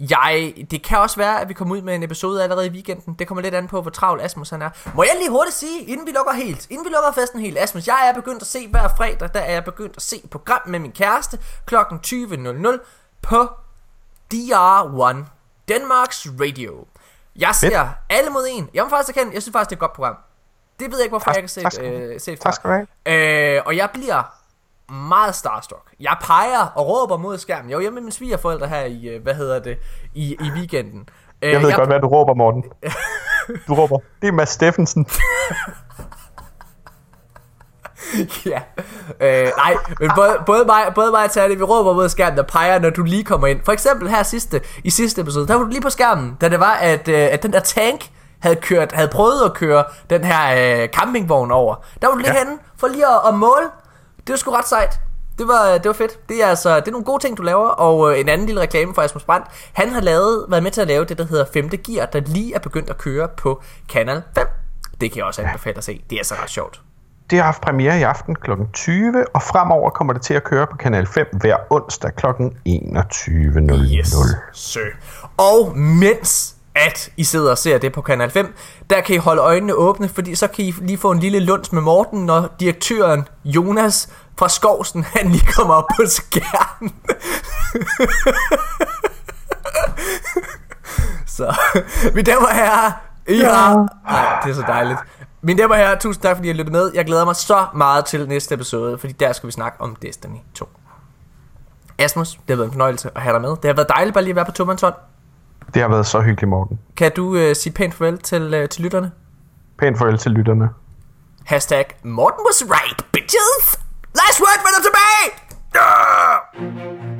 Jeg, det kan også være, at vi kommer ud med en episode allerede i weekenden. Det kommer lidt an på, hvor travl Asmus han er. Må jeg lige hurtigt sige, inden vi lukker helt, inden vi lukker festen helt, Asmus, jeg er begyndt at se hver fredag, der er jeg begyndt at se program med min kæreste kl. 20.00 på DR1, Danmarks Radio. Jeg ser alle mod en. Jeg må faktisk erkende, jeg synes faktisk, det er et godt program. Det ved jeg ikke, hvorfor Tak- jeg ikke har tak øh, tak skal du have. Øh, og jeg bliver meget starstruck. Jeg peger og råber mod skærmen. Jeg var hjemme med mine svigerforældre her i, øh, hvad hedder det, i, i weekenden. Øh, Jeg ved godt, hvad du råber, Morten. [LAUGHS] Du råber, det er Mads Steffensen. [LAUGHS] ja. Øh, nej, men både, både, mig, både mig og Tante, vi råber mod skærmen, der peger, når du lige kommer ind. For eksempel her sidste, i sidste episode, der var du lige på skærmen, da det var, at, øh, at den der tank havde kørt, havde prøvet at køre den her øh, campingvogn over. Der var du lige. Ja. henne for lige at, at måle. Det var sgu ret sejt. Det var, det var fedt. Det er altså det er nogle gode ting, du laver. Og øh, en anden lille reklame for Asmus Brandt. Han har lavet, været med til at lave det, der hedder 5. gear, der lige er begyndt at køre på Kanal 5. Det kan jeg også anbefale at se. Det er altså ret sjovt. Det har haft premiere i aften kl. 20, og fremover kommer det til at køre på Kanal 5 hver onsdag kl. 21.00. Yes, sir. Og mens at I sidder og ser det på Kanal 5, der kan I holde øjnene åbne, fordi så kan I lige få en lille lunds med Morten, når direktøren Jonas fra Skovsen, han lige kommer op på skærmen. [LAUGHS] så, mine damer og herrer, I har... Nej, det er så dejligt. Mine damer og herrer, tusind tak fordi I lyttet med. Jeg glæder mig så meget til næste episode, fordi der skal vi snakke om Destiny 2. Asmus, det har været en fornøjelse at have dig med. Det har været dejligt bare lige at være på tomandshånd. Det har været så hyggeligt, Morten. Kan du øh, sige pænt farvel til, øh, til lytterne? Pænt farvel til lytterne. Hashtag Morten was right, bitches! Last word, vender tilbage! Ah!